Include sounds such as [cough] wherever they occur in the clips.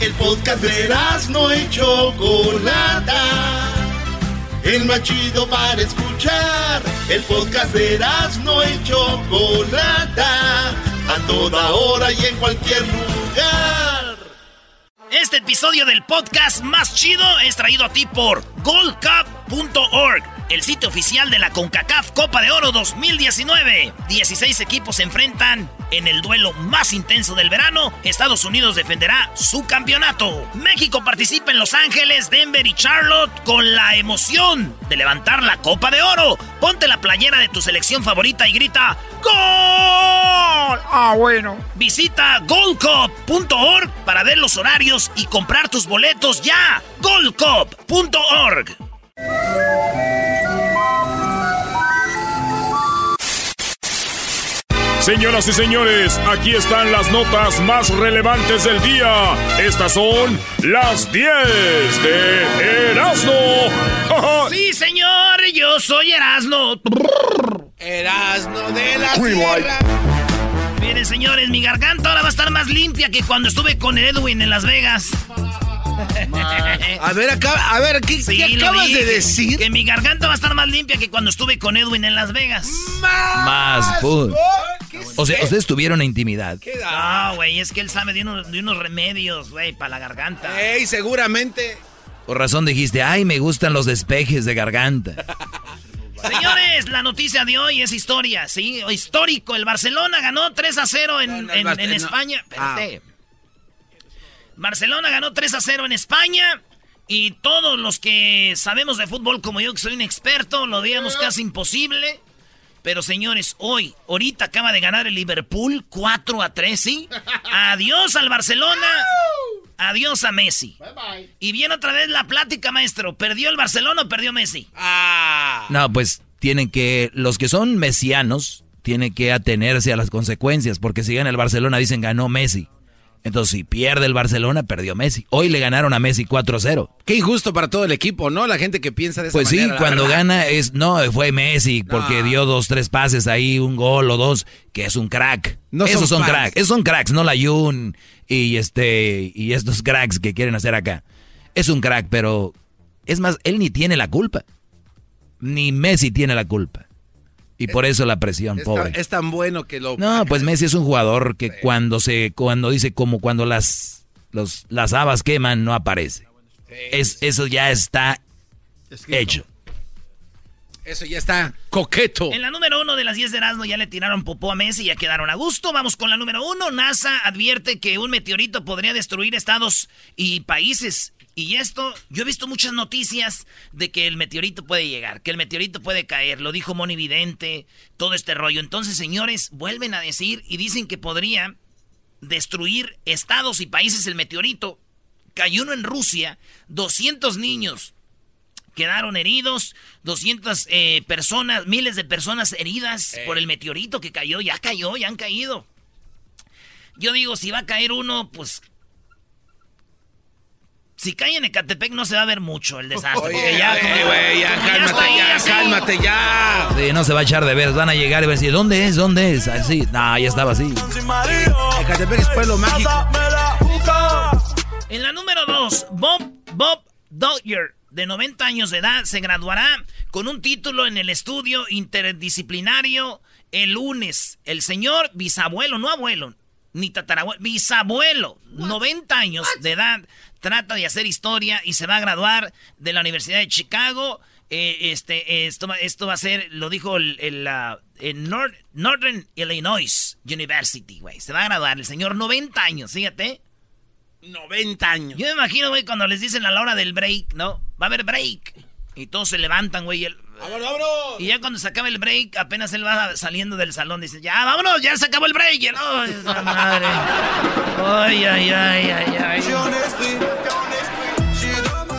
El podcast de no y Chocolata. El más chido para escuchar. El podcast de no y Chocolata. A toda hora y en cualquier lugar. Este episodio del podcast más chido es traído a ti por goldcup.org el sitio oficial de la CONCACAF Copa de Oro 2019. 16 equipos se enfrentan en el duelo más intenso del verano. Estados Unidos defenderá su campeonato. México participa en Los Ángeles, Denver y Charlotte con la emoción de levantar la Copa de Oro. Ponte la playera de tu selección favorita y grita ¡Gol! Ah, bueno. Visita goldcup.org para ver los horarios y comprar tus boletos ya. goldcup.org. Señoras y señores, aquí están las notas más relevantes del día. Estas son las 10 de Erasmo. sí, señor, yo soy Erasmo. Erasmo de la Sierra. Miren, señores, mi garganta ahora va a estar más limpia que cuando estuve con Edwin en Las Vegas. A ver, acá, a ver, ¿qué, acabas de decir? Que mi garganta va a estar más limpia que cuando estuve con Edwin en Las Vegas. Más, O sea, ustedes tuvieron intimidad. Ah, güey, es que él sabe de unos, de unos remedios, güey, para la garganta. Ey, seguramente. Por razón dijiste, ay, me gustan los despejes de garganta. [laughs] Señores, la noticia de hoy es historia, ¿sí? Histórico. El Barcelona ganó 3 a 0 en, en, España. Espérate. Barcelona ganó 3 a 0 en España. Y todos los que sabemos de fútbol, como yo que soy un experto, lo veíamos casi imposible. Pero señores, hoy, ahorita acaba de ganar el Liverpool 4 a 3, ¿sí? [laughs] Adiós al Barcelona. Adiós a Messi. Y viene otra vez la plática, maestro. ¿Perdió el Barcelona o perdió Messi? Ah. No, pues tienen que, los que son mesianos, tienen que atenerse a las consecuencias, porque si gana el Barcelona dicen ganó Messi. Entonces, si pierde el Barcelona, perdió Messi. Hoy le ganaron a Messi 4-0. Qué injusto para todo el equipo, ¿no? La gente que piensa de esa pues manera. Pues sí, cuando gana es, no, fue Messi, porque dio dos, tres pases ahí, un gol o dos, que es un crack. No Esos son, cracks. Esos son cracks, no la Jun y este, y estos cracks que quieren hacer acá. Es un crack, pero es más, él ni tiene la culpa. Ni Messi tiene la culpa. Y por eso la presión, pobre. es tan bueno que lo. No, pues Messi es un jugador que cuando se, cuando dice como cuando las, los, las habas queman, no aparece. Es, eso ya está hecho. Eso ya está coqueto. En la número uno de las 10 de Erasmo ya le tiraron popó a Messi y ya quedaron a gusto. Vamos con la número uno. NASA advierte que un meteorito podría destruir estados y países. Y esto, yo he visto muchas noticias de que el meteorito puede llegar, que el meteorito puede caer, lo dijo Moni Vidente, todo este rollo. Entonces, señores, vuelven a decir y dicen que podría destruir estados y países el meteorito. Cayó uno en Rusia, 200 niños quedaron heridos, 200 eh, personas, miles de personas heridas por el meteorito que cayó, ya cayó, ya han caído. Yo digo, si va a caer uno, pues si cae en Ecatepec no se va a ver mucho el desastre. Oye, ya, güey, ya, cálmate, ya, cálmate, ya. Sí, no se va a echar de ver, van a llegar y van a decir, ¿dónde es? ¿Dónde es? Así, no, ya estaba así. Ecatepec es pueblo mágico. En la número dos, Bob, Bob Dodger, de 90 años de edad, se graduará con un título en el estudio interdisciplinario El lunes, el señor bisabuelo, no abuelo, ni tatarabuelo, bisabuelo, 90 años de edad, trata de hacer historia y se va a graduar de la Universidad de Chicago. Eh, este, esto, esto va a ser, lo dijo el, el, Northern Illinois University, güey. Se va a graduar el señor 90 años, fíjate. 90 años. Yo me imagino, güey, cuando les dicen a la hora del break, ¿no? Va a haber break. Y todos se levantan, güey. El... Y ya cuando se acaba el break, apenas él va saliendo del salón, dice, ya, vámonos, ya se acabó el break. Y madre. Ay, ay, ay, ay, ay.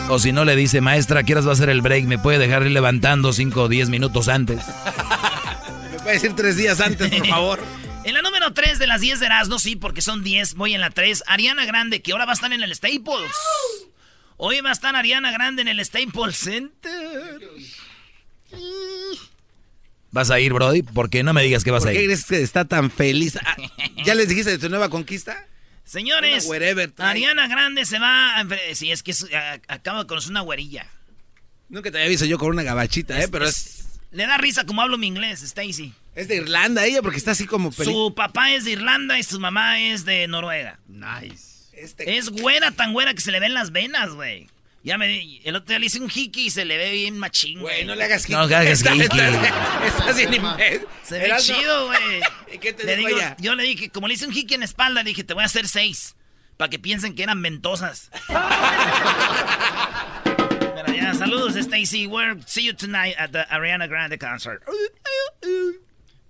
O si no le dice, maestra, ¿qué horas va a ser el break? ¿Me puede dejar ir levantando 5 o 10 minutos antes? [laughs] ¿Me puede decir 3 días antes, por favor? [laughs] En la número 3 de las 10 de Erasmo, sí, porque son 10, voy en la 3. Ariana Grande, que ahora va a estar en el Staples. Hoy va a estar Ariana Grande en el Staples Center. ¿Vas a ir, Brody? ¿Por qué no me digas que vas a ir? ¿Por qué crees que está tan feliz? Ah, [laughs] ¿Ya les dijiste de tu nueva conquista? Señores, Ariana Grande se va a... Sí, es que acabo de conocer una güerilla. Nunca te había visto yo con una gabachita, ¿eh? Pero es... Le da risa como hablo mi inglés, Stacy. Es de Irlanda ella porque está así como... Su papá es de Irlanda y su mamá es de Noruega. Nice. Este es güera, tan güera que se le ven las venas, güey. Ya me el otro día le hice un hiki y se le ve bien machín, güey. no le hagas hiki. No hagas hiki. Estás bien Se ve chido, güey. [laughs] ¿Y qué te digo, Yo le dije, como le hice un hiki en espalda, le dije, te voy a hacer seis. Para que piensen que eran ventosas. [laughs] Pero ya, saludos, Stacy. We'll see you tonight at the Ariana Grande concert. [laughs]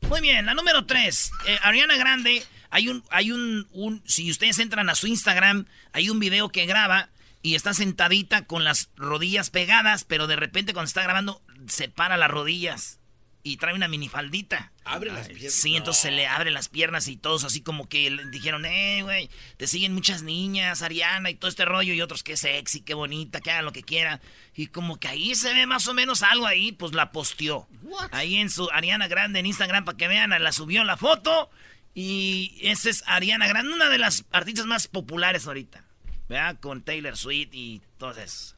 Muy bien, la número tres. Eh, Ariana Grande, hay un, hay un, un, si ustedes entran a su Instagram, hay un video que graba y está sentadita con las rodillas pegadas, pero de repente cuando está grabando separa las rodillas y trae una minifaldita. Abre las piernas. Sí, entonces se le abre las piernas y todos así como que le dijeron, eh, güey, te siguen muchas niñas, Ariana y todo este rollo y otros que sexy, qué bonita, que hagan lo que quieran. Y como que ahí se ve más o menos algo ahí, pues la posteó. Ahí en su Ariana Grande en Instagram para que vean, la subió la foto y esa es Ariana Grande, una de las artistas más populares ahorita. ¿Verdad? Con Taylor Swift y todo eso.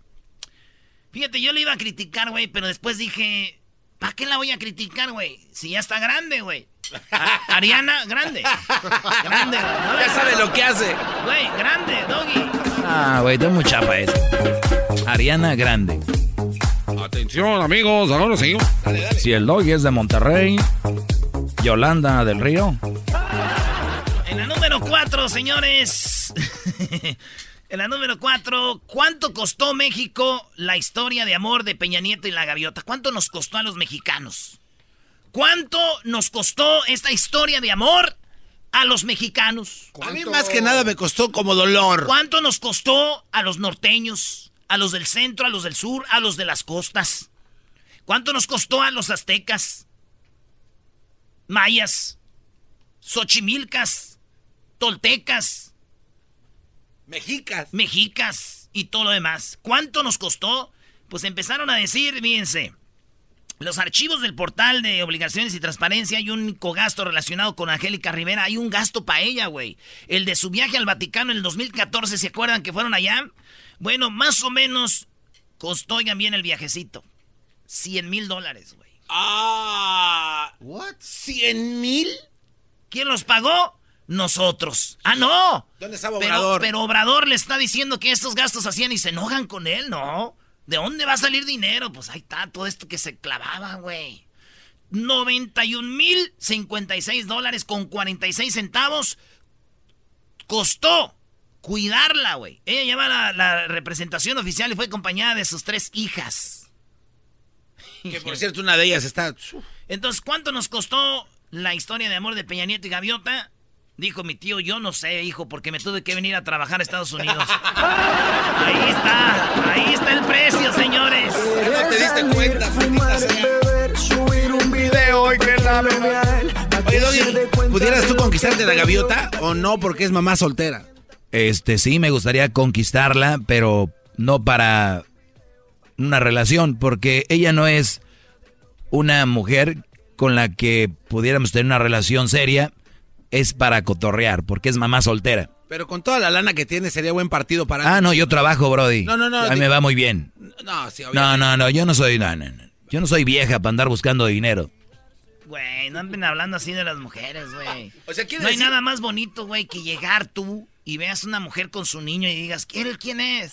Fíjate, yo le iba a criticar, güey, pero después dije, ¿para qué la voy a criticar, güey? Si ya está grande, güey. Ariana, grande. Grande, güey. Ya sabe lo que hace. Güey, grande, doggy. Ah, güey, está muy chapa eso. Ariana Grande. Atención, amigos, ahora seguimos. Si el doggy es de Monterrey, Yolanda del Río. En la número 4, señores. [laughs] en la número 4, ¿cuánto costó México la historia de amor de Peña Nieto y la gaviota? ¿Cuánto nos costó a los mexicanos? ¿Cuánto nos costó esta historia de amor a los mexicanos? A mí más que nada me costó como dolor. ¿Cuánto nos costó a los norteños, a los del centro, a los del sur, a los de las costas? ¿Cuánto nos costó a los aztecas? mayas, xochimilcas, toltecas, mexicas, mexicas y todo lo demás. ¿Cuánto nos costó? Pues empezaron a decir, fíjense, los archivos del portal de obligaciones y transparencia hay un único gasto relacionado con Angélica Rivera. Hay un gasto para ella, güey. El de su viaje al Vaticano en el 2014, ¿se acuerdan que fueron allá? Bueno, más o menos costó, oigan bien el viajecito. 100 mil dólares, güey. Ah. ¿What? ¿Cien mil? ¿Quién los pagó? Nosotros. Ah, no. ¿Dónde estaba Obrador? Pero, Obrador le está diciendo que estos gastos hacían y se enojan con él, ¿no? ¿De dónde va a salir dinero? Pues ahí está todo esto que se clavaba, güey. 91 mil 56 dólares con 46 centavos costó cuidarla, güey. Ella lleva la, la representación oficial y fue acompañada de sus tres hijas. Que por cierto, una de ellas está. Entonces, ¿cuánto nos costó la historia de amor de Peña Nieto y Gaviota? Dijo mi tío, yo no sé, hijo, porque me tuve que venir a trabajar a Estados Unidos. [laughs] ahí está, ahí está el precio, señores. No te diste cuenta, subir un video y que la Oye, ¿pudieras tú conquistarte la gaviota o no porque es mamá soltera? Este, sí, me gustaría conquistarla, pero no para una relación, porque ella no es una mujer con la que pudiéramos tener una relación seria, es para cotorrear, porque es mamá soltera. Pero con toda la lana que tiene sería buen partido para... Ah, no, yo trabajo, Brody. No, no, no. A mí me va muy bien. No, sí, No, no, no, yo no soy... No, yo no soy vieja para andar buscando dinero. Güey, no anden hablando así de las mujeres, güey. [laughs] O sea, no hay nada más bonito, güey, que llegar tú y veas una mujer con su niño y digas, ¿quién, quién es?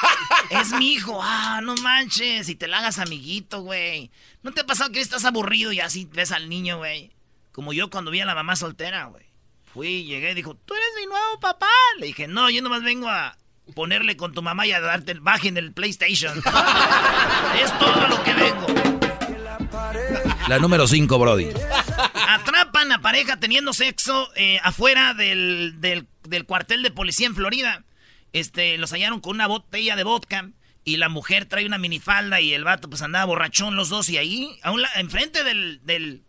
[laughs] es mi hijo. Ah, no manches. Y te la hagas amiguito, güey. ¿No te ha pasado que estás aburrido y así ves al niño, güey? Como yo cuando vi a la mamá soltera, güey. Fui, llegué y dijo, ¿tú eres mi nuevo papá? Le dije, no, yo nomás vengo a ponerle con tu mamá y a darte el baje en el PlayStation. [laughs] es todo lo que vengo. La número 5, Brody. Atrapan a pareja teniendo sexo eh, afuera del, del, cuartel de policía en Florida. Este, los hallaron con una botella de vodka y la mujer trae una minifalda y el vato pues andaba borrachón los dos y ahí, a un enfrente del, del,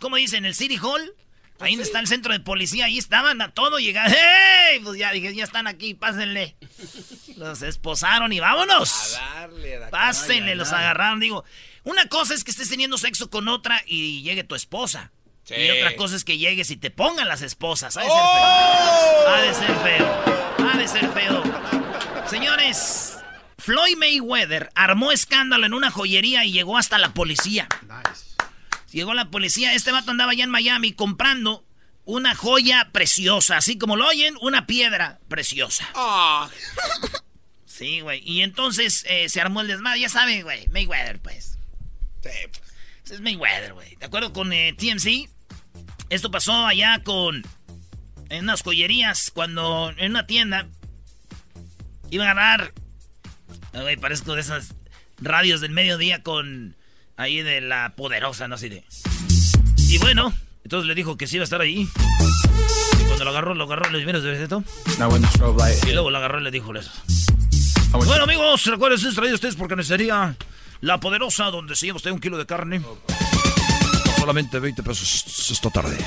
¿cómo dicen? El City Hall. Ahí está el centro de policía, ahí estaban a todo llegar. ¡Hey! Pues ya dije, ya están aquí, pásenle. Los esposaron y vámonos. A darle, Pásenle, los agarraron. Digo, una cosa es que estés teniendo sexo con otra y llegue tu esposa. Y otra cosa es que llegues y te pongan las esposas. Ha de ser feo. Ha de ser feo. Ha de ser feo. Señores, Floyd Mayweather armó escándalo en una joyería y llegó hasta la policía. Nice. Llegó la policía. Este vato andaba allá en Miami comprando una joya preciosa. Así como lo oyen, una piedra preciosa. Ah. Sí, güey. Y entonces eh, se armó el desmadre. Ya saben, güey. Mayweather, pues. Sí, pues. Es Mayweather, güey. ¿De acuerdo con eh, TMC? Esto pasó allá con. En unas joyerías, cuando en una tienda iban a ganar. Güey, parezco de esas radios del mediodía con. Ahí de la poderosa, no sé de. Y bueno, entonces le dijo que sí iba a estar ahí. Y cuando lo agarró, lo agarró, le dijo, de esto? Y luego lo agarró y le dijo eso. Bueno, amigos, recuerden, es traído ustedes porque necesitaría la Poderosa, donde se lleva usted un kilo de carne. Solamente 20 pesos esta tarde.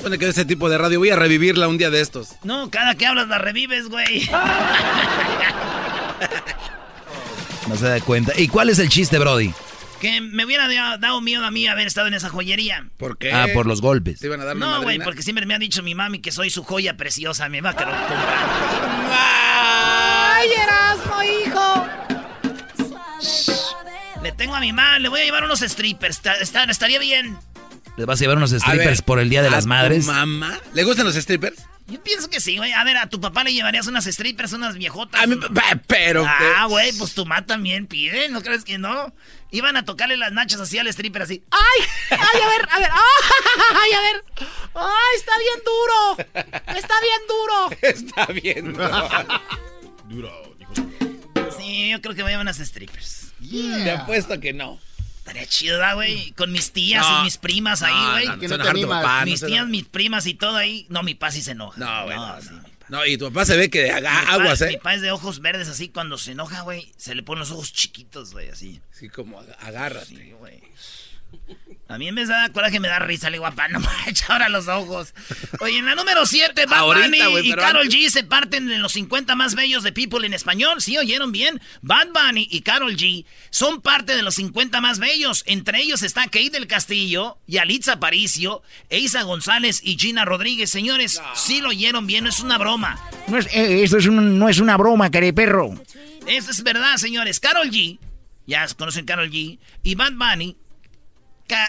Bueno, que ese tipo de radio voy a revivirla un día de estos. No, cada que hablas la revives, güey. [laughs] no se da cuenta. ¿Y cuál es el chiste, Brody? Que me hubiera dado miedo a mí haber estado en esa joyería. ¿Por qué? Ah, por los golpes. no, güey, porque siempre me ha dicho mi mami que soy su joya preciosa. Me va a querer comprar. ¡Ay, Erasmo, hijo! Le tengo a mi mamá, le voy a llevar unos strippers. estaría bien. ¿Le vas a llevar unos strippers por el Día de las Madres? mamá? ¿Le gustan los strippers? Yo pienso que sí, güey. A ver, a tu papá le llevarías unas strippers, unas viejotas. A mi pero. Ah, güey, pues tu mamá también pide, ¿no crees que no? Iban a tocarle las nachas así al stripper así. ¡Ay! ¡Ay, a ver! A ver! ¡Ay, a ver! ¡Ay, está bien duro! ¡Está bien duro! [laughs] Está bien duro. [laughs] duro, Sí, yo creo que voy a llevar unas strippers. Yeah. Te apuesto que no. Estaría chido, güey. Con mis tías y mis primas ahí, güey. No, no, mis tías, mis primas y todo ahí. No, mi papá sí se enoja. No, güey. No, y tu papá se ve que haga aguas, ¿eh? Mi papá es de ojos verdes así. Cuando se enoja, güey, se le ponen los ojos chiquitos, güey, así. Sí, como agárrate. Sí, güey. A mí en vez de dar coraje me da risa, le digo, papá, no [laughs] me echa ahora los ojos. Oye, en la número 7, Bad Bunny y Carol G se parten en los 50 más bellos de People en español. ¿Sí oyeron bien? Bad Bunny y Carol G son parte de los 50 más bellos. Entre ellos está Kate del Castillo, Yalitza Paricio, Eisa González y Gina Rodríguez. Señores, sí lo oyeron bien, no es una broma. No es, eh, esto es no es una broma, perro. Eso es verdad, señores. Carol G, ya conocen Carol G, y Bad Bunny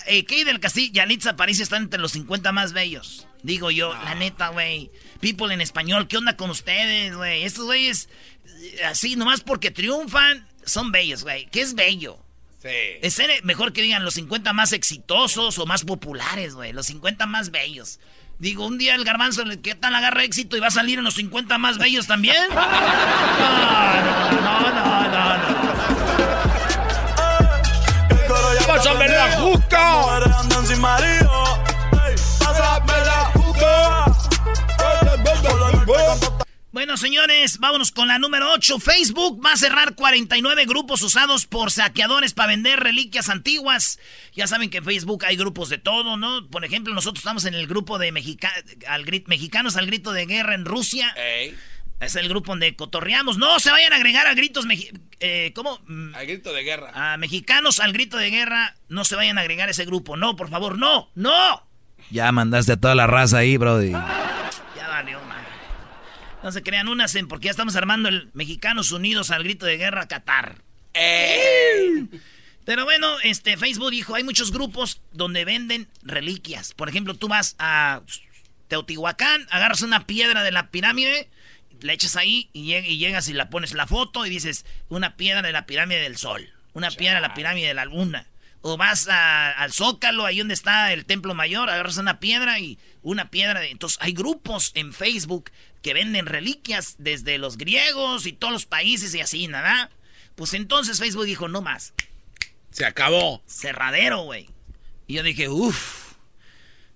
eh, Key del Castillo y Alitza París están entre los 50 más bellos. Digo yo, la neta, güey. People en español, ¿qué onda con ustedes, güey? Estos güeyes, eh, así, nomás porque triunfan, son bellos, güey. ¿Qué es bello? Sí. Es mejor que digan los 50 más exitosos o más populares, güey. Los 50 más bellos. Digo, un día el garbanzo, ¿qué tal agarra éxito y va a salir en los 50 más bellos también? [laughs] no, no, no, no. no. Pásame la juca. Bueno, señores, vámonos con la número 8. Facebook va a cerrar 49 grupos usados por saqueadores para vender reliquias antiguas. Ya saben que en Facebook hay grupos de todo, ¿no? Por ejemplo, nosotros estamos en el grupo de mexicanos al grito de guerra en Rusia. Es el grupo donde cotorreamos. No se vayan a agregar a gritos. Eh, ¿Cómo? Mm. Al grito de guerra. A mexicanos al grito de guerra. No se vayan a agregar a ese grupo. No, por favor, no, no. Ya mandaste a toda la raza ahí, brody. Ya valió, man. No se crean unas en porque ya estamos armando el Mexicanos Unidos al grito de guerra Qatar. Eh. Pero bueno, este Facebook dijo, hay muchos grupos donde venden reliquias. Por ejemplo, tú vas a Teotihuacán, agarras una piedra de la pirámide, la echas ahí y, llegas y la pones la foto y dices, una piedra de la pirámide del sol, una piedra de la pirámide de la luna. O vas al Zócalo, ahí donde está el Templo Mayor, agarras una piedra y una piedra. De... Entonces hay grupos en Facebook que venden reliquias desde los griegos y todos los países y así, nada. Pues entonces Facebook dijo, no más. Se acabó. Cerradero, güey. Y yo dije, uff.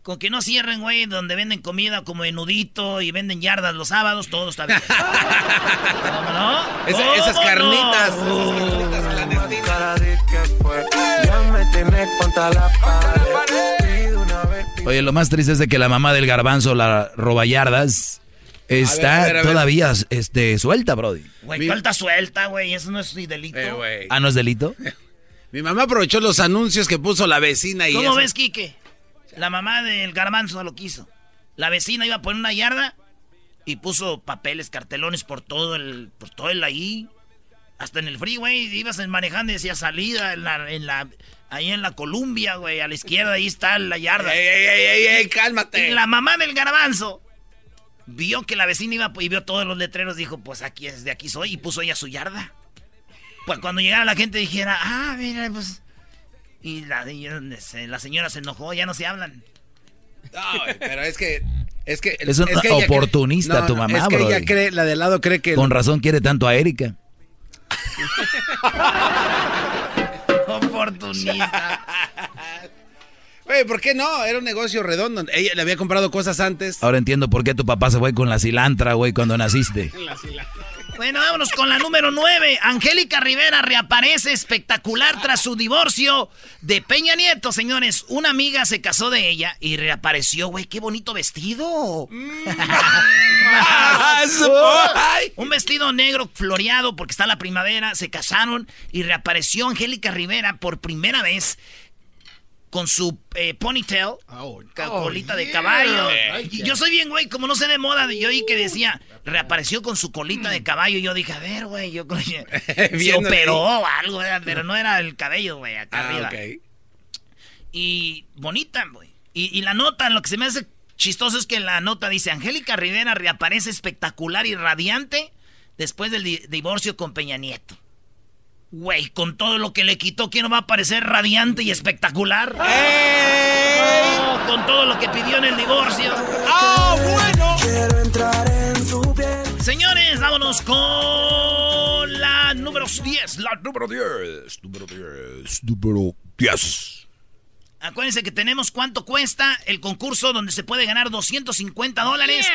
Con que no cierren, güey, donde venden comida como en nudito y venden yardas los sábados, todo está bien. [laughs] ¿Cómo no? esas carnitas. Oye, lo más triste es de que la mamá del garbanzo, la roba yardas, está todavía este, suelta, Brody. Güey, falta suelta, güey. Eso no es ni delito. Eh, ah, ¿no es delito? [laughs] Mi mamá aprovechó los anuncios que puso la vecina y ¿Cómo ves, Quique? La mamá del garbanzo lo quiso. La vecina iba a poner una yarda y puso papeles, cartelones por todo el, por todo el ahí. Hasta en el freeway ibas manejando y decía salida en la, en la, ahí en la Columbia, güey, a la izquierda ahí está la yarda. ¡Ey, ey, ey, ey, cálmate! Y la mamá del garbanzo vio que la vecina iba y vio todos los letreros, dijo, pues aquí es, de aquí soy, y puso ella su yarda. Pues cuando llegara la gente dijera, ah, mira, pues. Y la, la señora se enojó, ya no se hablan. No, pero es que. Es que. Es un oportunista tu mamá, Es que ella cree, la de lado cree que. Con razón quiere tanto a Erika. [laughs] oportunista. [laughs] Güey, ¿por qué no? Era un negocio redondo. Ella le había comprado cosas antes. Ahora entiendo por qué tu papá se fue con la cilantra, güey, cuando naciste. [laughs] la cilantra. Bueno, vámonos con la número 9. Angélica Rivera reaparece espectacular tras su divorcio de Peña Nieto, señores. Una amiga se casó de ella y reapareció, güey. Qué bonito vestido. Mm. [laughs] Un vestido negro floreado porque está la primavera. Se casaron y reapareció Angélica Rivera por primera vez con su eh, ponytail, oh, colita de caballo. yo soy bien, güey, como no se de moda, yo oí que decía, reapareció con su colita de caballo. Y yo dije, a ver, güey, yo creo que [laughs] se operó o algo, pero no era el cabello, güey, acá ah, arriba. Y bonita, güey. Y, y la nota, lo que se me hace chistoso es que la nota dice, Angélica Rivera reaparece espectacular y radiante después del divorcio con Peña Nieto. Güey, con todo lo que le quitó, ¿quién no va a parecer radiante y espectacular? ¡Eh! con todo lo que pidió en el divorcio. ¡Ah, bueno! Señores, vámonos con la número 10. La número 10. Número 10. Número 10. Acuérdense que tenemos cuánto cuesta el concurso donde se puede ganar 250 dólares.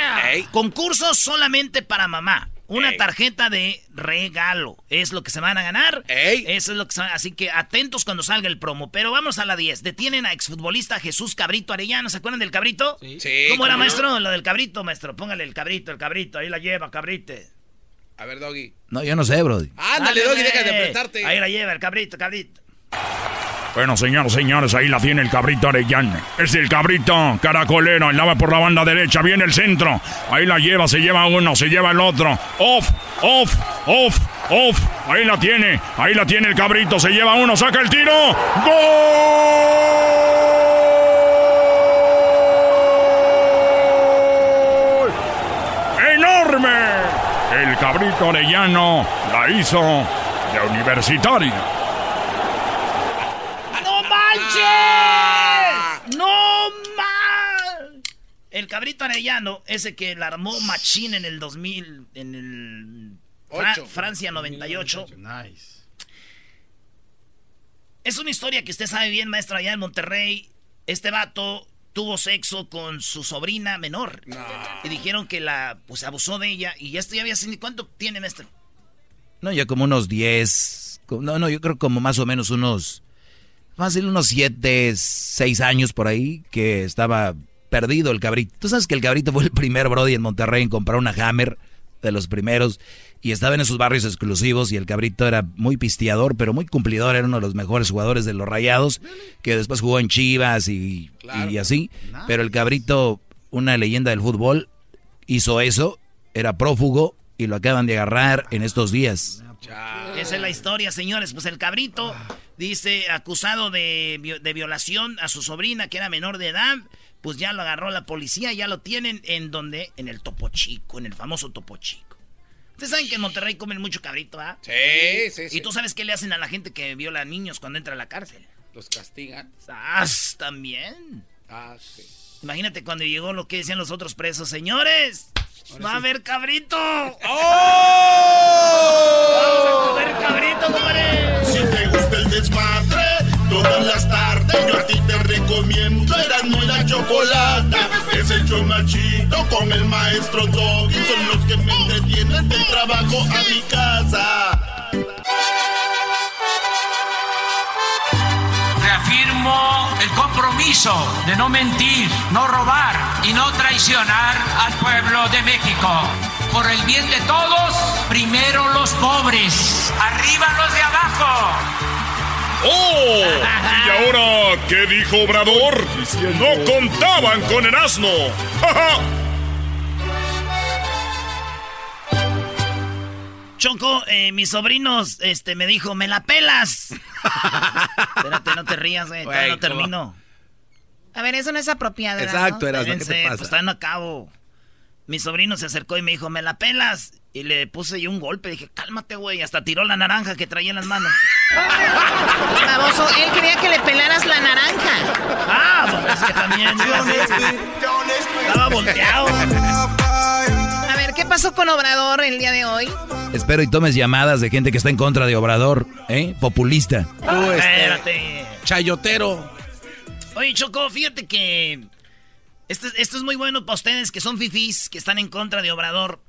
Concurso solamente para mamá. Una tarjeta de regalo. Es lo que se van a ganar. Eso es lo que se Así que atentos cuando salga el promo. Pero vamos a la 10. Detienen a exfutbolista Jesús Cabrito Arellano. ¿Se acuerdan del cabrito? Sí. ¿Cómo era, maestro? Lo del cabrito, maestro. Póngale el cabrito, el cabrito. Ahí la lleva, cabrite. A ver, Doggy. No, yo no sé, bro. Ándale, Doggy, deja de apretarte. Ahí la lleva, el cabrito, cabrito. Bueno, señores, señores, ahí la tiene el cabrito Arellano. Es el cabrito caracolero, lava por la banda derecha, viene el centro. Ahí la lleva, se lleva uno, se lleva el otro. Off, off, off, off. Ahí la tiene, ahí la tiene el cabrito, se lleva uno, saca el tiro. ¡Gol! ¡Enorme! El cabrito Arellano la hizo de universitario. ¡No más! El cabrito arellano, ese que la armó Machín en el 2000, en el Francia 98. Nice. Es una historia que usted sabe bien, maestro, allá en Monterrey. Este vato tuvo sexo con su sobrina menor. Y dijeron que la, pues abusó de ella. Y esto ya había sido, ¿cuánto tiene, maestro? No, ya como unos 10. No, no, yo creo como más o menos unos más de unos 7, 6 años por ahí que estaba perdido el cabrito. Tú sabes que el cabrito fue el primer Brody en Monterrey en comprar una Hammer de los primeros y estaba en esos barrios exclusivos y el cabrito era muy pisteador, pero muy cumplidor, era uno de los mejores jugadores de los Rayados, que después jugó en Chivas y, y así. Pero el cabrito, una leyenda del fútbol, hizo eso, era prófugo y lo acaban de agarrar en estos días. Esa es la historia, señores. Pues el cabrito Dice, acusado de, de violación a su sobrina, que era menor de edad, pues ya lo agarró la policía, ya lo tienen en donde, en el Topo Chico, en el famoso Topo Chico. Ustedes saben que en Monterrey comen mucho cabrito, ¿ah? Sí, sí, sí. ¿Y tú sabes qué le hacen a la gente que viola a niños cuando entra a la cárcel? Los castigan. ¡Ah! También. Ah, sí. Imagínate cuando llegó lo que decían los otros presos, señores. ¡Va a haber cabrito! ¡Oh! ¡Vamos a comer cabrito, compadre! Si te gusta el desmadre, todas las tardes yo a ti te recomiendo Eran muy la chocolata. Es el chomachito con el maestro Doggy. Son los que me entretienen del trabajo a mi casa. El compromiso de no mentir, no robar y no traicionar al pueblo de México. Por el bien de todos, primero los pobres, arriba los de abajo. ¡Oh! ¿Y ahora qué dijo Obrador? No contaban con el asno. Choco, eh, mis sobrinos, este, me dijo, me la pelas. [laughs] Espérate, no te rías, güey, no termino. A ver, eso no es apropiado. Exacto, ¿no? ¿qué te pasa? Pues está en a cabo. Mi sobrino se acercó y me dijo, ¿me la pelas? Y le puse yo un golpe. Dije, cálmate, güey. Hasta tiró la naranja que traía en las manos. [laughs] Baboso, él quería que le pelaras la naranja. Ah, pues es que también. Estaba volteado. ¿Qué pasó con Obrador el día de hoy? Espero y tomes llamadas de gente que está en contra de Obrador, ¿eh? Populista. Este, Espérate. Chayotero. Oye, Choco, fíjate que esto, esto, es muy bueno para ustedes que son fifís, que están en contra de Obrador.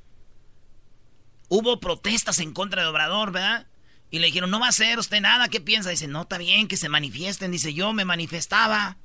Hubo protestas en contra de Obrador, ¿verdad? Y le dijeron, no va a hacer usted nada, ¿qué piensa? Dice, no, está bien que se manifiesten. Dice, yo me manifestaba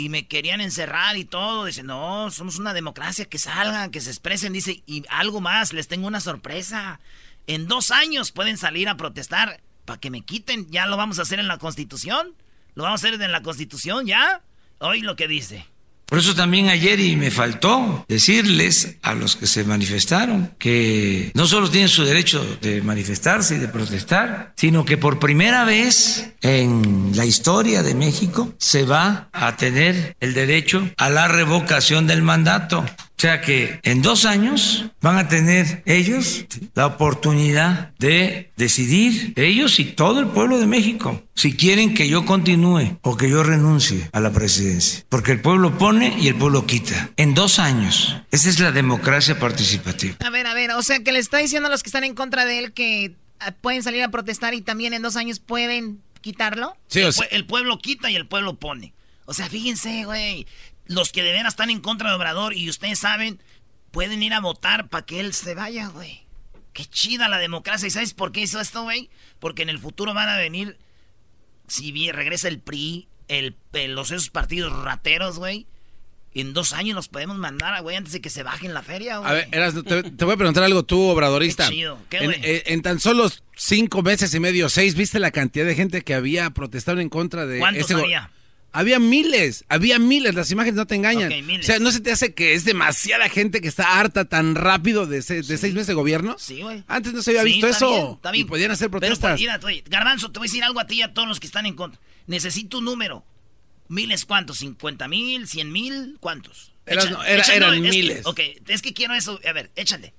y me querían encerrar y todo. Dice, no, somos una democracia, que salgan, que se expresen. Dice, y algo más, les tengo una sorpresa. En dos años pueden salir a protestar para que me quiten. Ya lo vamos a hacer en la Constitución. Lo vamos a hacer en la Constitución, ¿ya? Hoy lo que dice. Por eso también ayer y me faltó decirles a los que se manifestaron que no solo tienen su derecho de manifestarse y de protestar, sino que por primera vez en la historia de México se va a tener el derecho a la revocación del mandato. O sea que en dos años van a tener ellos la oportunidad de decidir, ellos y todo el pueblo de México, si quieren que yo continúe o que yo renuncie a la presidencia. Porque el pueblo pone y el pueblo quita. En dos años. Esa es la democracia participativa. A ver, a ver, o sea que le está diciendo a los que están en contra de él que ah, pueden salir a protestar y también en dos años pueden quitarlo. Sí, o sea, el, pueblo quita y el pueblo pone. O sea, fíjense, güey los que de veras están en contra de Obrador y ustedes saben, pueden ir a votar para que él se vaya, güey. Qué chida la democracia. ¿Y sabes por qué hizo esto, güey? Porque en el futuro van a venir, si bien regresa el PRI, el, los esos partidos rateros, güey. En dos años los podemos mandar, güey, antes de que se bajen la feria, güey. A ver, te, voy a preguntar algo tú, obradorista. Qué chido. ¿Qué, en, eh, en, tan solo cinco meses y medio, seis, ¿viste la cantidad de gente que había protestado en contra de... ¿Cuántos había? Había miles, había miles, las imágenes no te engañan. o sea, ¿no se te hace que es demasiada gente que está harta tan rápido de, seis meses de gobierno? Sí, güey. Antes no se había visto eso. Y podían hacer protestas. Pero, mira, Garbanzo, te voy a decir algo a ti y a todos los que están en contra. Necesito un número. ¿Miles cuántos? ¿50 mil? ¿100 mil? ¿Cuántos? eran miles. ok, es que quiero eso. A ver, échale.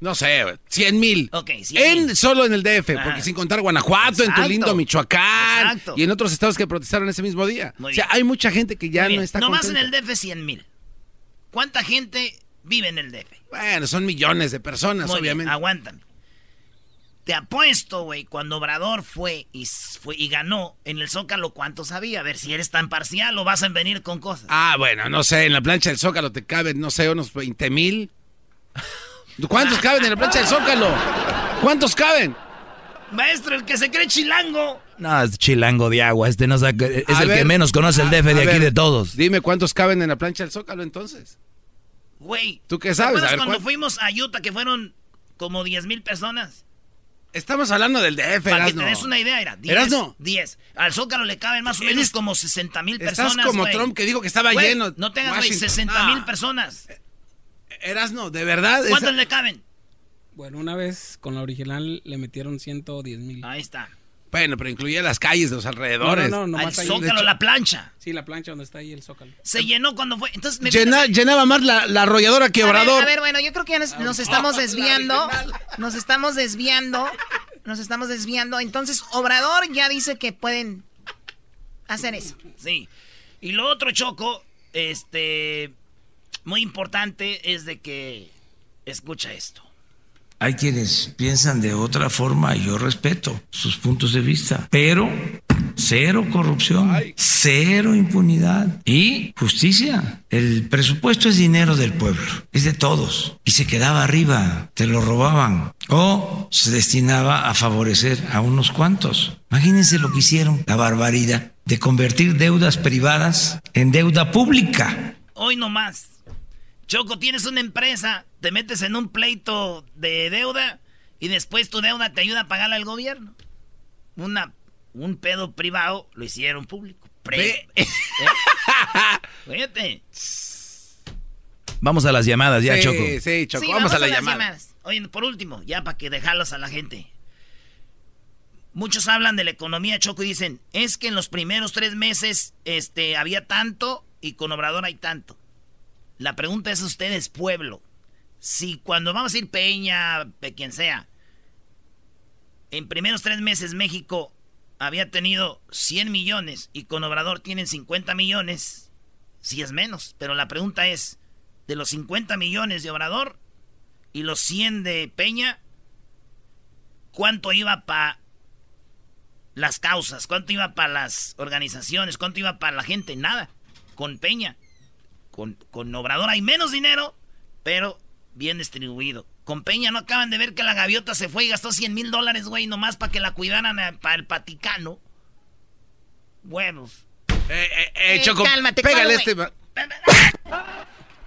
No sé, 100 mil. Ok, en, Solo en el DF, porque sin contar Guanajuato, en tu lindo Michoacán y en otros estados que protestaron ese mismo día. o sea, hay mucha gente que ya no está Nomás en el DF 100 mil. ¿Cuánta gente vive en el DF? Bueno, son millones de personas, obviamente. aguántame. Te apuesto, güey, cuando Obrador fue y, fue y ganó en el Zócalo, ¿cuánto sabía? A ver si eres tan parcial o vas a venir con cosas. Ah, bueno, no sé, en la plancha del Zócalo te caben, no sé, unos 20 mil. [laughs] ¿Cuántos caben en la plancha del Zócalo? ¿Cuántos caben? Maestro, el que se cree chilango. No, es chilango de agua. Este no es el que menos conoce el DF de aquí de todos. Dime cuántos caben en la plancha del Zócalo entonces. Güey. ¿Tú qué sabes? ¿Te cuando fuimos a Utah que fueron como 10 mil personas? Estamos hablando del DF, Para que te des una idea, era 10. 10. Al Zócalo le caben más o menos como 60 mil personas. Estás como Trump que dijo que estaba lleno. No tengas, güey, 60 mil personas. Erasno, ¿de verdad? ¿Cuántos le caben? Bueno, una vez con la original le metieron 110 mil. Ahí está. Bueno, pero incluía las calles de los alrededores. No, no, no. el zócalo, la plancha. Sí, la plancha donde está ahí el zócalo. Se llenó cuando fue. Entonces me Llenaba más la, la, arrolladora que Obrador. A ver, bueno, yo creo que ya nos, estamos desviando. Nos estamos desviando. Nos estamos desviando. Entonces, Obrador ya dice que pueden hacer eso. Sí. Y lo otro, Choco, este. Muy importante es de que. Escucha esto. Hay quienes piensan de otra forma y yo respeto sus puntos de vista, pero cero corrupción, cero impunidad y justicia. El presupuesto es dinero del pueblo, es de todos y se quedaba arriba, te lo robaban o se destinaba a favorecer a unos cuantos. Imagínense lo que hicieron, la barbaridad de convertir deudas privadas en deuda pública. Hoy no más. Choco, tienes una empresa, te metes en un pleito de deuda y después tu deuda te ayuda a pagarla al gobierno. Una, un pedo privado lo hicieron público. Pre ¿Eh? [laughs] Vamos a las llamadas ya, Choco. Sí, Choco, vamos, a, las, llamadas. Oye, por último, ya para que dejarlos a la gente. Muchos hablan de la economía, Choco, y dicen, es que en los primeros tres meses este, había tanto y con Obrador hay tanto. La pregunta es ustedes, pueblo. Si cuando vamos a ir Peña, de quien sea, en primeros tres meses México había tenido 100 millones y con Obrador tienen 50 millones, si es menos. Pero la pregunta es, de los 50 millones de Obrador y los 100 de Peña, ¿cuánto iba para las causas? ¿Cuánto iba para las organizaciones? ¿Cuánto iba para la gente? Nada. Con Peña. Con, Obrador hay menos dinero, pero bien distribuido. Con Peña no acaban de ver que la gaviota se fue y gastó 100 mil dólares, güey, nomás para que la cuidaran para el Vaticano. Huevos. Eh, eh, eh, Choco, cálmate, pégale este...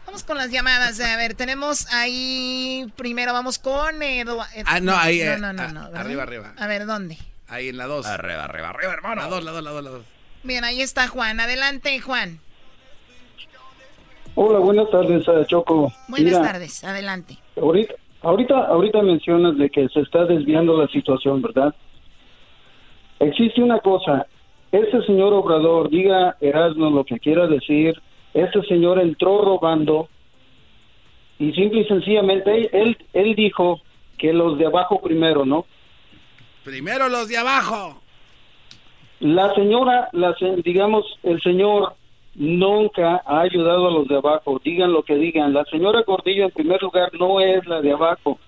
Vamos con las llamadas. A ver, tenemos ahí. Primero vamos con. ah, no, ahí. No, no, no, arriba, arriba. A ver, ¿dónde? Ahí en la 2. Arriba, arriba, arriba, hermano. La 2, la 2, la 2, la 2. Bien, ahí está Juan. Adelante, Juan. Hola, buenas tardes, eh, Choco. Buenas tardes, adelante. Ahorita, ahorita, ahorita mencionas de que se está desviando la situación, ¿verdad? Existe una cosa, este señor Obrador, diga Erasmo lo que quiera decir, este señor entró robando y simple y sencillamente él, él dijo que los de abajo primero, ¿no? Primero los de abajo. La señora, la, digamos, el señor nunca ha ayudado a los de abajo, digan lo que digan. La señora Gordillo en primer lugar no es la de abajo,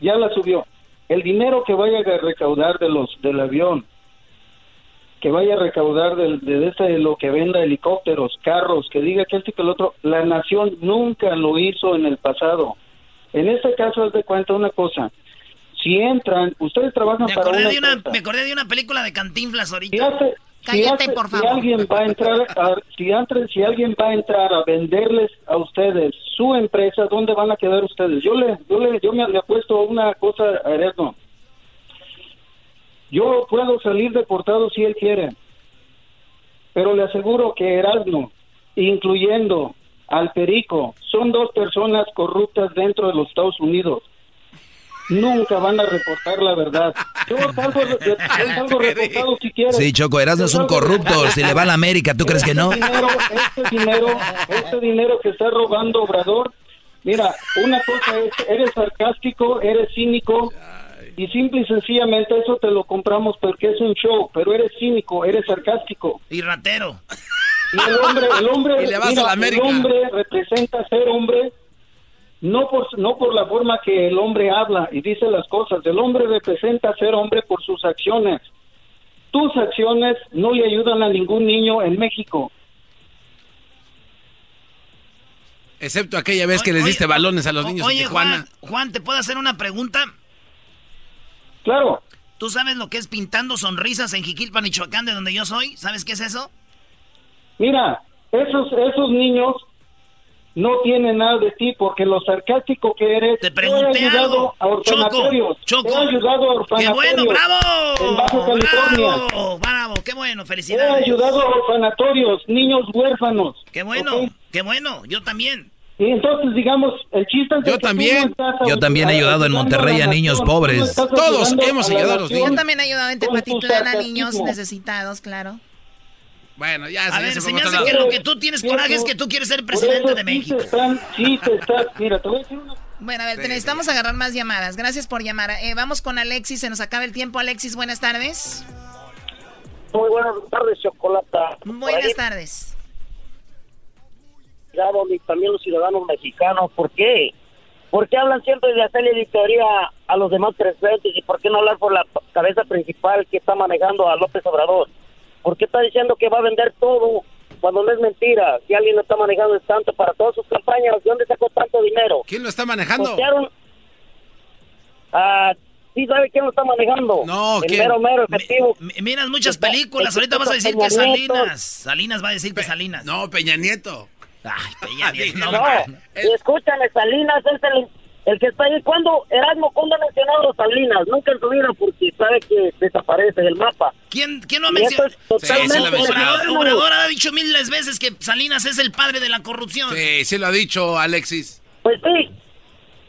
ya la subió. El dinero que vaya a recaudar de los del avión, que vaya a recaudar de, de, este, lo que venda helicópteros, carros, que diga que este que el otro, la nación nunca lo hizo en el pasado. En este caso, es de cuenta una cosa. Si entran, ustedes trabajan para una, Me acordé de una película de Cantinflas ahorita. Cállate, por favor. Si alguien va a entrar, a, si, si alguien va a entrar a venderles a ustedes su empresa, ¿dónde van a quedar ustedes? Yo le, yo le, yo me le apuesto una cosa a Erasmo. Yo puedo salir deportado si él quiere, pero le aseguro que Erasmo, incluyendo al Perico, son dos personas corruptas dentro de los Estados Unidos nunca van a reportar la verdad. Yo [laughs] salgo, salgo reportado si quieres. Sí, Choco, Erasmo es un corrupto. Si le va a la América, ¿tú crees que no? Dinero, este dinero, este dinero que está robando Obrador, mira, una cosa es, eres sarcástico, eres cínico, y simple y sencillamente eso te lo compramos porque es un show, pero eres cínico, eres sarcástico. Y ratero. Y el hombre, el hombre, [laughs] el hombre representa ser hombre no por, no por la forma que el hombre habla y dice las cosas. El hombre representa ser hombre por sus acciones. Tus acciones no le ayudan a ningún niño en México. Excepto aquella vez que les diste balones a los niños oye, Juan, Juan, ¿te puedo hacer una pregunta? Claro. ¿Tú sabes lo que es pintando sonrisas en Jiquilpan, Michoacán, de donde yo soy? ¿Sabes qué es eso? Mira, esos, esos niños no tiene nada de ti porque lo sarcástico que eres. Te pregunté he ayudado a orfanatorios. Choco, Choco. He ayudado a orfanatorios. ¡Qué bueno, bravo! En Baja California. Bravo, bravo, qué bueno, felicidades. He ayudado a orfanatorios, niños huérfanos. Qué bueno, qué bueno, yo también. Y entonces, digamos, el chiste es Yo también. Yo también he ayudado en Monterrey a niños pobres. Todos hemos ayudado a los niños. Yo también he ayudado en Tepatitlán a niños necesitados, claro. Bueno, ya A ver, se me hace que lo que tú tienes coraje es que tú quieres ser presidente de México. Sí, te estás, mira, te voy a decir una Bueno, a ver, te necesitamos agarrar más llamadas. Gracias por llamar. Eh, vamos con Alexis, se nos acaba el tiempo. Alexis, buenas tardes. Muy buenas tardes, Chocolata. Buenas tardes. y también los ciudadanos mexicanos, ¿por qué? ¿Por qué hablan siempre de hacer editoría a los demás presidentes y por qué no hablar por la cabeza principal que está manejando a López Obrador? ¿Por qué está diciendo que va a vender todo cuando no es mentira? Si alguien lo está manejando es tanto para todas sus campañas, ¿de dónde sacó tanto dinero? ¿Quién lo está manejando? Costearon- Ah, ¿Sí sabe quién lo está manejando? No, el ¿quién? mero mero efectivo. Miras muchas películas. está- Ahorita vas a decir que Peña Nieto. Salinas. Salinas va a decir que Salinas. No, Peña Nieto. Ay, Peña Nieto. [laughs] No, No, man. y escúchame, Salinas es el, el que está ahí. ¿Cuándo, Erasmo, cuándo ha mencionado a Salinas? Nunca en su vida porque sabe que desaparece del mapa. ¿Quién, quién no ha mencionado? es totalmente Sí, lo mencionado. Obrador, Obrador ha dicho miles veces que Salinas es el padre de la corrupción. Sí, sí lo ha dicho Alexis. Pues sí.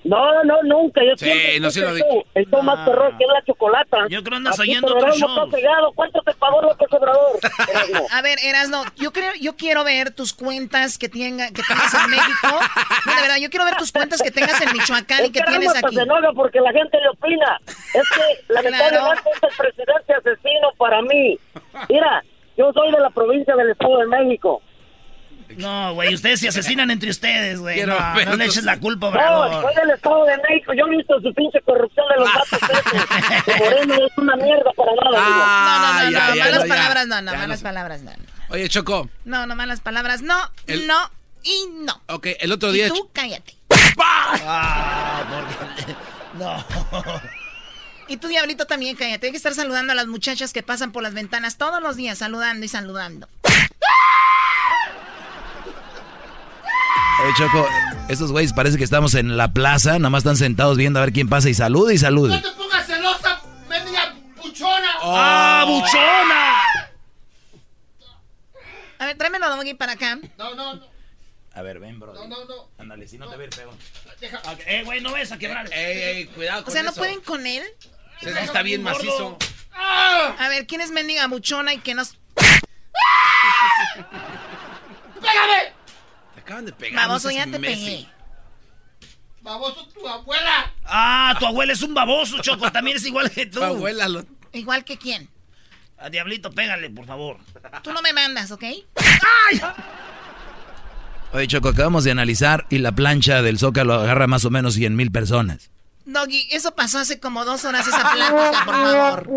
No, no, nunca. Yo Sí, siempre no, escucho lo el show, El show más perro que es la chocolata. Yo creo andas Aquí oyendo otro show. pegado. ¿Cuánto te pagó López Obrador? [laughs] A ver, Erasno, yo creo, yo quiero ver tus cuentas que tenga, que tengas en México. No, de verdad, yo quiero ver tus cuentas que tengas en Michoacán y Es que Erasmo tienes aquí. se enoja porque la gente le opina. Es que [laughs] lamentablemente es el presidente asesino para mí. Mira, yo soy de la provincia del Estado de México. No, güey, ustedes se asesinan entre ustedes, güey. No, no le eches la culpa, No, Obrador. soy del Estado de México. Yo he visto su pinche corrupción de los datos esos. Que Moreno es una mierda para nada. digo. No, no, no, Ah, no, ya, malas no, ya. palabras no, no, Ya, malas palabras no. Oye, Choco. No, no, malas palabras no, El- no y no. Ok, el otro Y día. tú cállate. Ah, [laughs] No. Y tú, Diablito, también cállate. Hay que estar saludando a las muchachas que pasan por las ventanas todos los días, saludando y saludando. Oye, Choco, esos güeyes parece que estamos en la plaza, nada más están sentados viendo a ver quién pasa y saluda y salude. te pongas celosa, mendiga buchona! ¡Ah, buchona! A ver, tráemelo, Doggy, para acá. No, no, no, A ver, ven, bro. no, no, no. Ándale, si no te ve el pego. Ok, Eh, güey, no ves a quebrar. Ey, ey, cuidado O con sea, ¿no eso. pueden con él? Está bien macizo. A ver, ¿quién es mendiga buchona y que nos... [laughs] ¡Pégame! Te acaban de pegar. Baboso, no ya te Messi. pegué. Baboso, tu abuela. Ah, tu abuela es un baboso, Choco. También es igual que [laughs] tú. Tu abuela lo... Igual que quién. A Diablito, pégale, por favor. Tú no me mandas, ¿ok? Oye, Choco, acabamos de analizar y la plancha del Zócalo agarra más o menos 100 mil personas. Doggy, eso pasó hace como dos horas esa plática, por favor.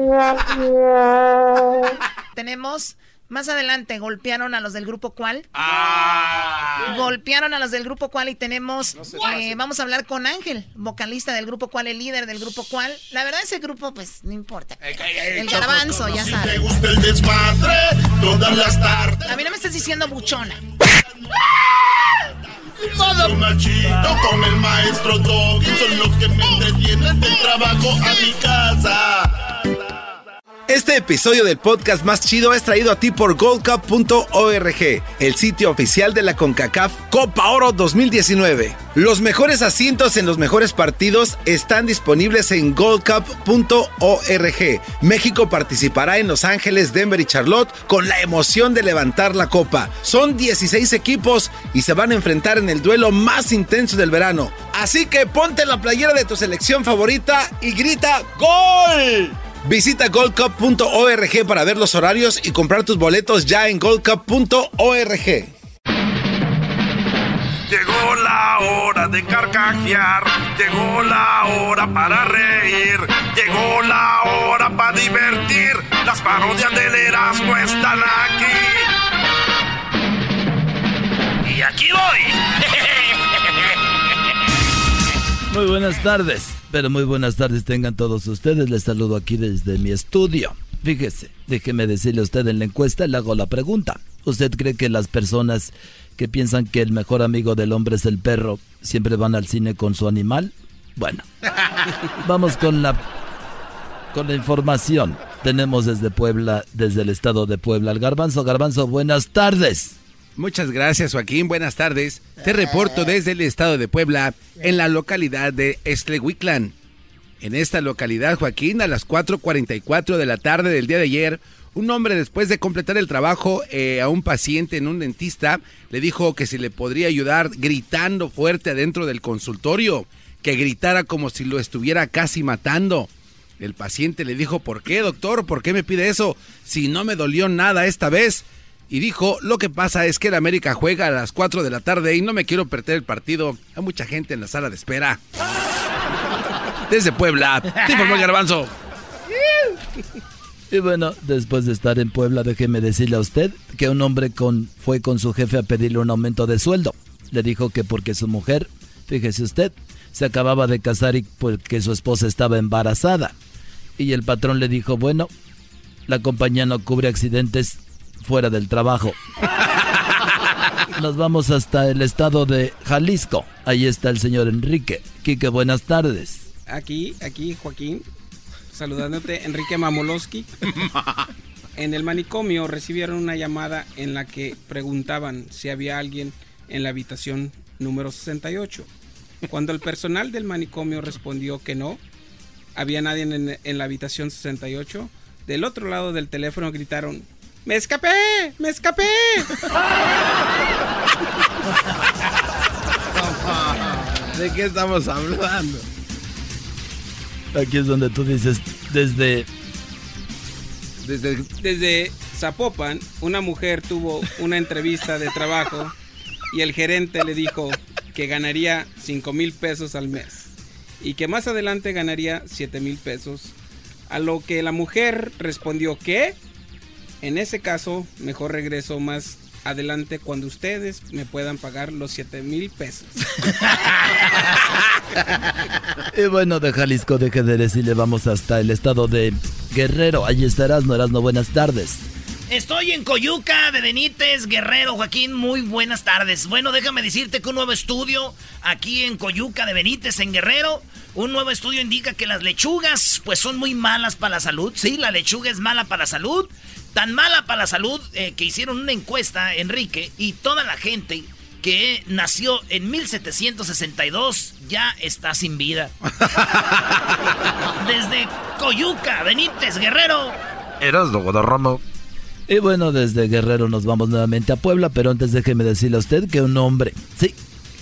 [laughs] Tenemos, más adelante, golpearon a los del grupo cuál. Ah. Golpearon a los del grupo cuál y tenemos, eh, vamos a hablar con Ángel, vocalista del grupo cuál, el líder del grupo cuál. La verdad ese grupo, pues, no importa. El garbanzo, ya Te sabes. gusta el desmadre todas las tardes. A mí no me estás diciendo buchona. Soy machito con el maestro Doggy. Son los que me entretienen del trabajo a mi casa. Este episodio del podcast más chido es traído a ti por goldcup.org, el sitio oficial de la CONCACAF Copa Oro 2019. Los mejores asientos en los mejores partidos están disponibles en goldcup.org. México participará en Los Ángeles, Denver y Charlotte con la emoción de levantar la copa. Son 16 equipos y se van a enfrentar en el duelo más intenso del verano. Así que ponte la playera de tu selección favorita y grita ¡Gol! Visita goldcup.org para ver los horarios y comprar tus boletos ya en goldcup.org. Llegó la hora de carcajear, llegó la hora para reír, llegó la hora para divertir. Las parodias del Erasmo están aquí. Y aquí voy. Muy buenas tardes, pero muy buenas tardes tengan todos ustedes. Les saludo aquí desde mi estudio. Fíjese, déjeme decirle a usted en la encuesta, le hago la pregunta. ¿Usted cree que las personas que piensan que el mejor amigo del hombre es el perro siempre van al cine con su animal? Bueno, [laughs] vamos con la con la información. Tenemos desde Puebla, desde el estado de Puebla, al Garbanzo. Garbanzo, buenas tardes. Muchas gracias, Joaquín. Buenas tardes. Te reporto desde el estado de Puebla, en la localidad de Estlehuiclán. En esta localidad, Joaquín, a las 4.44 de la tarde del día de ayer, un hombre después de completar el trabajo eh, a un paciente en un dentista, le dijo que si le podría ayudar gritando fuerte adentro del consultorio, que gritara como si lo estuviera casi matando. El paciente le dijo, ¿por qué, doctor? ¿Por qué me pide eso? Si no me dolió nada esta vez y dijo, lo que pasa es que el América juega a las 4 de la tarde y no me quiero perder el partido. Hay mucha gente en la sala de espera. Desde Puebla, te informó Garbanzo. Y bueno, después de estar en Puebla, déjeme decirle a usted que un hombre con, fue con su jefe a pedirle un aumento de sueldo. Le dijo que porque su mujer, fíjese usted, se acababa de casar y porque su esposa estaba embarazada. Y el patrón le dijo, bueno, la compañía no cubre accidentes fuera del trabajo. Nos vamos hasta el estado de Jalisco. Ahí está el señor Enrique. Quique, buenas tardes. Aquí, aquí, Joaquín, saludándote, Enrique Mamolowski. En el manicomio recibieron una llamada en la que preguntaban si había alguien en la habitación número 68. Cuando el personal del manicomio respondió que no, había nadie en, en la habitación 68, del otro lado del teléfono gritaron, ¡Me escapé! ¡Me escapé! [laughs] ¿De qué estamos hablando? Aquí es donde tú dices, desde... Desde, desde Zapopan, una mujer tuvo una entrevista de trabajo y el gerente le dijo que ganaría 5 mil pesos al mes y que más adelante ganaría 7 mil pesos. A lo que la mujer respondió que en ese caso, mejor regreso más adelante cuando ustedes me puedan pagar los 7 mil pesos. [laughs] y bueno, de Jalisco, deje de decirle, vamos hasta el estado de Guerrero. Allí estarás, no no buenas tardes. Estoy en Coyuca de Benítez, Guerrero, Joaquín, muy buenas tardes. Bueno, déjame decirte que un nuevo estudio aquí en Coyuca de Benítez, en Guerrero, un nuevo estudio indica que las lechugas pues son muy malas para la salud. Sí, la lechuga es mala para la salud Tan mala para la salud eh, que hicieron una encuesta, Enrique, y toda la gente que nació en 1762 ya está sin vida. [laughs] desde Coyuca, Benítez, Guerrero. Eras lo Ramo. Y bueno, desde Guerrero nos vamos nuevamente a Puebla, pero antes déjeme decirle a usted que un hombre, sí,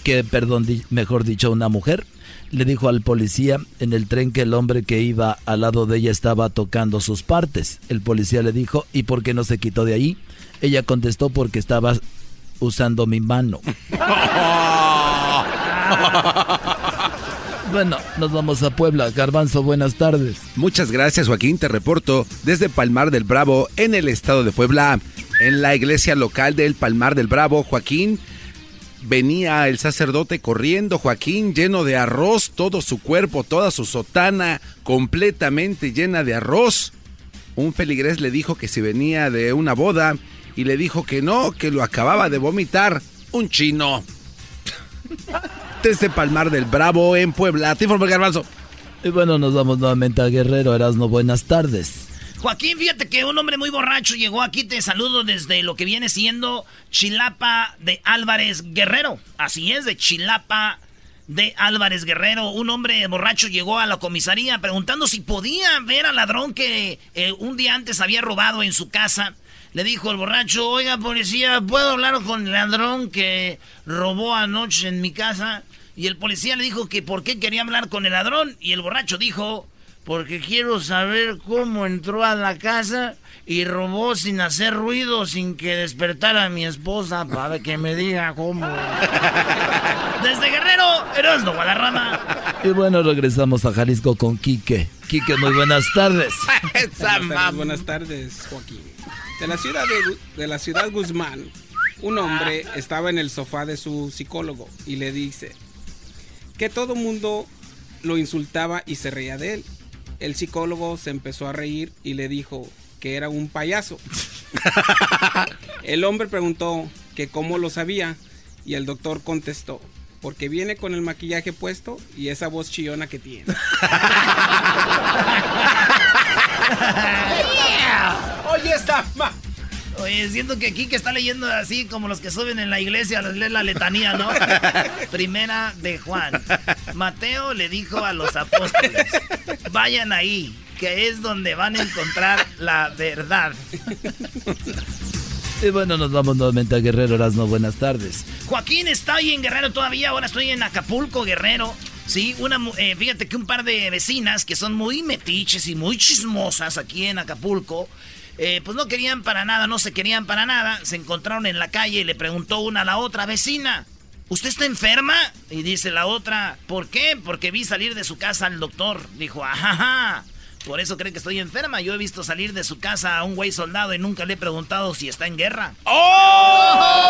que perdón, mejor dicho, una mujer, le dijo al policía en el tren que el hombre que iba al lado de ella estaba tocando sus partes. El policía le dijo, ¿y por qué no se quitó de ahí? Ella contestó porque estaba usando mi mano. [laughs] Bueno, nos vamos a Puebla. Garbanzo, buenas tardes. Muchas gracias, Joaquín. Te reporto desde Palmar del Bravo, en el estado de Puebla. En la iglesia local del Palmar del Bravo, Joaquín, venía el sacerdote corriendo, Joaquín, lleno de arroz, todo su cuerpo, toda su sotana completamente llena de arroz. Un feligrés le dijo que si venía de una boda y le dijo que no, que lo acababa de vomitar un chino. Desde Palmar del Bravo en Puebla, te informo Garbanzo. Y bueno, nos vamos nuevamente a Guerrero, Erasmo, buenas tardes. Joaquín, fíjate que un hombre muy borracho llegó aquí, te saludo desde lo que viene siendo Chilapa de Álvarez Guerrero. Así es, de Chilapa de Álvarez Guerrero. Un hombre borracho llegó a la comisaría preguntando si podía ver al ladrón que eh, un día antes había robado en su casa. Le dijo el borracho, oiga policía, ¿puedo hablar con el ladrón que robó anoche en mi casa? Y el policía le dijo que por qué quería hablar con el ladrón. Y el borracho dijo, porque quiero saber cómo entró a la casa y robó sin hacer ruido, sin que despertara a mi esposa para que me diga cómo. [laughs] Desde Guerrero, Erasmo Guadarrama. Y bueno, regresamos a Jalisco con Quique. Quique, muy buenas tardes. [laughs] buenas, tardes, Joaquín. De la ciudad de, de la ciudad Guzmán, un hombre estaba en el sofá de su psicólogo y le dice que todo mundo lo insultaba y se reía de él el psicólogo se empezó a reír y le dijo que era un payaso. [laughs] el hombre preguntó que cómo lo sabía y el doctor contestó, porque viene con el maquillaje puesto y esa voz chillona que tiene. [laughs] Oye, esta... Oye, siento que aquí que está leyendo así como los que suben en la iglesia, les lee la letanía, ¿no? [laughs] Primera de Juan. Mateo le dijo a los apóstoles, vayan ahí, que es donde van a encontrar la verdad. Y bueno, nos vamos nuevamente a Guerrero no Buenas tardes. Joaquín está ahí en Guerrero todavía. Ahora estoy en Acapulco, Guerrero. Sí, una, eh, fíjate que un par de vecinas que son muy metiches y muy chismosas aquí en Acapulco, eh, pues no querían para nada, no se querían para nada. Se encontraron en la calle y le preguntó una a la otra vecina, ¿usted está enferma? Y dice la otra, ¿por qué? Porque vi salir de su casa al doctor. Dijo, ajá. Por eso cree que estoy enferma. Yo he visto salir de su casa a un güey soldado y nunca le he preguntado si está en guerra. ¡Oh!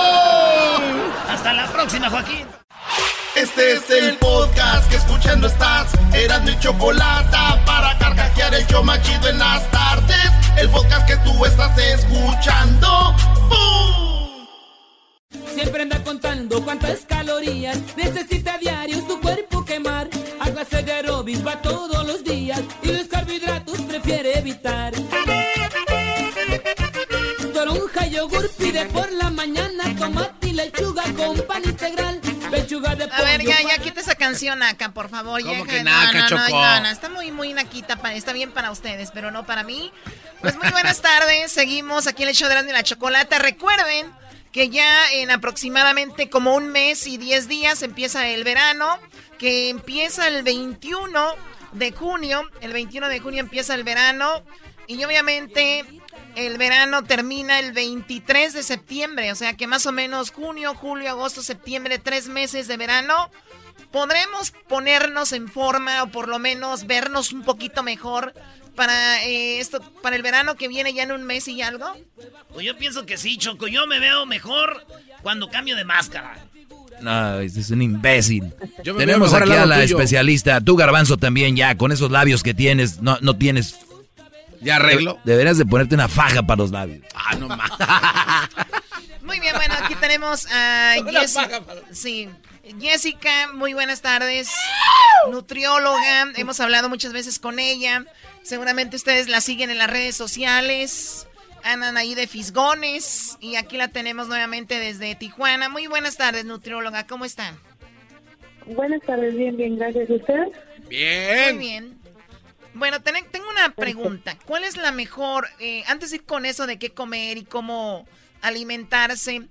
Hasta la próxima, Joaquín. Este es el podcast que escuchando estás. Eran mi chocolate para carcajear el yo machido en las tardes. El podcast que tú estás escuchando. ¡Bum! Siempre anda contando cuántas calorías necesita diario su cuerpo quemar. Hágase de aeróbic va todos los días y los carbohidratos prefiere evitar. Toronja, yogur pide por la mañana, tomate y lechuga con pan integral. Pechuga de A ver, ya, ya quita esa canción acá, por favor. ¿Cómo ya, que naca, no, no, no, está muy, muy naquita, pa- está bien para ustedes, pero no para mí. Pues muy buenas tardes, seguimos aquí en el show de la Chocolata. Recuerden que ya en aproximadamente como un mes y 10 días empieza el verano, que empieza el 21 de junio, el 21 de junio empieza el verano y obviamente el verano termina el 23 de septiembre, o sea que más o menos junio, julio, agosto, septiembre, tres meses de verano. ¿Podremos ponernos en forma o por lo menos vernos un poquito mejor para eh, esto, para el verano que viene ya en un mes y algo? Pues yo pienso que sí, Choco. Yo me veo mejor cuando cambio de máscara. No, es un imbécil. Yo me Tenemos aquí a la tuyo. especialista. Tú, Garbanzo, también ya, con esos labios que tienes, no, no tienes... ¿Ya arreglo? De- deberías de ponerte una faja para los labios. Ah, no más. [laughs] Muy bien, bueno, aquí tenemos a [laughs] Jessica. Sí. Jessica, muy buenas tardes. Nutrióloga, hemos hablado muchas veces con ella. Seguramente ustedes la siguen en las redes sociales. Andan ahí de Fisgones. Y aquí la tenemos nuevamente desde Tijuana. Muy buenas tardes, nutrióloga. ¿Cómo están? Buenas tardes, bien, bien, gracias. ¿Y usted? Bien. Muy bien. Bueno, ten- tengo una pregunta. ¿Cuál es la mejor, eh, antes de ir con eso de qué comer y cómo alimentarse,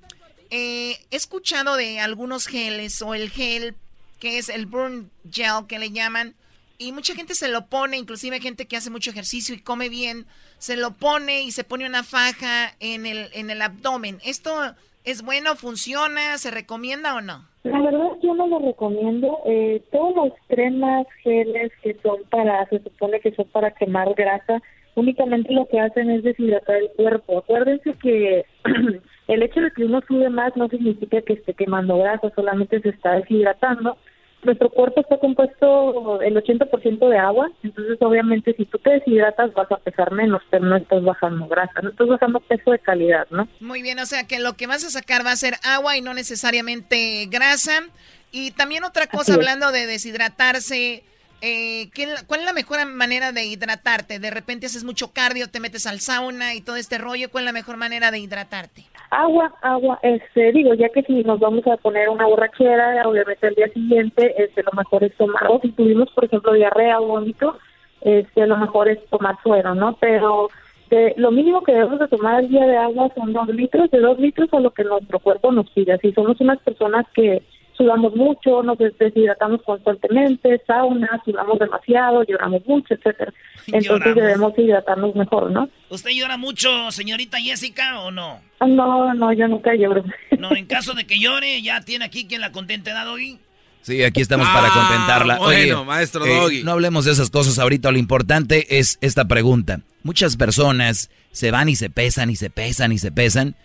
eh, he escuchado de algunos geles o el gel que es el burn gel que le llaman y mucha gente se lo pone, inclusive gente que hace mucho ejercicio y come bien, se lo pone y se pone una faja en el, en el abdomen. ¿Esto es bueno, funciona, se recomienda o no? La verdad, yo no lo recomiendo. Eh, todos los cremas, geles que son para, se supone que son para quemar grasa, únicamente lo que hacen es deshidratar el cuerpo. Acuérdense que [clears throat] el hecho de que uno sube más no significa que esté quemando grasa, solamente se está deshidratando. Nuestro cuerpo está compuesto el 80% de agua, entonces obviamente si tú te deshidratas vas a pesar menos, pero no estás bajando grasa, no estás bajando peso de calidad, ¿no? Muy bien, o sea que lo que vas a sacar va a ser agua y no necesariamente grasa. Y también otra cosa, hablando de deshidratarse, eh, ¿qué- ¿cuál es la mejor manera de hidratarte? De repente haces mucho cardio, te metes al sauna y todo este rollo, ¿cuál es la mejor manera de hidratarte? Agua, agua, este, digo, ya que si nos vamos a poner una borrachera, obviamente al día siguiente, este, lo mejor es tomar, o si tuvimos, por ejemplo, diarrea o vómito, este, lo mejor es tomar suero, ¿no? Pero de- lo mínimo que debemos de tomar al día de agua son dos litros, de dos litros a lo que nuestro cuerpo nos pide. Si somos unas personas que sudamos mucho, nos des- deshidratamos constantemente, sauna, sudamos demasiado, lloramos mucho, etcétera. [laughs] Entonces Lloramos. debemos hidratarnos mejor, ¿no? ¿Usted llora mucho, señorita Jessica, o no? No, no, yo nunca lloro. No, en caso de que llore, ya tiene aquí quien la contente da hoy. Sí, aquí estamos para Ah, contentarla. bueno, Oye, maestro eh, Doggy. no hablemos de esas cosas ahorita. Lo importante es esta pregunta. Muchas personas se van y se pesan y se pesan y se pesan,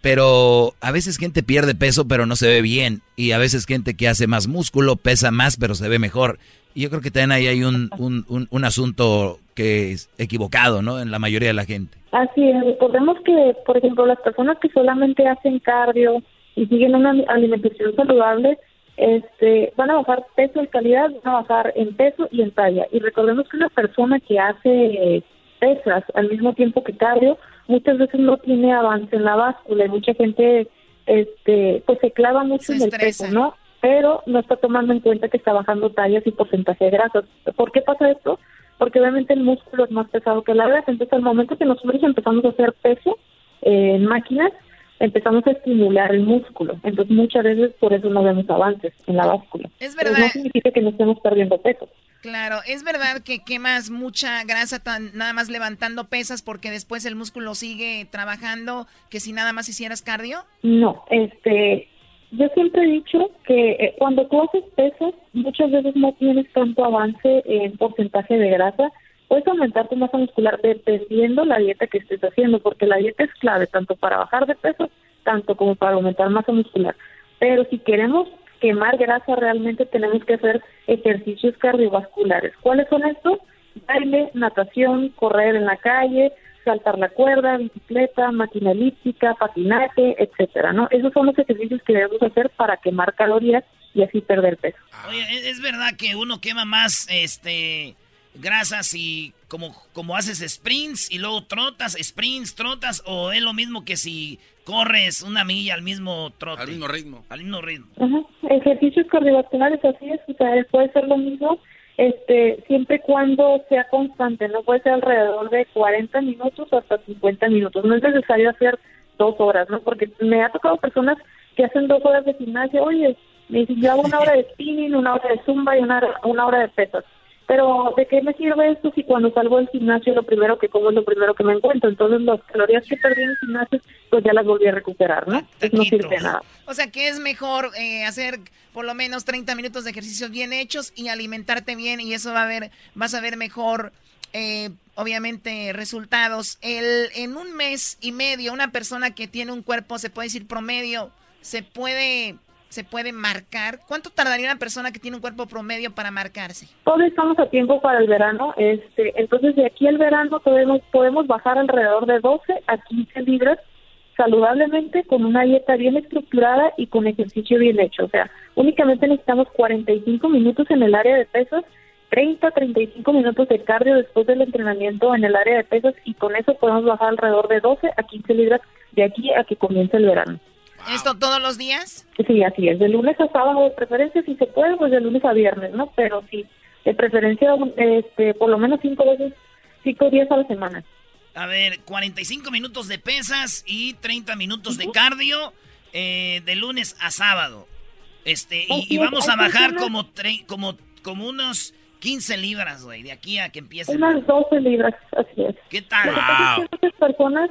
pero a veces gente pierde peso pero no se ve bien y a veces gente que hace más músculo pesa más pero se ve mejor. Y yo creo que también ahí hay un, un, un- un asunto que es equivocado, ¿no? En la mayoría de la gente. Así es, recordemos que, por ejemplo, las personas que solamente hacen cardio y siguen una alimentación saludable, este, van a bajar peso y calidad, van a bajar en peso y en talla. Y recordemos que una persona que hace pesas al mismo tiempo que cardio, muchas veces no tiene avance en la báscula y mucha gente este pues se clava mucho en el peso, ¿no? Pero no está tomando en cuenta que está bajando tallas y porcentaje de grasas. ¿Por qué pasa esto? Porque obviamente el músculo es más pesado que la grasa. Entonces, al momento que nosotros empezamos a hacer peso eh, en máquinas, empezamos a estimular el músculo. Entonces, muchas veces por eso no vemos avances en la báscula. Es verdad. no significa que no estemos perdiendo peso. Claro, es verdad que quemas mucha grasa tan, nada más levantando pesas porque después el músculo sigue trabajando que si nada más hicieras cardio. No, este, yo siempre he dicho que eh, cuando tú haces pesas, muchas veces no tienes tanto avance en porcentaje de grasa. Puedes aumentar tu masa muscular dependiendo la dieta que estés haciendo, porque la dieta es clave tanto para bajar de peso, tanto como para aumentar masa muscular. Pero si queremos quemar grasa realmente tenemos que hacer ejercicios cardiovasculares. ¿Cuáles son estos? Baile, natación, correr en la calle, saltar la cuerda, bicicleta, máquina elíptica, patinaje, etcétera, ¿no? Esos son los ejercicios que debemos hacer para quemar calorías y así perder peso. Oye, es verdad que uno quema más este grasas y como, como haces sprints y luego trotas, sprints, trotas, o es lo mismo que si corres una milla al mismo trote. Al mismo ritmo. Al mismo ritmo. Ajá. Ejercicios cardiovasculares, así es, o sea, puede ser lo mismo, este, siempre y cuando sea constante, no puede ser alrededor de 40 minutos hasta 50 minutos, no es necesario hacer dos horas, ¿no? Porque me ha tocado personas que hacen dos horas de gimnasia, oye, me dicen, yo hago una hora de spinning, una hora de zumba y una, una hora de pesas pero ¿de qué me sirve esto si cuando salgo del gimnasio lo primero que como es lo primero que me encuentro? Entonces las calorías que perdí en el gimnasio, pues ya las volví a recuperar, ¿no? no sirve de nada. O sea que es mejor eh, hacer por lo menos 30 minutos de ejercicios bien hechos y alimentarte bien y eso va a ver, vas a ver mejor, eh, obviamente, resultados. El, en un mes y medio, una persona que tiene un cuerpo, se puede decir promedio, se puede se puede marcar? ¿Cuánto tardaría una persona que tiene un cuerpo promedio para marcarse? Todavía estamos a tiempo para el verano, este, entonces de aquí al verano podemos, podemos bajar alrededor de 12 a 15 libras saludablemente con una dieta bien estructurada y con ejercicio bien hecho. O sea, únicamente necesitamos 45 minutos en el área de pesas, 30 35 minutos de cardio después del entrenamiento en el área de pesas y con eso podemos bajar alrededor de 12 a 15 libras de aquí a que comience el verano. ¿Esto todos los días? Sí, así es. De lunes a sábado, de preferencia, si se puede, pues de lunes a viernes, ¿no? Pero sí, de preferencia, este, por lo menos cinco veces, cinco días a la semana. A ver, 45 minutos de pesas y 30 minutos de cardio eh, de lunes a sábado. Este, y, vamos a bajar como, como, como unos 15 libras, güey, de aquí a que empiece. Unas 12 libras, así es. ¿Qué tal? muchas personas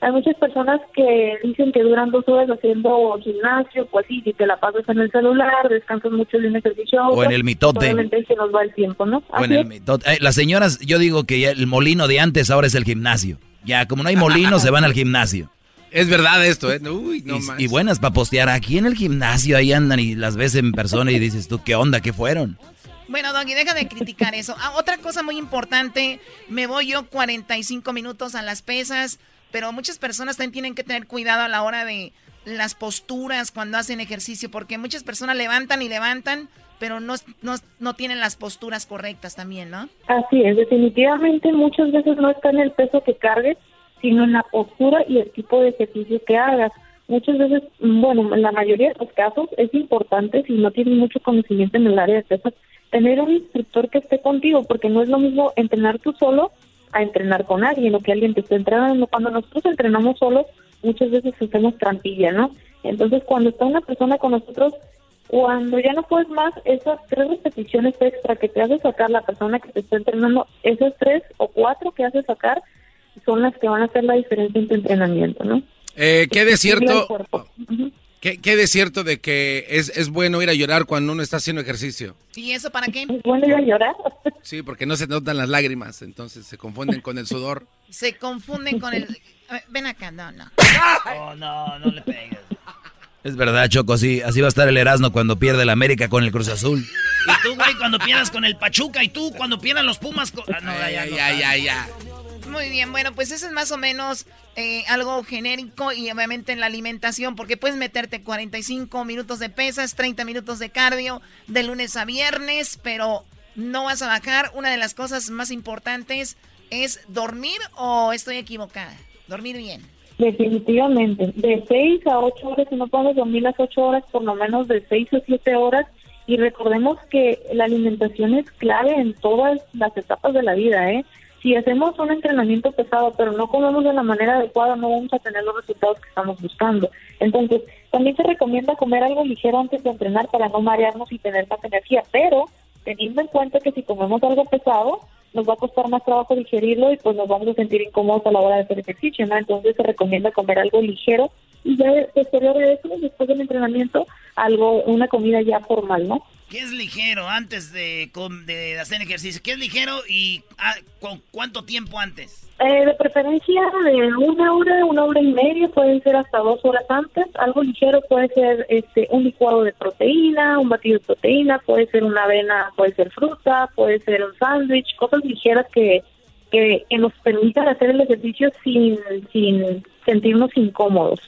hay muchas personas que dicen que duran dos horas haciendo gimnasio, pues sí, si te la pasas en el celular, descansas mucho en ejercicio. O en el mitote. Obviamente se nos va el tiempo, ¿no? O en el mitote. Eh, las señoras, yo digo que ya el molino de antes ahora es el gimnasio. Ya, como no hay molino, se van al gimnasio. Es verdad esto, ¿eh? Uy, no y, y, buenas para postear. Aquí en el gimnasio, ahí andan y las ves en persona y dices tú, ¿qué onda? ¿Qué fueron? Bueno, Doggy, deja de criticar eso. Ah, otra cosa muy importante, me voy yo 45 minutos a las pesas pero muchas personas también tienen que tener cuidado a la hora de las posturas cuando hacen ejercicio, porque muchas personas levantan y levantan, pero no, no, no tienen las posturas correctas también, ¿no? Así es, definitivamente muchas veces no está en el peso que cargues, sino en la postura y el tipo de ejercicio que hagas. Muchas veces, bueno, en la mayoría de los casos es importante, si no tienes mucho conocimiento en el área de peso, tener un instructor que esté contigo, porque no es lo mismo entrenar tú solo a entrenar con alguien o que alguien te esté entrenando. Cuando nosotros entrenamos solos, muchas veces hacemos trampilla, ¿no? Entonces, cuando está una persona con nosotros, cuando ya no puedes más, esas tres repeticiones extra que te hace sacar la persona que te está entrenando, esas tres o cuatro que hace sacar, son las que van a hacer la diferencia en tu entrenamiento, ¿no? Eh, ¿Qué de cierto? ¿Qué, ¿Qué, de cierto de que es, es bueno ir a llorar cuando uno está haciendo ejercicio? ¿Y eso para qué? ¿Es bueno ir a llorar? [laughs] Sí, porque no se notan las lágrimas, entonces se confunden con el sudor. [laughs] Se confunden con el... ven acá, no, no. [laughs] Oh, no, no le pegues. Es verdad, Choco, sí, así va a estar el Erasmo cuando pierde el América con el Cruz Azul. Y tú, güey, cuando pierdas con el Pachuca, y tú cuando pierdan los Pumas con... Ah, no, ya, ya, ya, ya. Muy bien, bueno, pues eso es más o menos eh, algo genérico y obviamente en la alimentación, porque puedes meterte 45 minutos de pesas, 30 minutos de cardio de lunes a viernes, pero no vas a bajar. Una de las cosas más importantes, ¿Es dormir o estoy equivocada? Dormir bien. Definitivamente. De 6 a 8 horas, si no podemos dormir las 8 horas, por lo menos de 6 o 7 horas. Y recordemos que la alimentación es clave en todas las etapas de la vida, ¿eh? Si hacemos un entrenamiento pesado, pero no comemos de la manera adecuada, no vamos a tener los resultados que estamos buscando. Entonces, también se recomienda comer algo ligero antes de entrenar para no marearnos y tener más energía, pero teniendo en cuenta que si comemos algo pesado, nos va a costar más trabajo digerirlo y pues nos vamos a sentir incómodos a la hora de hacer ejercicio, ¿no? Entonces se recomienda comer algo ligero y ya posterior de eso, después del entrenamiento, algo, una comida ya formal, ¿no? ¿Qué es ligero antes de, de hacer ejercicio? ¿Qué es ligero y ah, con cuánto tiempo antes? Eh, de preferencia de una hora, una hora y media, pueden ser hasta dos horas antes. Algo ligero puede ser este un licuado de proteína, un batido de proteína, puede ser una avena, puede ser fruta, puede ser un sándwich, cosas ligeras que, que, que nos permitan hacer el ejercicio sin, sin sentirnos incómodos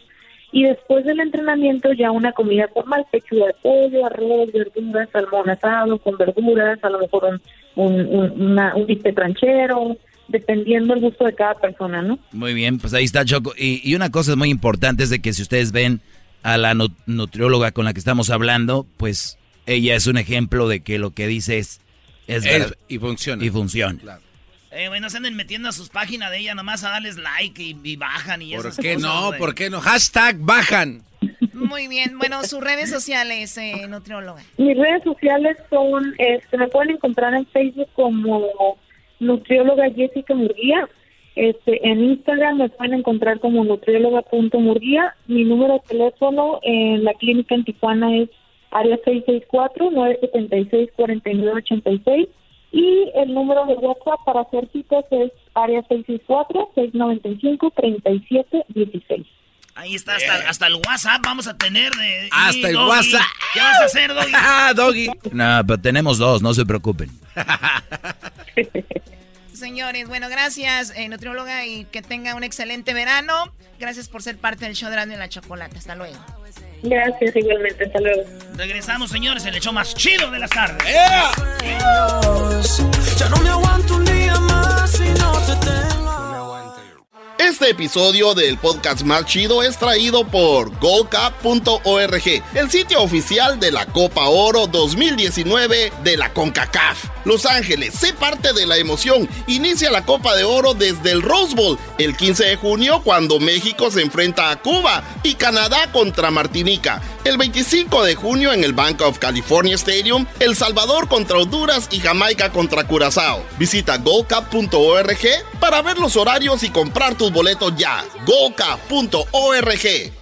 y después del entrenamiento ya una comida formal, pechuga de pollo, arroz, verduras, salmón asado con verduras, a lo mejor un, un, un bistec tranchero, dependiendo el gusto de cada persona, ¿no? Muy bien, pues ahí está Choco. Y, y una cosa es muy importante es de que si ustedes ven a la nutrióloga con la que estamos hablando, pues ella es un ejemplo de que lo que dice es... es, y funciona. Y funciona. Claro. Eh, bueno, se anden metiendo a sus páginas de ella nomás a darles like y, bajan y ¿Por qué no? ¿Por qué no? Hashtag bajan. Muy bien. Bueno, sus redes sociales, eh, nutrióloga. Mis redes sociales son, este, me pueden encontrar en Facebook como nutrióloga Jessica Murguía. Este, en Instagram me pueden encontrar como nutrióloga.murguía. Mi número de teléfono en la clínica en Tijuana es área 664-976-4986. Y el número de WhatsApp para hacer citas es área 664-695-3716. Ahí está, hasta, hasta, el WhatsApp vamos a tener. De, hasta el WhatsApp. ¿Qué vas a hacer, Doggy? [laughs] ah, Doggy. No, pero tenemos dos, no se preocupen. [laughs] Señores, bueno, gracias, eh, nutrióloga, y que tenga un excelente verano. Gracias por ser parte del show de Grande la Chocolate. Hasta luego. Gracias, igualmente. Hasta luego. Regresamos, señores, en el show más chido de las tardes. Ya no me aguanto un día más si no te tengo. Este episodio del podcast más chido es traído por goldcup.org, el sitio oficial de la Copa Oro 2019 de la CONCACAF. Los Ángeles, sé parte de la emoción. Inicia la Copa de Oro desde el Rose Bowl el 15 de junio cuando México se enfrenta a Cuba y Canadá contra Martinica. El 25 de junio en el Bank of California Stadium, El Salvador contra Honduras y Jamaica contra Curazao. Visita goldcup.org para ver los horarios y comprar tus boletos ya. goldcup.org.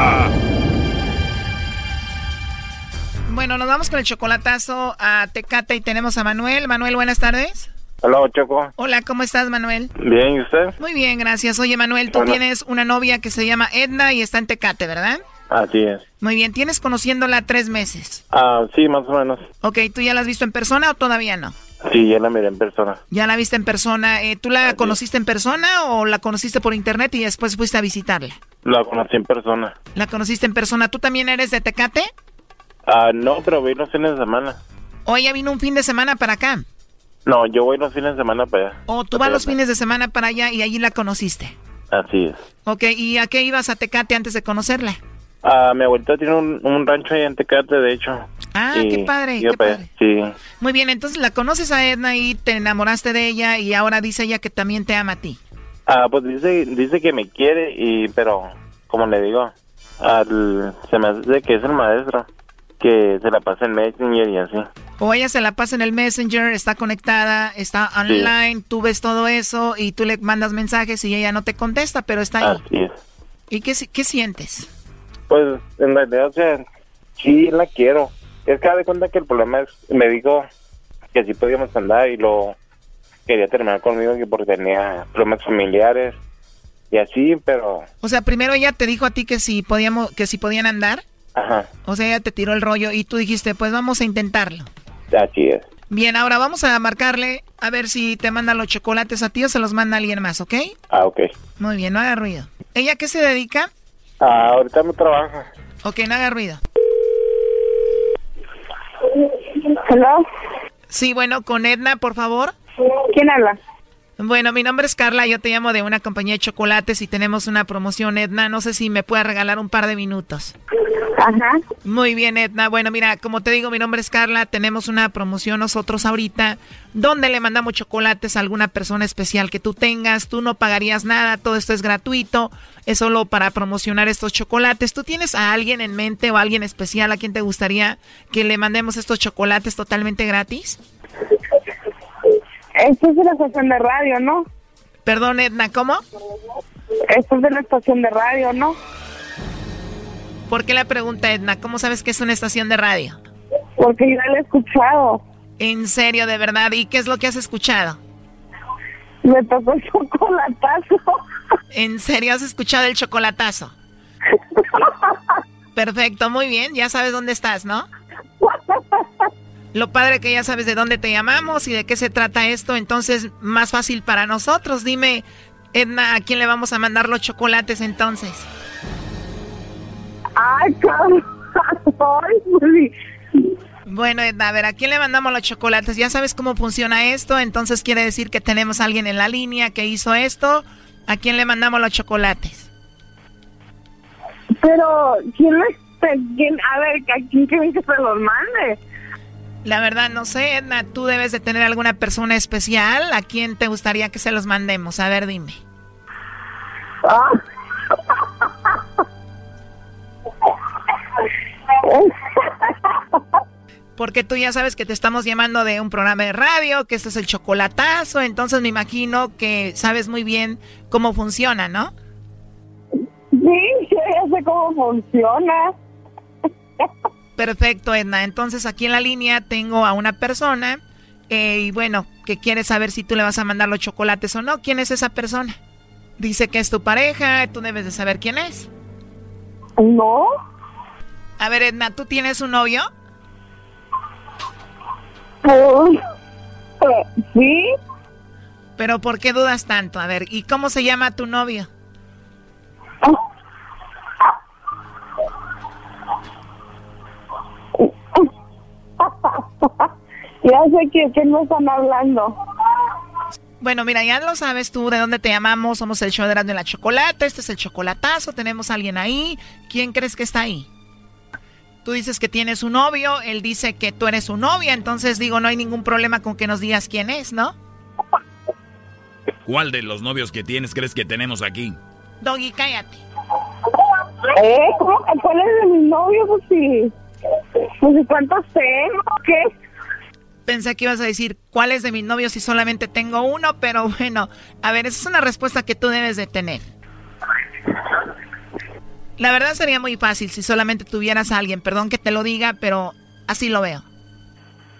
Bueno, nos vamos con el chocolatazo a Tecate y tenemos a Manuel. Manuel, buenas tardes. Hola, Choco. Hola, ¿cómo estás, Manuel? Bien, ¿y usted? Muy bien, gracias. Oye, Manuel, tú tienes una novia que se llama Edna y está en Tecate, ¿verdad? Así es. Muy bien, ¿tienes conociéndola tres meses? Ah, sí, más o menos. Ok, ¿tú ya la has visto en persona o todavía no? Sí, ya la miré en persona. ¿Ya la viste en persona? Eh, ¿Tú la conociste en persona o la conociste por internet y después fuiste a visitarla? La conocí en persona. ¿La conociste en persona? ¿Tú también eres de Tecate? Ah, no, pero voy los fines de semana. ¿O ella vino un fin de semana para acá? No, yo voy los fines de semana para allá. ¿O tú vas los fines de semana para allá y allí la conociste? Así es. Ok, ¿y a qué ibas a Tecate antes de conocerla? Ah, mi abuelita tiene un, rancho ahí en Tecate, de hecho. Ah, qué padre, qué padre. Sí. Muy bien, entonces la conoces a Edna y te enamoraste de ella y ahora dice ella que también te ama a ti. Ah, pues dice, dice que me quiere y, pero, como le digo, al, se me hace que es el maestro que se la pasa en Messenger y así. O ella se la pasa en el Messenger, está conectada, está online, tú ves todo eso y tú le mandas mensajes y ella no te contesta, pero está ahí. Así es. ¿Y qué, qué sientes? Pues en realidad, o sea, sí la quiero. Es que de cuenta que el problema es, me dijo que sí podíamos andar y lo quería terminar conmigo que porque tenía problemas familiares y así, pero... O sea, primero ella te dijo a ti que si podíamos, que si podían andar. Ajá. O sea, ella te tiró el rollo y tú dijiste, pues vamos a intentarlo. Así es. Bien, ahora vamos a marcarle a ver si te manda los chocolates a ti o se los manda alguien más, ¿ok? Ah, ok. Muy bien, no haga ruido. ¿Ella qué se dedica? Ah, ahorita me trabaja. Ok, no haga ruido. ¿Hello? Sí, bueno, con Edna, por favor. ¿Quién habla? Bueno, mi nombre es Carla, yo te llamo de una compañía de chocolates y tenemos una promoción, Edna. No sé si me puedes regalar un par de minutos. Ajá. Muy bien, Edna. Bueno, mira, como te digo, mi nombre es Carla. Tenemos una promoción nosotros ahorita donde le mandamos chocolates a alguna persona especial que tú tengas. Tú no pagarías nada, todo esto es gratuito. Es solo para promocionar estos chocolates. ¿Tú tienes a alguien en mente o a alguien especial a quien te gustaría que le mandemos estos chocolates totalmente gratis? Esto es de la estación de radio, ¿no? Perdón, Edna, ¿cómo? Esto es de la estación de radio, ¿no? ¿Por qué la pregunta, Edna? ¿Cómo sabes que es una estación de radio? Porque yo la he escuchado. ¿En serio, de verdad? ¿Y qué es lo que has escuchado? Me tocó el chocolatazo. [laughs] ¿En serio has escuchado el chocolatazo? [laughs] Perfecto, muy bien. Ya sabes dónde estás, ¿no? Lo padre que ya sabes de dónde te llamamos y de qué se trata esto, entonces más fácil para nosotros. Dime, Edna, ¿a quién le vamos a mandar los chocolates entonces? Ay, bueno, Edna, a ver, ¿a quién le mandamos los chocolates? Ya sabes cómo funciona esto, entonces quiere decir que tenemos a alguien en la línea que hizo esto. ¿A quién le mandamos los chocolates? Pero, ¿quién le... Quién, a ver, ¿a quién quieren que se los mande? La verdad, no sé, Edna, tú debes de tener alguna persona especial. ¿A quién te gustaría que se los mandemos? A ver, dime. Porque tú ya sabes que te estamos llamando de un programa de radio, que este es el chocolatazo, entonces me imagino que sabes muy bien cómo funciona, ¿no? Sí, [laughs] ya sé cómo funciona. Perfecto, Edna. Entonces aquí en la línea tengo a una persona eh, y bueno, que quiere saber si tú le vas a mandar los chocolates o no. ¿Quién es esa persona? Dice que es tu pareja, tú debes de saber quién es. No. A ver, Edna, ¿tú tienes un novio? Pues, eh, sí. Pero ¿por qué dudas tanto? A ver, ¿y cómo se llama tu novio? [laughs] ya sé que, que no están hablando. Bueno, mira, ya lo sabes tú de dónde te llamamos. Somos el show de la Chocolate. Este es el chocolatazo. Tenemos a alguien ahí. ¿Quién crees que está ahí? Tú dices que tienes un novio. Él dice que tú eres su novia. Entonces digo, no hay ningún problema con que nos digas quién es, ¿no? ¿Cuál de los novios que tienes crees que tenemos aquí? Doggy, cállate. ¿Eh? ¿Cuál es de mi novio? Pues sí. Pues ¿cuántos tengo? ¿Qué? Pensé que ibas a decir, ¿cuál es de mis novios si solamente tengo uno? Pero bueno, a ver, esa es una respuesta que tú debes de tener. La verdad sería muy fácil si solamente tuvieras a alguien. Perdón que te lo diga, pero así lo veo.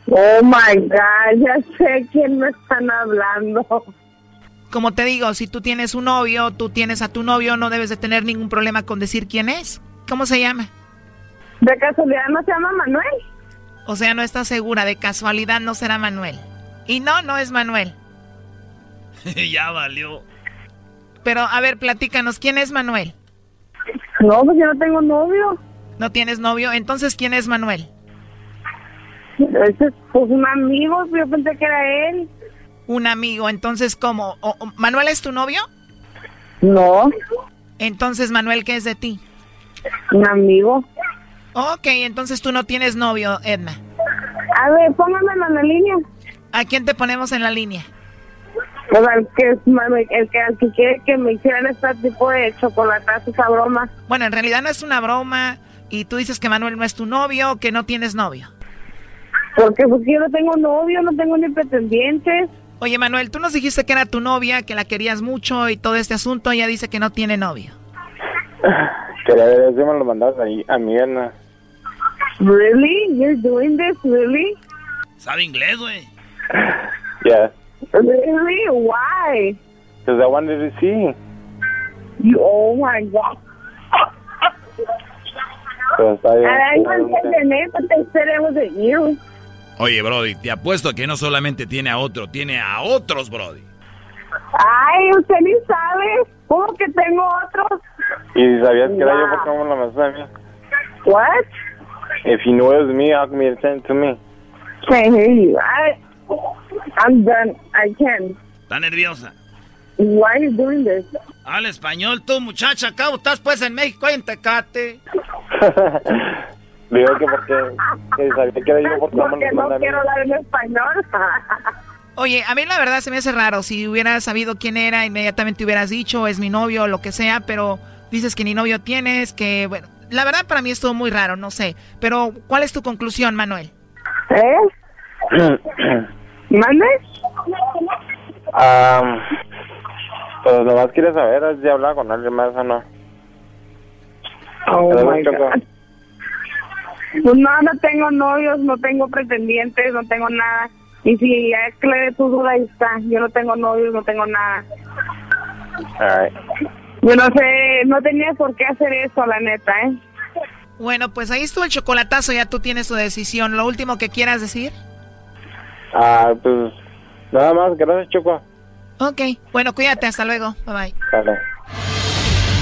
Oh my God, ya sé quién me están hablando. Como te digo, si tú tienes un novio, tú tienes a tu novio, no debes de tener ningún problema con decir quién es. ¿Cómo se llama? ¿De casualidad no se llama Manuel? O sea, no estás segura, de casualidad no será Manuel. Y no, no es Manuel. [laughs] ya valió. Pero, a ver, platícanos, ¿quién es Manuel? No, pues yo no tengo novio. ¿No tienes novio? Entonces, ¿quién es Manuel? Ese es pues, un amigo, yo pensé que era él. Un amigo, entonces, ¿cómo? ¿Manuel es tu novio? No. Entonces, Manuel, ¿qué es de ti? Un amigo. Ok, entonces tú no tienes novio, Edna. A ver, póngamelo en la línea. ¿A quién te ponemos en la línea? Pues al que, el que, al que quiere que me hicieran este tipo de chocolatazo, esa broma. Bueno, en realidad no es una broma. Y tú dices que Manuel no es tu novio, que no tienes novio. Porque pues yo no tengo novio, no tengo ni pretendientes. Oye, Manuel, tú nos dijiste que era tu novia, que la querías mucho y todo este asunto. Ella dice que no tiene novio. Que la verdad me lo mandas ahí a mi Edna. Really? You're doing this, really? ¿Sabe inglés, güey? Yeah. Really? Why? Because I wanted to see. You, oh my God. Pero está bien. I don't name, but they said it wasn't you. Oye, Brody, te apuesto que no solamente tiene a otro, tiene a otros, Brody. Ay, usted ni sabe. ¿Cómo que tengo otros? Y sabías que era yo, Wow. ¿por qué no me lo mandaste a mí? What? If you knew it was me, how come you it to me? Can't hear you. I, I'm done. I can't. Está nerviosa. Why are you doing this? Habla español tú, muchacha. Acá estás pues en México, en Tecate. [laughs] Digo que porque que sabía que era yo, ¿por Porque no quiero hablar en español. [laughs] Oye, a mí la verdad se me hace raro. Si hubieras sabido quién era, inmediatamente hubieras dicho, es mi novio o lo que sea, pero dices que ni novio tienes, que, bueno, la verdad para mí estuvo muy raro, no sé. Pero, ¿cuál es tu conclusión, Manuel? ¿Eh? [clears throat] ¿Mande? Ah, pues nomás quieres saber si hablaba con alguien más o no. Oh my God. Pues no, no tengo novios, no tengo pretendientes, no tengo nada. Y si ya aclaré tu duda, ahí está. Yo no tengo novios, no tengo nada. alright. Yo no sé, no tenía por qué hacer eso, la neta, ¿eh? Bueno, pues ahí estuvo el chocolatazo, ya tú tienes tu decisión. ¿Lo último que quieras decir? Ah, pues nada más, gracias Choco. Ok, bueno, cuídate, hasta luego. Bye bye. Vale.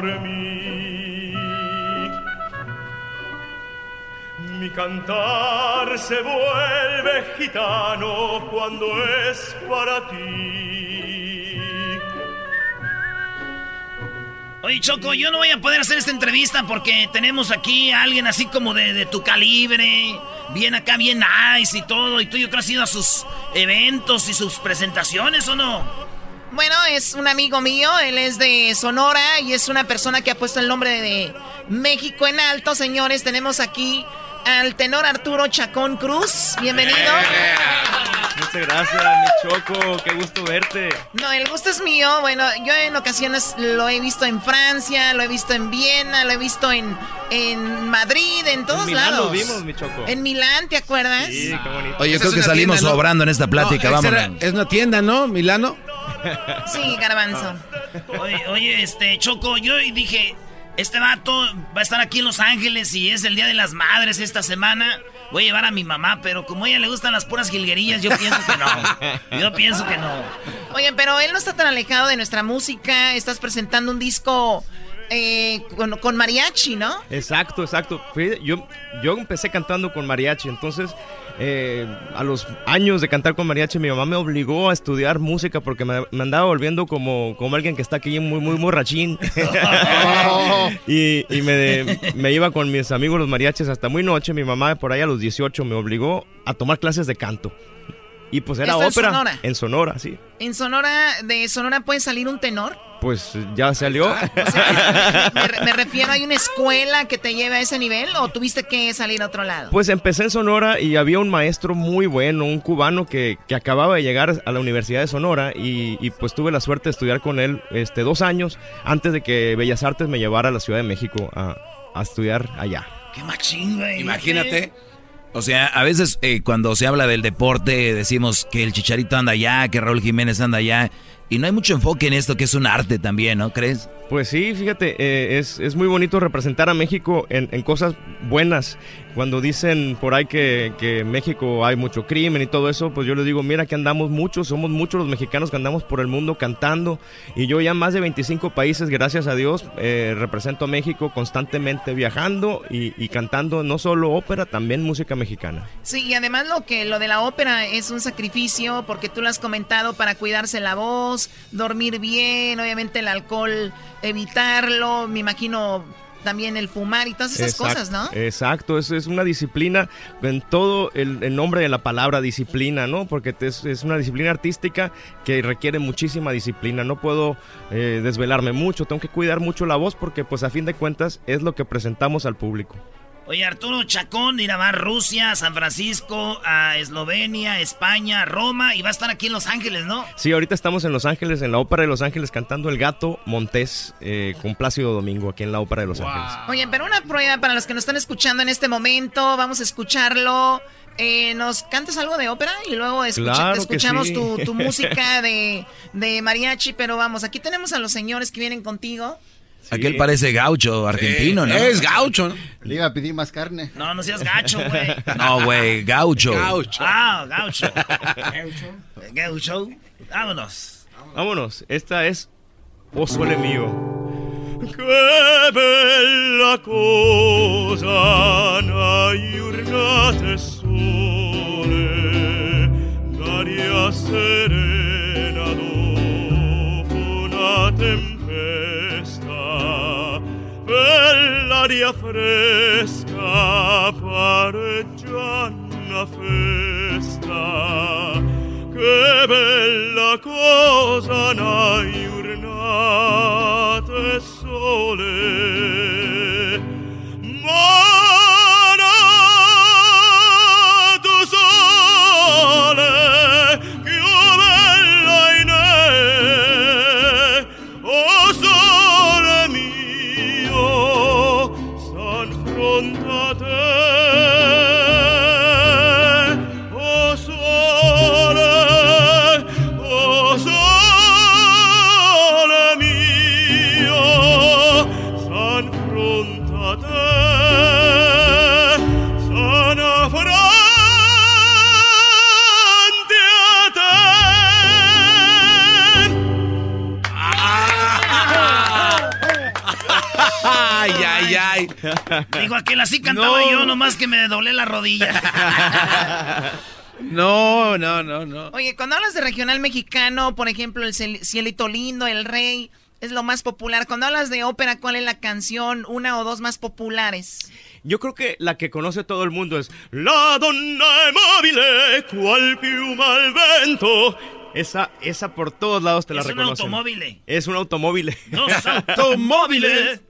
por. Mi cantar se vuelve gitano cuando es para ti. Oye, Choco, yo no voy a poder hacer esta entrevista porque tenemos aquí a alguien así como de, tu calibre, bien acá, bien nice y todo. Y tú yo creo has ido a sus eventos y sus presentaciones, ¿o no? Bueno, es un amigo mío, él es de Sonora y es una persona que ha puesto el nombre de México en alto, señores. Tenemos aquí al tenor Arturo Chacón Cruz. Bienvenido. Muchas gracias, mi Choco, qué gusto verte. No, el gusto es mío. Bueno, yo en ocasiones lo he visto en Francia, lo he visto en Viena, lo he visto en, en Madrid, en todos en Milán lados. lo vimos, mi Choco. En Milán, ¿te acuerdas? Sí, qué bonito. Oye, yo creo que salimos tienda, ¿no? sobrando en esta plática, No, vamos. es una tienda, ¿no? Milano. [laughs] Sí, garbanzo. Oye, oye, este, Choco, yo dije, este vato va a estar aquí en Los Ángeles y es el Día de las Madres esta semana. Voy a llevar a mi mamá, pero como a ella le gustan las puras jilguerillas, yo pienso que no. Yo pienso que no. Oye, pero él no está tan alejado de nuestra música. Estás presentando un disco eh, con, con mariachi, ¿no? Exacto, exacto. Fíjate, Yo, yo empecé cantando con mariachi, entonces eh, a los años de cantar con mariachi mi mamá me obligó a estudiar música porque me, me andaba volviendo como, como alguien que está aquí muy, muy borrachín. [laughs] y y me, me iba con mis amigos los mariachis hasta muy noche. Mi mamá por ahí a los 18 me obligó a tomar clases de canto. Y pues era ¿Esto en ópera. Sonora? En Sonora, sí. En Sonora, de Sonora puede salir un tenor. Pues ya salió. Me, re- me refiero, ¿hay una escuela que te lleve a ese nivel o tuviste que salir a otro lado? Pues empecé en Sonora y había un maestro muy bueno, un cubano que, que acababa de llegar a la Universidad de Sonora y, y, pues tuve la suerte de estudiar con él este, dos años antes de que Bellas Artes me llevara a la Ciudad de México a, a estudiar allá. Qué machín, güey. Imagínate. O sea, a veces eh, cuando se habla del deporte decimos que el Chicharito anda allá, que Raúl Jiménez anda allá. Y no hay mucho enfoque en esto que es un arte también, ¿no crees? Pues sí, fíjate, eh, es, es muy bonito representar a México en, en cosas buenas. Cuando dicen por ahí que, que México hay mucho crimen y todo eso, pues yo les digo, mira que andamos muchos, somos muchos los mexicanos que andamos por el mundo cantando. Y yo ya más de 25 países, gracias a Dios, eh, represento a México constantemente viajando y, y cantando no solo ópera, también música mexicana. Sí, y además lo que lo de la ópera es un sacrificio porque tú lo has comentado para cuidarse la voz, dormir bien, obviamente el alcohol evitarlo, me imagino también el fumar y todas esas cosas, ¿no? Exacto, es, es una disciplina en todo el, nombre de la palabra disciplina, ¿no? Porque es, es, una disciplina artística que requiere muchísima disciplina. No puedo eh, desvelarme mucho, tengo que cuidar mucho la voz porque pues a fin de cuentas es lo que presentamos al público. Oye, Arturo Chacón irá a Rusia, San Francisco, a Eslovenia, España, Roma y va a estar aquí en Los Ángeles, ¿no? Sí, ahorita estamos en Los Ángeles, en la Ópera de Los Ángeles, cantando El Gato Montés eh, con Plácido Domingo, aquí en la Ópera de Los Ángeles. Oye, pero una prueba para los que nos están escuchando en este momento, vamos a escucharlo. Eh, ¿Nos cantas algo de ópera? Y luego escuchamos tu, tu, [laughs] música de, de mariachi, pero vamos, aquí tenemos a los señores que vienen contigo. Aquel parece gaucho argentino, ¿no? Es gaucho, ¿no? Le iba a pedir más carne. No, no seas gacho, güey. No, güey, gaucho. Gaucho. Ah, gaucho. Gaucho. Gaucho. Vámonos. Vámonos. Esta es O Sole Mío. Qué bella cosa sole, daria serena dopo una tempesta l'aria fresca pareggia una festa. Che bella cosa n'hai giornate sole [laughs] Digo, aquel así cantaba yo, nomás que me doblé la rodilla. [laughs] No, no, no, no. Oye, cuando hablas de regional mexicano, por ejemplo, el Cielito Lindo, El Rey, es lo más popular. Cuando hablas de ópera, ¿cuál es la canción, una o dos más populares? Yo creo que la que conoce todo el mundo es La donna è cual piuma al vento. Esa, esa por todos lados te la reconocen. Es un automóvil. Es un automóvil. Dos [laughs] automóviles.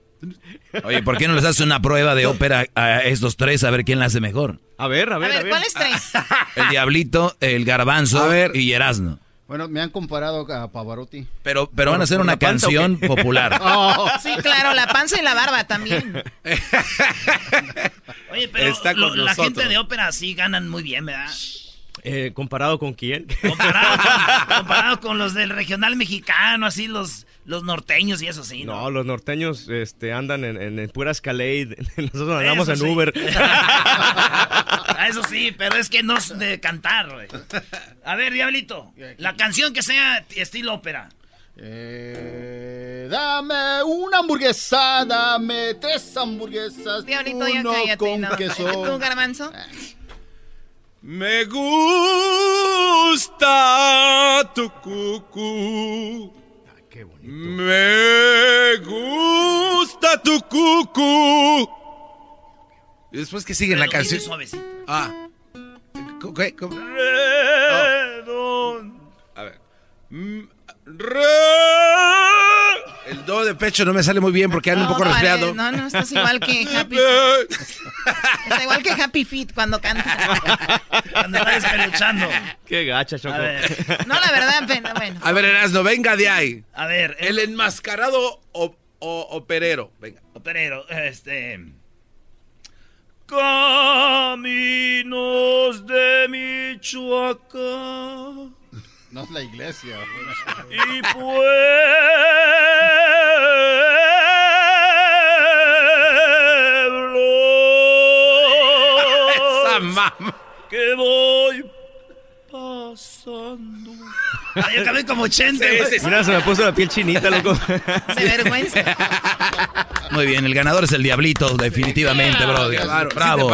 Oye, ¿por qué no les haces una prueba de ópera a estos tres a ver quién la hace mejor? A ver, a ver, a ver. ¿Cuáles tres? [laughs] El Diablito, el Garbanzo y Erasmo. Bueno, me han comparado a Pavarotti. Pero, pero van a hacer una canción popular. [laughs] Oh. Sí, claro, la panza y la barba también. [laughs] Oye, pero la gente de ópera sí ganan muy bien, ¿verdad? Eh, ¿Comparado con quién? Comparado, con los del regional mexicano, así los, los norteños y eso sí. No, los norteños este, andan en, en, pura Escalade. [laughs] Nosotros andamos en Uber. [laughs] Ah, eso sí, pero es que no es de cantar, güey. A ver, Diablito, la canción que sea estilo ópera. Eh, dame una hamburguesa, dame tres hamburguesas. Diablito, ya cállate, con no. queso. [laughs] ¿Tú, garbanzo? Me gusta tu cucú. Qué bonito. Me gusta tu cucú. Y después que sigue la canción. Ah. ¿Qué? ¿Cómo? A ver. Mm, el do de pecho no me sale muy bien porque ando un poco resfriado. no, no, estás igual que [laughs] Happy. Está igual que Happy Feet cuando canta. cuando está despeluchando. Qué gacha, Choco. No, la verdad, bueno. A ver, Erasno, venga de ahí. A ver. El, enmascarado o, operero. Venga. Operero, este. Caminos de Michoacán no es la iglesia. Y pueblo [laughs] Esa mamá. que voy pasando. Ay, yo acabé como 80. Mira, se me puso la piel chinita, [laughs] loco. De vergüenza. Muy bien, el ganador es el Diablito, definitivamente, bro. Bravo.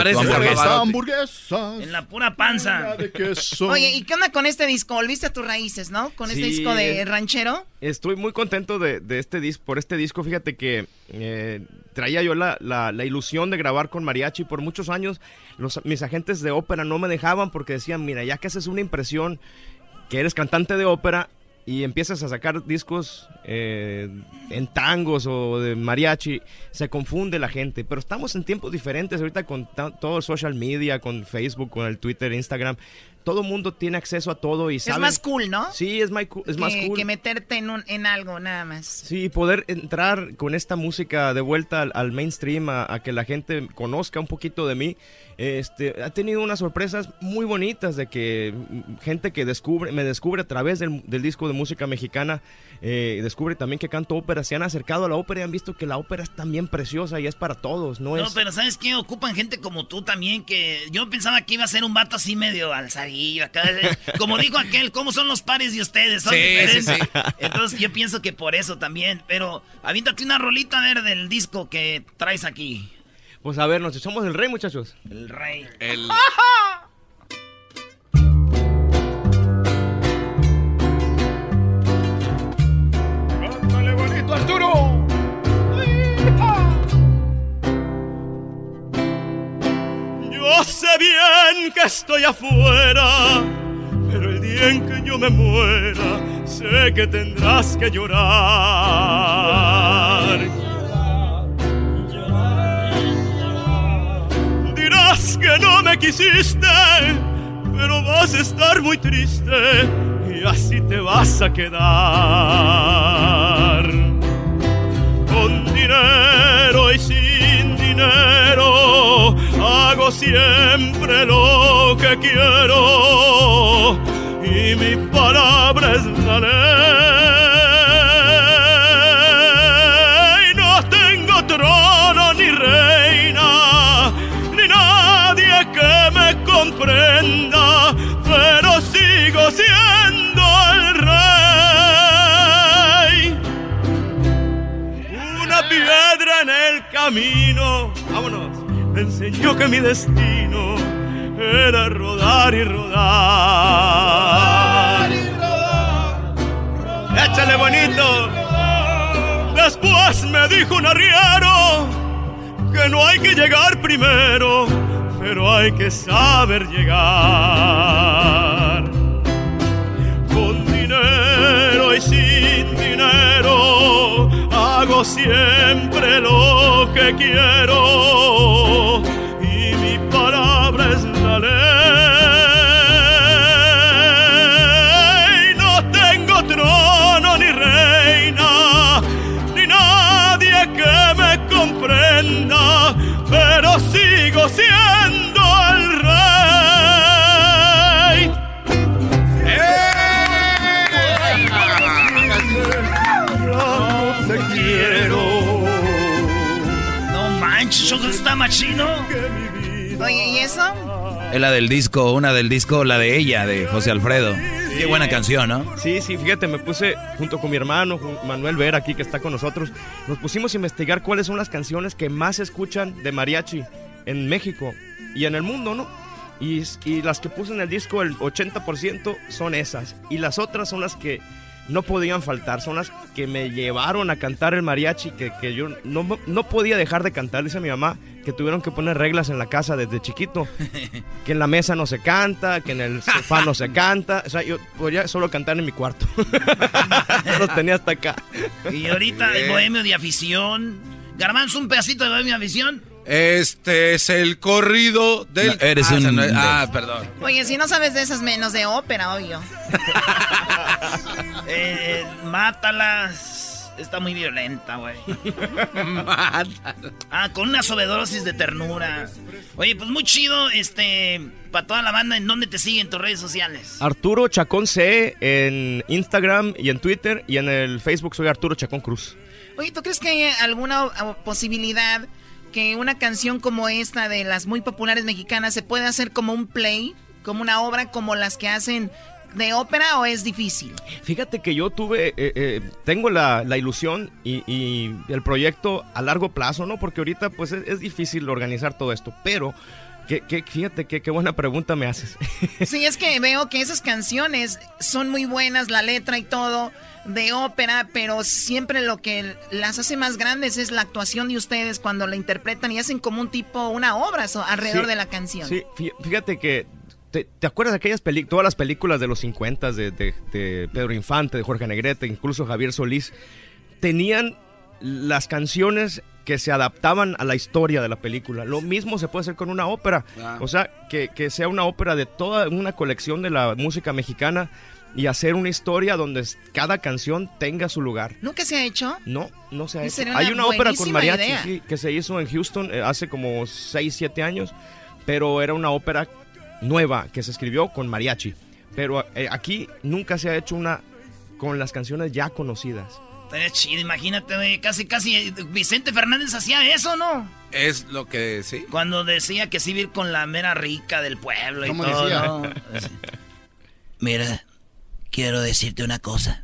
hamburguesa. En la pura panza. Oye, ¿y qué onda con este disco? Volviste a tus raíces, ¿no? Con este disco de ranchero. Estoy muy contento de, este disco, por este disco. Fíjate que eh, traía yo la, la, ilusión de grabar con mariachi por muchos años. Los, mis agentes de ópera no me dejaban porque decían, mira, ya que haces una impresión que eres cantante de ópera, y empiezas a sacar discos eh, en tangos o de mariachi, se confunde la gente. Pero estamos en tiempos diferentes ahorita con todo social media, con Facebook, con el Twitter, Instagram todo mundo tiene acceso a todo y sabe. Es más cool, ¿no? Sí, es, más, es más cool. Que meterte en, un, en algo, nada más. Sí, poder entrar con esta música de vuelta al, mainstream, a, que la gente conozca un poquito de mí. Este, ha tenido unas sorpresas muy bonitas de que gente que descubre, me descubre a través del, disco de música mexicana, eh, descubre también que canto ópera, se han acercado a la ópera y han visto que la ópera es también preciosa y es para todos, ¿no? No, pero ¿sabes qué? Ocupan gente como tú también, que yo pensaba que iba a ser un vato así medio alzadito como dijo aquel, ¿cómo son los pares de ustedes? Son diferentes. Entonces yo pienso que por eso también. Pero aviéntate una rolita a ver del disco que traes aquí. Pues a ver, nos echamos el rey, muchachos. El rey. El... [laughs] ¡Cántale bonito, Arturo! Yo sé bien que estoy afuera, pero el día en que yo me muera, sé que tendrás que llorar. Dirás que no me quisiste, pero vas a estar muy triste y así te vas a quedar. Con dinero y sin dinero siempre lo que quiero y mi palabra es la ley. No tengo trono ni reina, ni nadie que me comprenda, pero sigo siendo el rey. Una piedra en el camino. Me enseñó que mi destino era rodar y rodar. y rodar, Échale bonito. Después me dijo un arriero que no hay que llegar primero, pero hay que saber llegar. Con dinero y sin dinero hago siempre lo que quiero Oye, ¿y eso? Es la del disco, una del disco, la de ella, de José Alfredo. Qué buena canción, ¿no? Sí, sí, fíjate, me puse junto con mi hermano, Manuel Vera, aquí que está con nosotros, nos pusimos a investigar cuáles son las canciones que más se escuchan de mariachi en México y en el mundo, ¿no? Y, y las que puse en el disco, el 80% son esas. Y las otras son las que no podían faltar, son las que me llevaron a cantar el mariachi, que, que yo no, no, podía dejar de cantar, dice mi mamá, que tuvieron que poner reglas en la casa desde chiquito, que en la mesa no se canta, que en el sofá no se canta, o sea, yo podía solo cantar en mi cuarto, [laughs] los tenía hasta acá. Y ahorita el bohemio de afición, Garbanzo, un pedacito de bohemio de afición. Este es el corrido del. eres ah, un. ah, perdón. Oye, si no sabes de esas menos de ópera, obvio. [laughs] eh, mátalas. Está muy violenta, güey. Ah, con una sobredosis de ternura. Oye, pues muy chido, este, para toda la banda, ¿en dónde te siguen tus redes sociales? Arturo Chacón C en Instagram y en Twitter y en el Facebook soy Arturo Chacón Cruz. Oye, ¿tú crees que hay alguna posibilidad que una canción como esta de las muy populares mexicanas se puede hacer como un play, como una obra como las que hacen de ópera o es difícil? Fíjate que yo tuve, eh, eh, tengo la, ilusión y, el proyecto a largo plazo, ¿no? Porque ahorita pues es, difícil organizar todo esto, pero... Que, fíjate qué buena pregunta me haces. [laughs] Sí, es que veo que esas canciones son muy buenas, la letra y todo, de ópera, pero siempre lo que las hace más grandes es la actuación de ustedes cuando la interpretan y hacen como un tipo, una obra alrededor de la canción. Sí, fíjate que ¿Te, acuerdas de aquellas películas, todas las películas de los 50 de, de, Pedro Infante, de Jorge Negrete, incluso Javier Solís, tenían las canciones que se adaptaban a la historia de la película. Lo mismo se puede hacer con una ópera. Ah. O sea, que, que, sea una ópera de toda una colección de la música mexicana y hacer una historia donde cada canción tenga su lugar. ¿Nunca se ha hecho? No, no se ha hecho. Hay una ópera con mariachi que se hizo en Houston eh, hace como 6, 7 años, pero era una ópera nueva que se escribió con mariachi. Pero eh, aquí nunca se ha hecho una con las canciones ya conocidas. Es chido, imagínate, casi, casi eh, Vicente Fernández hacía eso, ¿no? Es lo que sí. Cuando decía que sí ir con la mera rica del pueblo y todo, [laughs] Mira, quiero decirte una cosa.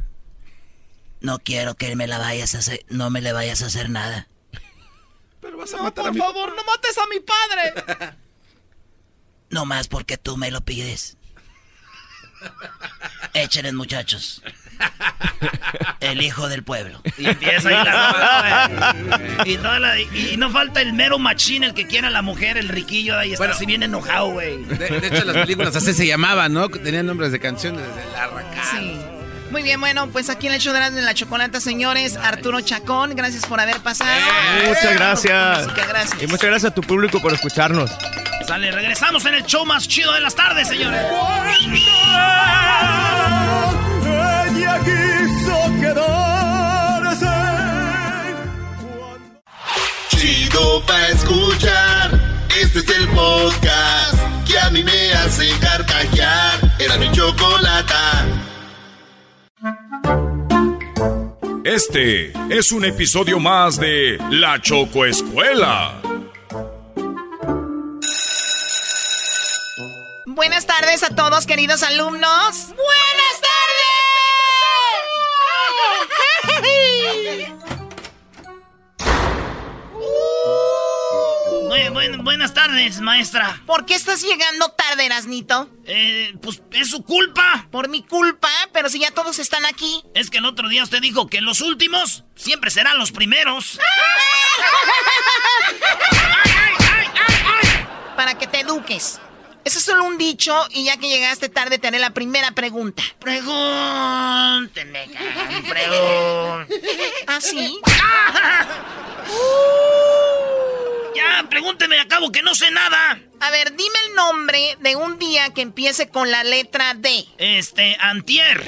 No quiero que me la vayas a hacer, no me le vayas a hacer nada. [laughs] Pero vas a matar por favor, no mates a mi padre. [laughs] no más porque tú me lo pides. Échenle, muchachos. El hijo del pueblo. Y empieza ahí la [laughs] y, y, no falta el mero machín, el que quiera la mujer, el riquillo, ahí está así bien enojado, güey. De, hecho, las películas así se llamaban, ¿no? Tenían nombres de canciones desde la arrancada. Sí. Muy bien, bueno, pues aquí en el show de la chocolata, señores, Arturo Chacón, gracias por haber pasado. muchas gracias. gracias. Y muchas gracias a tu público por escucharnos. Sale, regresamos en el show más chido de las tardes, señores. Ella quiso quedarse. Chido pa' escuchar. Este es el podcast que a mí me hace carcajear. Era mi chocolata. Este es un episodio más de La Choco Escuela Buenas tardes a todos, queridos alumnos. ¡Buenas tardes! buenas tardes, maestra. ¿Por qué estás llegando tarde, Erasnito? Eh, pues es su culpa. Por mi culpa, pero si ya todos están aquí. Es que el otro día usted dijo que los últimos siempre serán los primeros. [laughs] Para que te eduques. Eso es solo un dicho y ya que llegaste tarde te haré la primera pregunta. Pregúnteme, pregúnteme. ¿Ah, sí? Ya, pregúnteme, acabo que no sé nada. A ver, dime el nombre de un día que empiece con la letra D. Este, antier.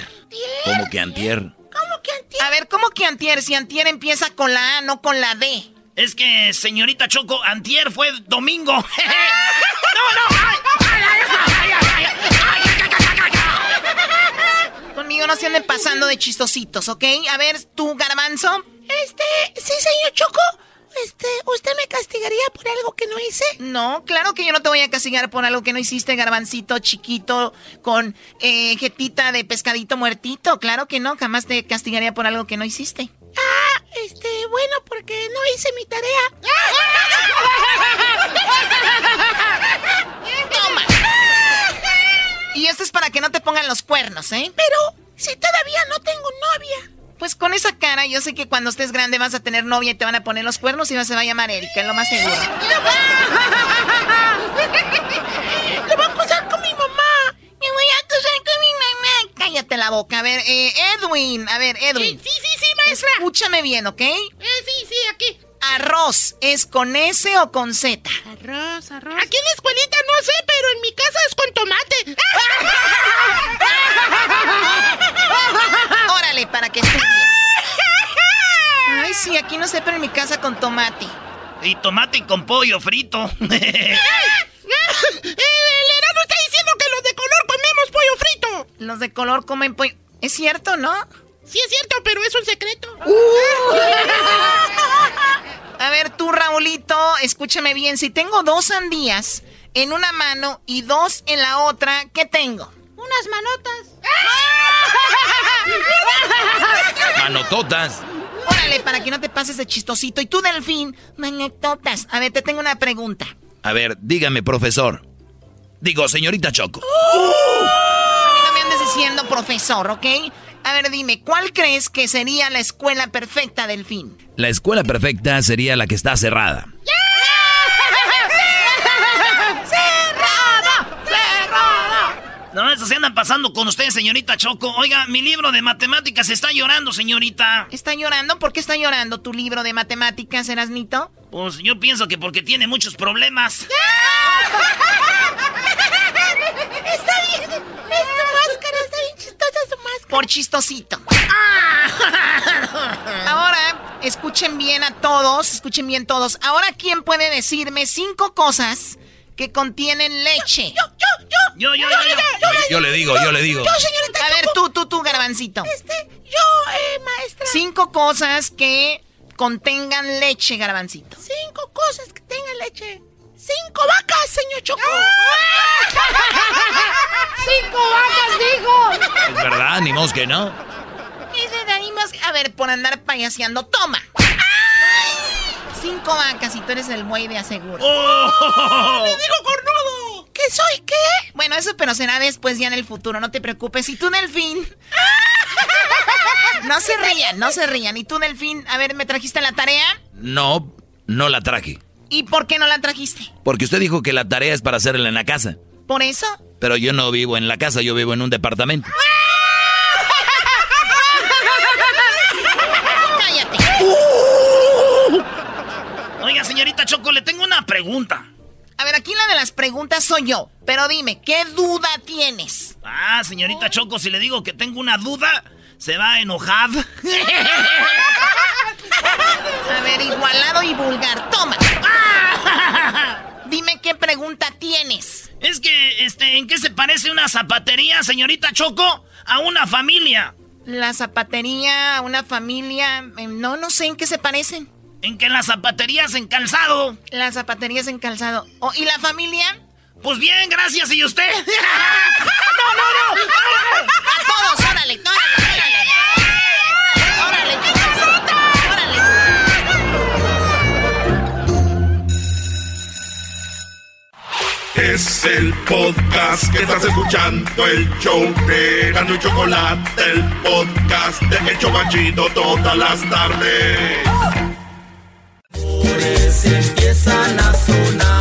¿Cómo que antier? ¿Cómo que antier? A ver, ¿cómo que antier? Si antier empieza con la A, no con la D. Es que, señorita Choco, antier fue domingo. no, no, Conmigo no se anden pasando de chistositos, ¿ok? A ver, tú, garbanzo. Este, sí, señor Choco. Este, ¿usted me castigaría por algo que no hice? No, claro que yo no te voy a castigar por algo que no hiciste, garbancito chiquito, con eh, jetita de pescadito muertito. Claro que no, jamás te castigaría por algo que no hiciste. Ah, este, bueno, porque no hice mi tarea. Toma. Y esto es para que no te pongan los cuernos, ¿eh? Pero, si todavía no tengo novia. Pues con esa cara, yo sé que cuando estés grande vas a tener novia y te van a poner los cuernos y se va a llamar Erika, es lo más seguro. ¡Le voy a acusar! ¡Me voy a acusar con mi mamá! Cállate la boca. A ver, eh, Edwin. A ver, Edwin. Sí, sí, sí, maestra. Escúchame bien, ¿ok? Eh, sí, sí, aquí. ¿Arroz es con S o con Z? Arroz, arroz. Aquí en la escuelita no sé, pero en mi casa es con tomate. [laughs] Órale, para que estés Ay, sí, aquí no sé, pero en mi casa con tomate. Y tomate con pollo frito. [laughs] [laughs] el Erasmo está pollo frito. Los de color comen pollo. Es cierto, ¿no? Sí es cierto, pero es un secreto. A ver, tú, Raulito, escúchame bien. Si tengo dos sandías en una mano y dos en la otra, ¿qué tengo? Una unas manotas. Manototas. Órale, para que no te pases de chistosito. Y tú, Delfín, manototas. A ver, te tengo una pregunta. A ver, dígame, profesor. Digo, señorita Choco. A mí no me andes diciendo profesor, ¿ok? A ver, dime, ¿cuál crees que sería la escuela perfecta, Delfín? La escuela perfecta sería la que está cerrada. ¡Cerrada! No, eso se andan pasando con usted, señorita Choco. Oiga, mi libro de matemáticas está llorando, señorita. ¿Está llorando? ¿Por qué está llorando tu libro de matemáticas, Erasnito? Pues yo pienso que porque tiene muchos problemas. [laughs] Está bien. Es su máscara, está bien chistosa su máscara. Por chistosito. [laughs] Ahora, escuchen bien a todos, escuchen bien todos. Ahora, ¿quién puede decirme cinco cosas que contienen leche? Yo, yo, yo. Yo, yo, yo, yo. Yo le digo, yo le digo. Yo, señorita A ver, tú, tú, tú, garbancito. Este, yo, eh, maestra. Cinco cosas que contengan leche, garbancito. Cinco cosas que tengan leche. Cinco vacas, señor Choco. [laughs] Cinco vacas, dijo. Es verdad, ni modo que no. Ese de ahí más- A ver, por andar payaseando, toma. Cinco vacas y tú eres el buey de aseguro. ¡Le digo cornudo! ¿Qué soy qué? Bueno, eso pero será después ya en el futuro, no te preocupes. ¿Y tú, Delfín? [laughs] No se rían, no se rían. ¿Y tú, Delfín? A ver, ¿me trajiste la tarea? No, no la traje. ¿Y por qué no la trajiste? Porque usted dijo que la tarea es para hacerla en la casa. ¿Por eso? Pero yo no vivo en la casa, yo vivo en un departamento. ¡Cállate! Choco, le tengo una pregunta. A ver, aquí la de las preguntas soy yo. Pero dime, ¿qué duda tienes? Ah, señorita Choco, si le digo que tengo una duda, se va a enojar. [laughs] A ver, igualado y vulgar. Toma. [laughs] Dime qué pregunta tienes. Es que, este, ¿en qué se parece una zapatería, señorita Choco, a una familia? La zapatería, una familia. eh, No, no sé en qué se parecen. En que las zapaterías en calzado. Las zapaterías en calzado. Oh, ¿Y la familia? Pues bien, gracias, ¿y usted? [laughs] ¡No, no, no! ¡A todos! ¡Órale, órale, órale! ¡Órale, Es el podcast que estás escuchando, el show de Gano y Chocolate, el podcast de El Chobachito todas las tardes. Empiezan a sonar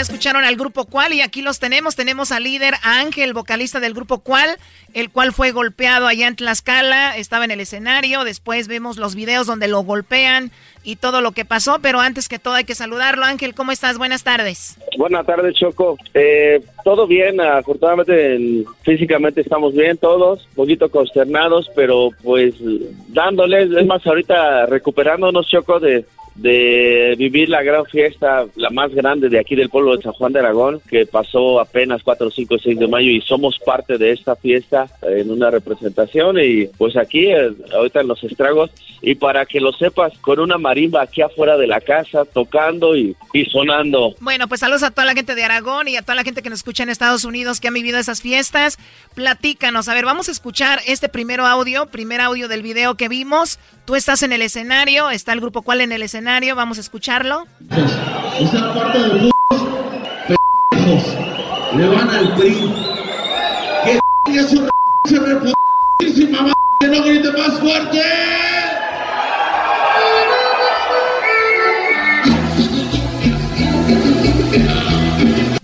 escucharon al grupo Cual y aquí los tenemos. Tenemos al líder Ángel, vocalista del grupo Cual, el cual fue golpeado allá en Tlaxcala, estaba en el escenario. Después vemos los videos donde lo golpean y todo lo que pasó. Pero antes que todo hay que saludarlo. Ángel, ¿cómo estás? Buenas tardes. Buenas tardes, Choco. Eh, todo bien, afortunadamente físicamente estamos bien todos, un poquito consternados, pero pues dándoles, es más, ahorita recuperándonos, Choco, de, de vivir la gran fiesta, la más grande de aquí del pueblo de San Juan de Aragón, que pasó apenas 4, 5, 6 de mayo y somos parte de esta fiesta en una representación y pues aquí, eh, ahorita en los estragos, y para que lo sepas, con una marimba aquí afuera de la casa, tocando y, y sonando. Bueno, pues saludos a toda la gente de Aragón y a toda la gente que nos escucha en Estados Unidos que han vivido esas fiestas. Platícanos. A ver, vamos a escuchar este primero audio, primer audio del video que vimos. Tú estás en el escenario, está el grupo cual en el escenario, vamos a escucharlo. Esa parte de los le van al PRI. Que es su madre, que no grite más fuerte.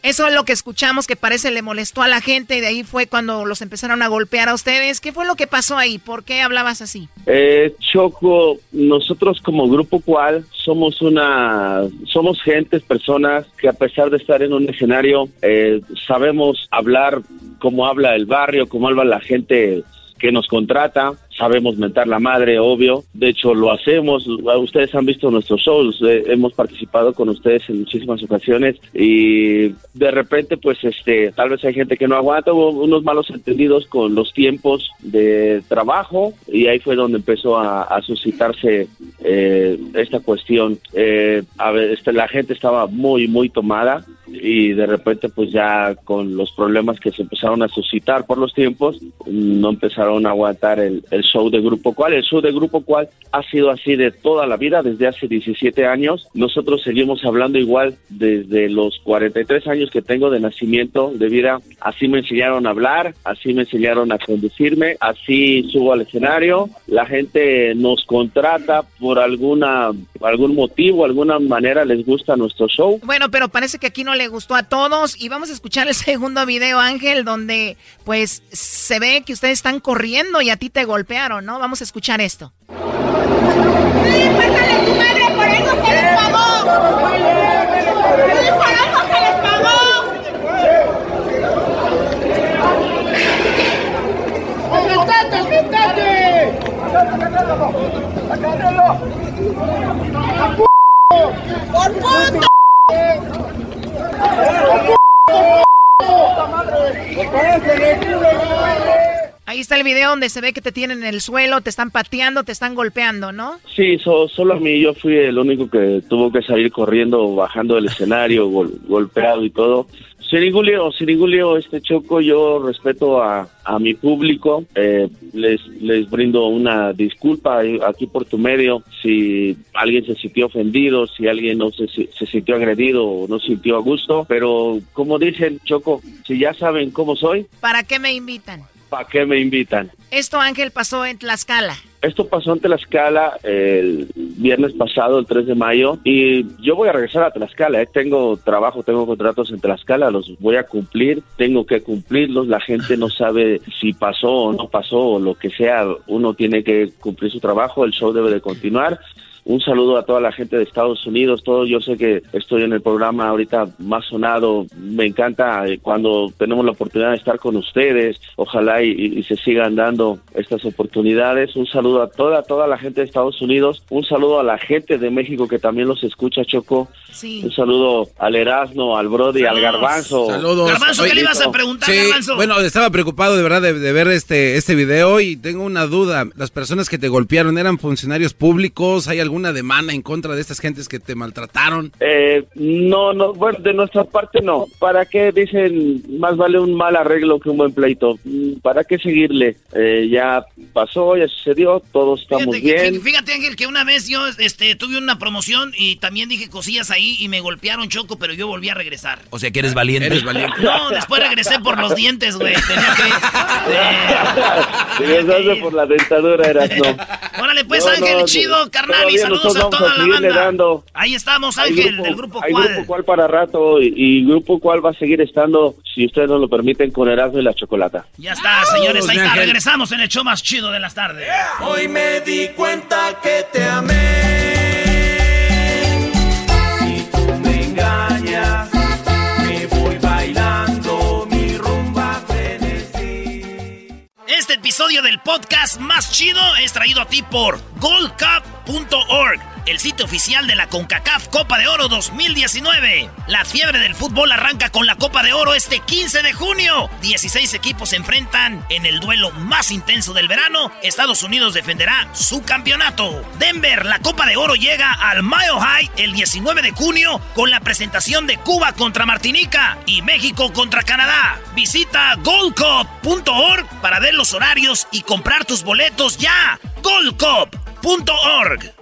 Eso es lo que escuchamos que parece le molestó a la gente y de ahí fue cuando los empezaron a golpear a ustedes. ¿Qué fue lo que pasó ahí? ¿Por qué hablabas así? Eh, Choco, nosotros como grupo cual somos una, somos gentes, personas que a pesar de estar en un escenario, eh, sabemos hablar como habla el barrio, como habla la gente que nos contrata, sabemos mentar la madre, obvio, de hecho lo hacemos, ustedes han visto nuestros shows, eh, hemos participado con ustedes en muchísimas ocasiones y de repente pues este, tal vez hay gente que no aguanta, hubo unos malos entendidos con los tiempos de trabajo y ahí fue donde empezó a, suscitarse eh, esta cuestión. Eh, a este, la gente estaba muy, muy tomada y de repente pues ya con los problemas que se empezaron a suscitar por los tiempos, no empezaron a aguantar el, el show de Grupo Cual. El show de Grupo Cual ha sido así de toda la vida, desde hace 17 años. Nosotros seguimos hablando igual desde los 43 años que tengo de nacimiento, de vida. Así me enseñaron a hablar, así me enseñaron a conducirme, así subo al escenario. La gente nos contrata por alguna algún motivo, alguna manera les gusta nuestro show. Bueno, pero parece que aquí no le gustó a todos y vamos a escuchar el [laughs] segundo video, Ángel, donde pues se ve que ustedes están corriendo y a ti te golpearon, ¿no? Vamos a escuchar esto. ¡Sí, pártale tu madre! ¡Por eso se les pagó! ¡Sí, por eso se les pagó! ¡Por puto! Ahí está el video donde se ve que te tienen en el suelo, te están pateando, te están golpeando, ¿no? Sí, so- solo a mí, yo fui el único que tuvo que salir corriendo, bajando del escenario, gol- golpeado y todo. Sin ningún lío, sin ningún lío, este Choco, yo respeto a, a mi público, eh, les, les brindo una disculpa aquí por tu medio, si alguien se sintió ofendido, si alguien no se, se sintió agredido o no sintió a gusto, pero como dicen, Choco, si ya saben cómo soy, ¿Para qué me invitan? ¿Para qué me invitan? Esto, Ángel, pasó en Tlaxcala. Esto pasó en Tlaxcala el viernes pasado, el 3 de mayo, y yo voy a regresar a Tlaxcala. ¿eh? Tengo trabajo, tengo contratos en Tlaxcala, los voy a cumplir, tengo que cumplirlos. La gente no sabe si pasó o no pasó o lo que sea. Uno tiene que cumplir su trabajo, el show debe de continuar. Un saludo a toda la gente de Estados Unidos, todo. Yo sé que estoy en el programa ahorita más sonado. Me encanta eh, cuando tenemos la oportunidad de estar con ustedes. Ojalá y, se sigan dando estas oportunidades. Un saludo a toda, toda la gente de Estados Unidos. Un saludo a la gente de México que también los escucha, Choco. Sí. Un saludo al Erasmo, al Brody, al Garbanzo. Saludos. Oye, sí, Bueno, estaba preocupado de verdad de, de ver este, este video y tengo una duda. Las personas que te golpearon eran funcionarios públicos. ¿Hay alguna demanda en contra de estas gentes que te maltrataron? Eh, no, no, bueno, de nuestra parte no. ¿Para qué dicen más vale un mal arreglo que un buen pleito? Mm, ¿Para qué seguirle? Eh, ya pasó, ya sucedió, todos estamos Fíjate, bien. fíjate, Ángel, que una vez yo este, tuve una promoción y también dije cosillas ahí y me golpearon choco, pero yo volví a regresar. O sea que eres valiente. Eres valiente. No, después regresé por los dientes, güey. Tenía que... [laughs] Regresaste por la dentadura, eras no. Órale, pues, No, Ángel, no, chido, carnal, y saludos nosotros a vamos toda la seguirle banda. dando. Ahí estamos, Hay Ángel, grupo- del grupo hay cual. grupo cual para rato y, y grupo cual va a seguir estando, si ustedes nos lo permiten, con Erasmo y la Chocolata. Ya está, señores, ahí está. Regresamos en el show más chido de las tardes. Hoy me di cuenta que te amé. Episodio del podcast más chido es traído a ti por goldcup.org, el sitio oficial de la CONCACAF Copa de Oro 2019. La fiebre del fútbol arranca con la Copa de Oro este 15 de junio. 16 equipos se enfrentan en el duelo más intenso del verano. Estados Unidos defenderá su campeonato. Denver, la Copa de Oro llega al Mile High el 19 de junio con la presentación de Cuba contra Martinica y México contra Canadá. Visita goldcup.org para ver los horarios y comprar tus boletos ya. goldcup.org.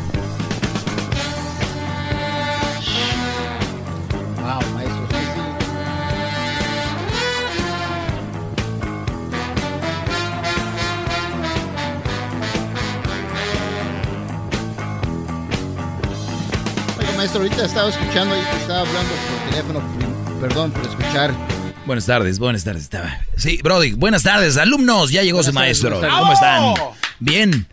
Maestro, ahorita estaba escuchando y estaba hablando por teléfono, perdón por escuchar Buenas tardes, buenas tardes. Sí, Brody, buenas tardes, alumnos. Ya llegó su maestro. ¿Cómo están? Bien.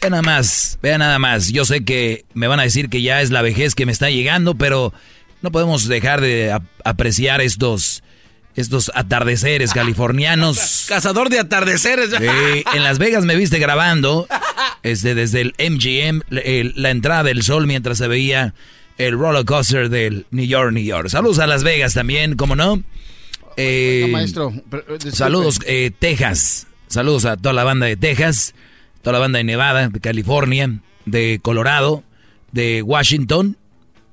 Vean nada más, vean nada más. Yo sé que me van a decir que ya es la vejez que me está llegando, pero no podemos dejar de apreciar estos, estos atardeceres [laughs] californianos. Cazador de atardeceres. Sí, en Las Vegas me viste grabando [laughs] este, desde el MGM, la entrada del sol mientras se veía el roller coaster del New York, New York. Saludos a Las Vegas también, ¿cómo no? Eh, maestro, eh, saludos, eh, Texas. Saludos a toda la banda de Texas, toda la banda de Nevada, de California, de Colorado, de Washington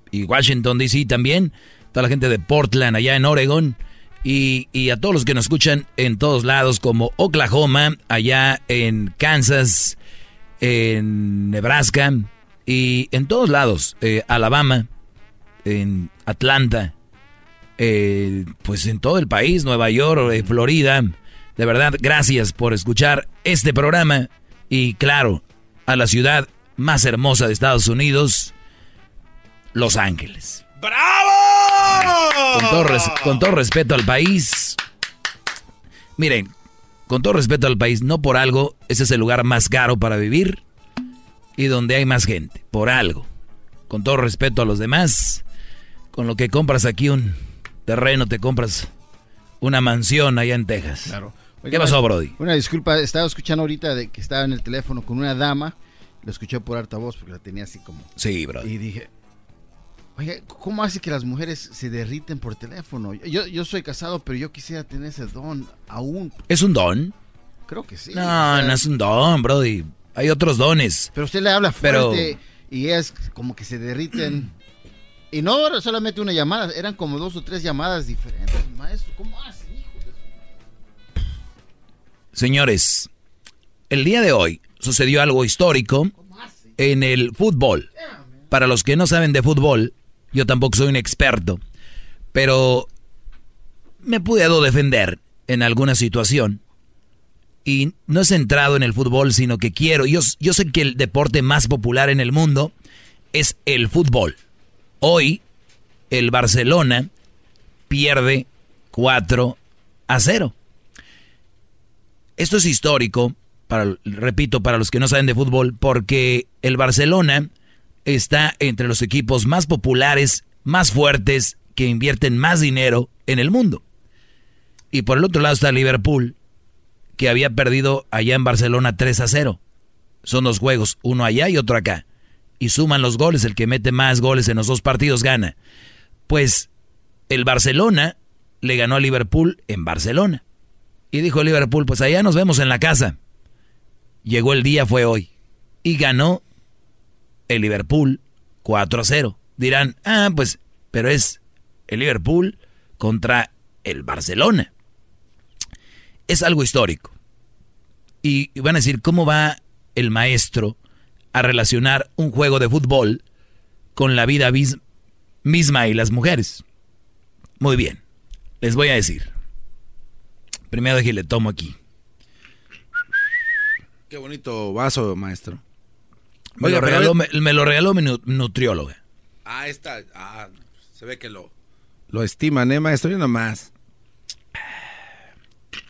y Washington DC también. Toda la gente de Portland, allá en Oregon. Y, y, a todos los que nos escuchan en todos lados, como Oklahoma, allá en Kansas, en Nebraska y en todos lados, Alabama, en Atlanta, eh, pues en todo el país, Nueva York, eh, Florida. De verdad, gracias por escuchar este programa y claro, a la ciudad más hermosa de Estados Unidos, Los Ángeles. ¡Bravo! Con todo, con todo respeto al país. Miren, con todo respeto al país, no por algo, ese es el lugar más caro para vivir y donde hay más gente, por algo. Con todo respeto a los demás, con lo que compras aquí un terreno, te compras una mansión allá en Texas. Claro. ¿Qué pasó, Brody? Una disculpa, estaba escuchando ahorita de que estaba en el teléfono con una dama, lo escuché por alta voz porque la tenía así como... Sí, Brody. Y dije, oye, ¿cómo hace que las mujeres se derriten por teléfono? Yo, yo soy casado, pero yo quisiera tener ese don aún. ¿Es un don? Creo que sí. No, no es un don, Brody. Hay otros dones. Pero usted le habla fuerte y es como que se derriten y no solamente una llamada, eran como dos o tres llamadas diferentes, maestro. ¿Cómo hace, hijo Señores, el día de hoy sucedió algo histórico en el fútbol. Para los que no saben de fútbol, yo tampoco soy un experto, pero me pude defender en alguna situación. Y no he centrado en el fútbol, sino que quiero. Yo, yo sé que el deporte más popular en el mundo es el fútbol. Hoy el Barcelona pierde 4 a 0. Esto es histórico, para, repito, para los que no saben de fútbol, porque el Barcelona está entre los equipos más populares, más fuertes, que invierten más dinero en el mundo. Y por el otro lado está Liverpool, que había perdido allá en Barcelona 3 a 0. Son dos juegos, uno allá y otro acá y suman los goles. El que mete más goles en los dos partidos gana. Pues el Barcelona le ganó a Liverpool en Barcelona. Y dijo Liverpool, pues allá nos vemos en la casa. Llegó el día, fue hoy. Y ganó el Liverpool 4 a 0. Dirán, ah, pues, pero es el Liverpool contra el Barcelona. Es algo histórico. Y van a decir, ¿cómo va el maestro a relacionar un juego de fútbol con la vida misma y las mujeres. Muy bien, les voy a decir. Primero que le tomo aquí. Qué bonito vaso, maestro. Me, lo, regaló, me, lo regaló mi nutrióloga. Ah, está. Ah, se ve que lo, lo estiman, ¿eh, maestro? Y nomás.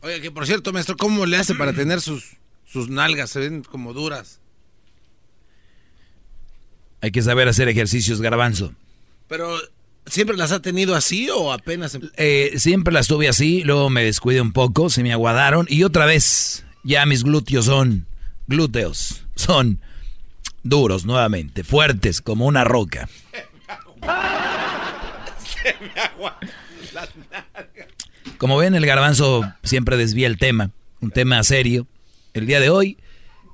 Oye, que por cierto, maestro, ¿cómo le hace para tener sus, sus nalgas? Se ven como duras. Hay que saber hacer ejercicios, garbanzo. Pero, ¿siempre las ha tenido así o apenas? Em- eh, siempre las tuve así, luego me descuidé un poco, se me aguadaron y otra vez ya mis glúteos son, glúteos, son duros nuevamente, fuertes como una roca. [laughs] se Como ven, el garbanzo siempre desvía el tema, un tema serio. El día de hoy,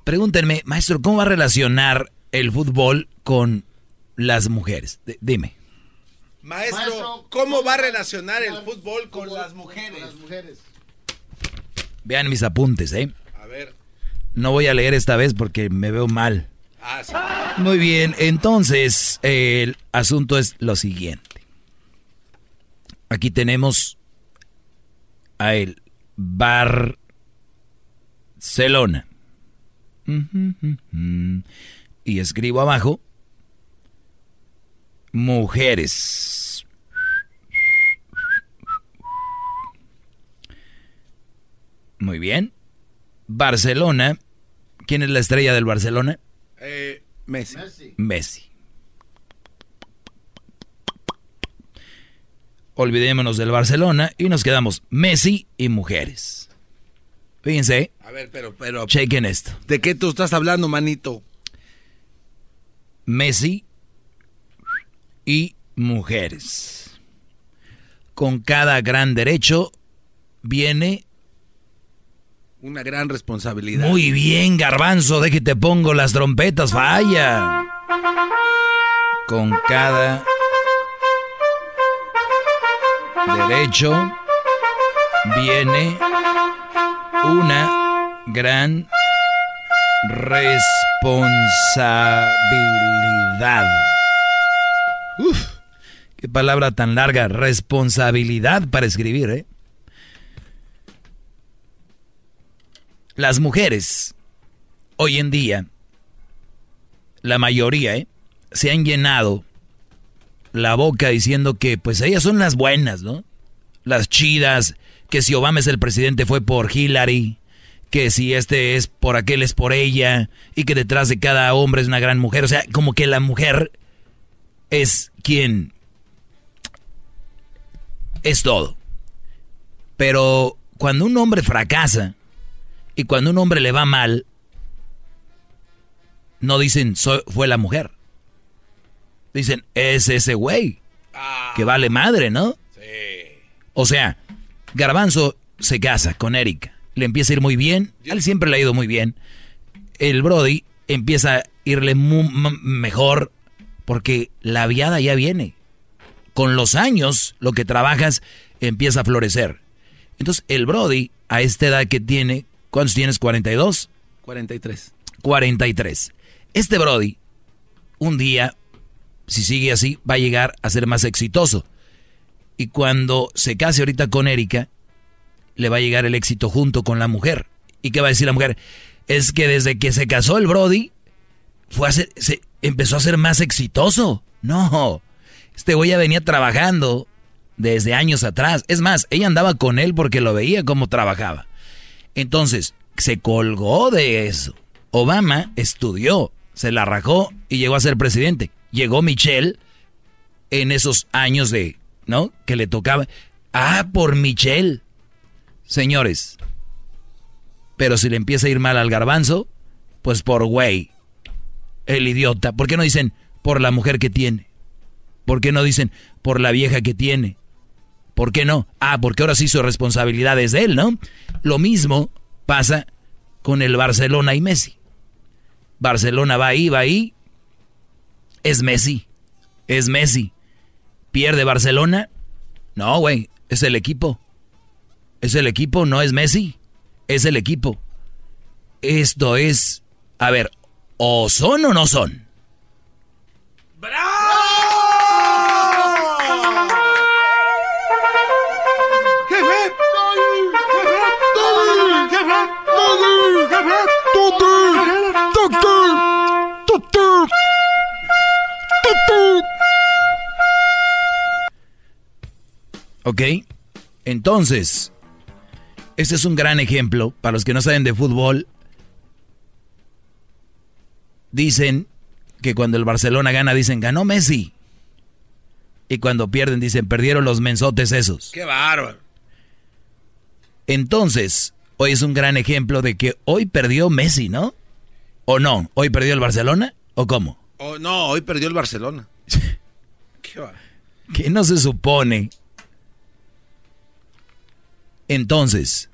pregúntenme, maestro, ¿cómo va a relacionar el fútbol con las mujeres? dime. Maestro, ¿cómo va a relacionar el fútbol con las mujeres? Vean mis apuntes, ¿eh? A ver. No voy a leer esta vez porque me veo mal. Ah, sí. Muy bien, entonces el asunto es lo siguiente. Aquí tenemos a el Barcelona y escribo abajo mujeres. Muy bien. Barcelona. ¿Quién es la estrella del Barcelona? Eh, Messi. Messi. Olvidémonos del Barcelona y nos quedamos Messi y mujeres. Fíjense. A ver, pero, pero. Chequen esto. ¿De qué tú estás hablando, manito? Messi y mujeres. Con cada gran derecho viene una gran responsabilidad. Muy bien, garbanzo, de que te pongo las trompetas, falla. Con cada derecho viene una gran responsabilidad. Uf, qué palabra tan larga, responsabilidad para escribir, ¿eh? Las mujeres, hoy en día, la mayoría, ¿eh? se han llenado la boca diciendo que pues ellas son las buenas, ¿no? Las chidas, que si Obama es el presidente fue por Hillary, que si este es por aquel es por ella, y que detrás de cada hombre es una gran mujer. O sea, como que la mujer es quien es todo. Pero cuando un hombre fracasa, y cuando un hombre le va mal, no dicen fue la mujer. Dicen, es ese güey. Que vale madre, ¿no? Sí. O sea, Garbanzo se casa con Erika. Le empieza a ir muy bien. A él siempre le ha ido muy bien. El Brody empieza a irle mejor porque la viada ya viene. Con los años, lo que trabajas empieza a florecer. Entonces, el Brody, a esta edad que tiene, ¿Cuántos tienes? ¿42? 43. 43. Este Brody, un día, si sigue así, va a llegar a ser más exitoso. Y cuando se case ahorita con Erika, le va a llegar el éxito junto con la mujer. ¿Y qué va a decir la mujer? Es que desde que se casó el Brody, fue a ser, se empezó a ser más exitoso. No, este güey ya venía trabajando desde años atrás. Es más, ella andaba con él porque lo veía como trabajaba. Entonces, se colgó de eso. Obama estudió, se la rajó y llegó a ser presidente. Llegó Michelle en esos años de, ¿no? Que le tocaba. Ah, por Michelle. Señores, pero si le empieza a ir mal al garbanzo, pues por güey. El idiota. ¿Por qué no dicen por la mujer que tiene? ¿Por qué no dicen por la vieja que tiene? ¿Por qué no? Ah, porque ahora sí su responsabilidad es de él, ¿no? Lo mismo pasa con el Barcelona y Messi. Barcelona va ahí, va ahí. Es Messi. Es Messi. ¿Pierde Barcelona? No, güey. Es el equipo. Es el equipo, no es Messi. Es el equipo. Esto es... A ver, ¿o son o no son? ¿Ok? Entonces, este es un gran ejemplo para los que no saben de fútbol. Dicen que cuando el Barcelona gana, dicen ganó Messi. Y cuando pierden, dicen perdieron los mensotes esos. ¡Qué bárbaro! Entonces, hoy es un gran ejemplo de que hoy perdió Messi, ¿no? ¿O no? ¿Hoy perdió el Barcelona? ¿O cómo? Oh, no, hoy perdió el Barcelona. [laughs] ¿Qué va? Que no se supone entonces,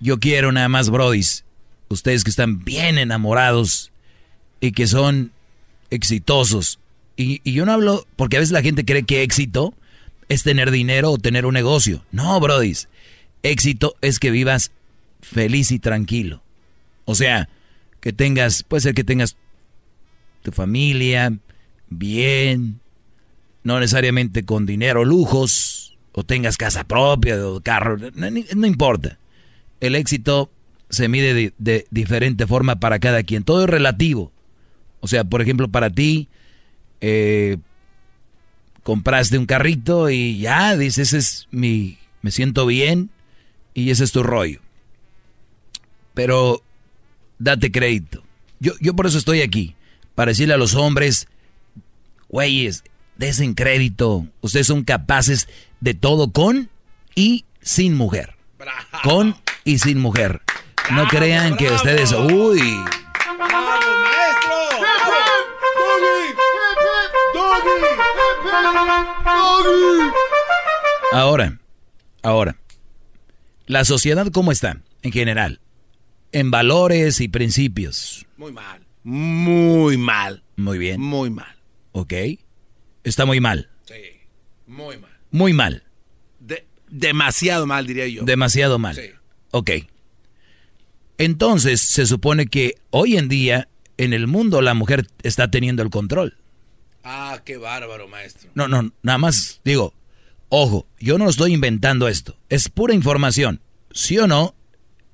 yo quiero nada más, brodis, ustedes que están bien enamorados y que son exitosos. Y, yo no hablo, porque a veces la gente cree que éxito es tener dinero o tener un negocio. No, brodis. Éxito es que vivas feliz y tranquilo. O sea, que tengas, puede ser que tengas tu familia bien, no necesariamente con dinero, lujos, o tengas casa propia o carro, no, importa. El éxito se mide de, diferente forma para cada quien. Todo es relativo. O sea, por ejemplo, para ti, eh, compraste un carrito y ya dices, es mi, me siento bien Y ese es tu rollo. Pero date crédito. Yo, yo por eso estoy aquí. Para decirle a los hombres, güeyes, desen crédito. Ustedes son capaces de todo con y sin mujer. Con y sin mujer. No crean que ustedes, uy. Ahora, ahora, la sociedad cómo está en general, en valores y principios. Muy mal, muy mal. Muy bien. Muy mal. Ok. Está muy mal. Sí, muy mal. Muy mal. demasiado mal, diría yo. Demasiado mal. Sí. Ok. Entonces, se supone que hoy en día, en el mundo, la mujer está teniendo el control. Ah, qué bárbaro, maestro. No, no, nada más digo, ojo, yo no estoy inventando esto. Es pura información. ¿Sí o no?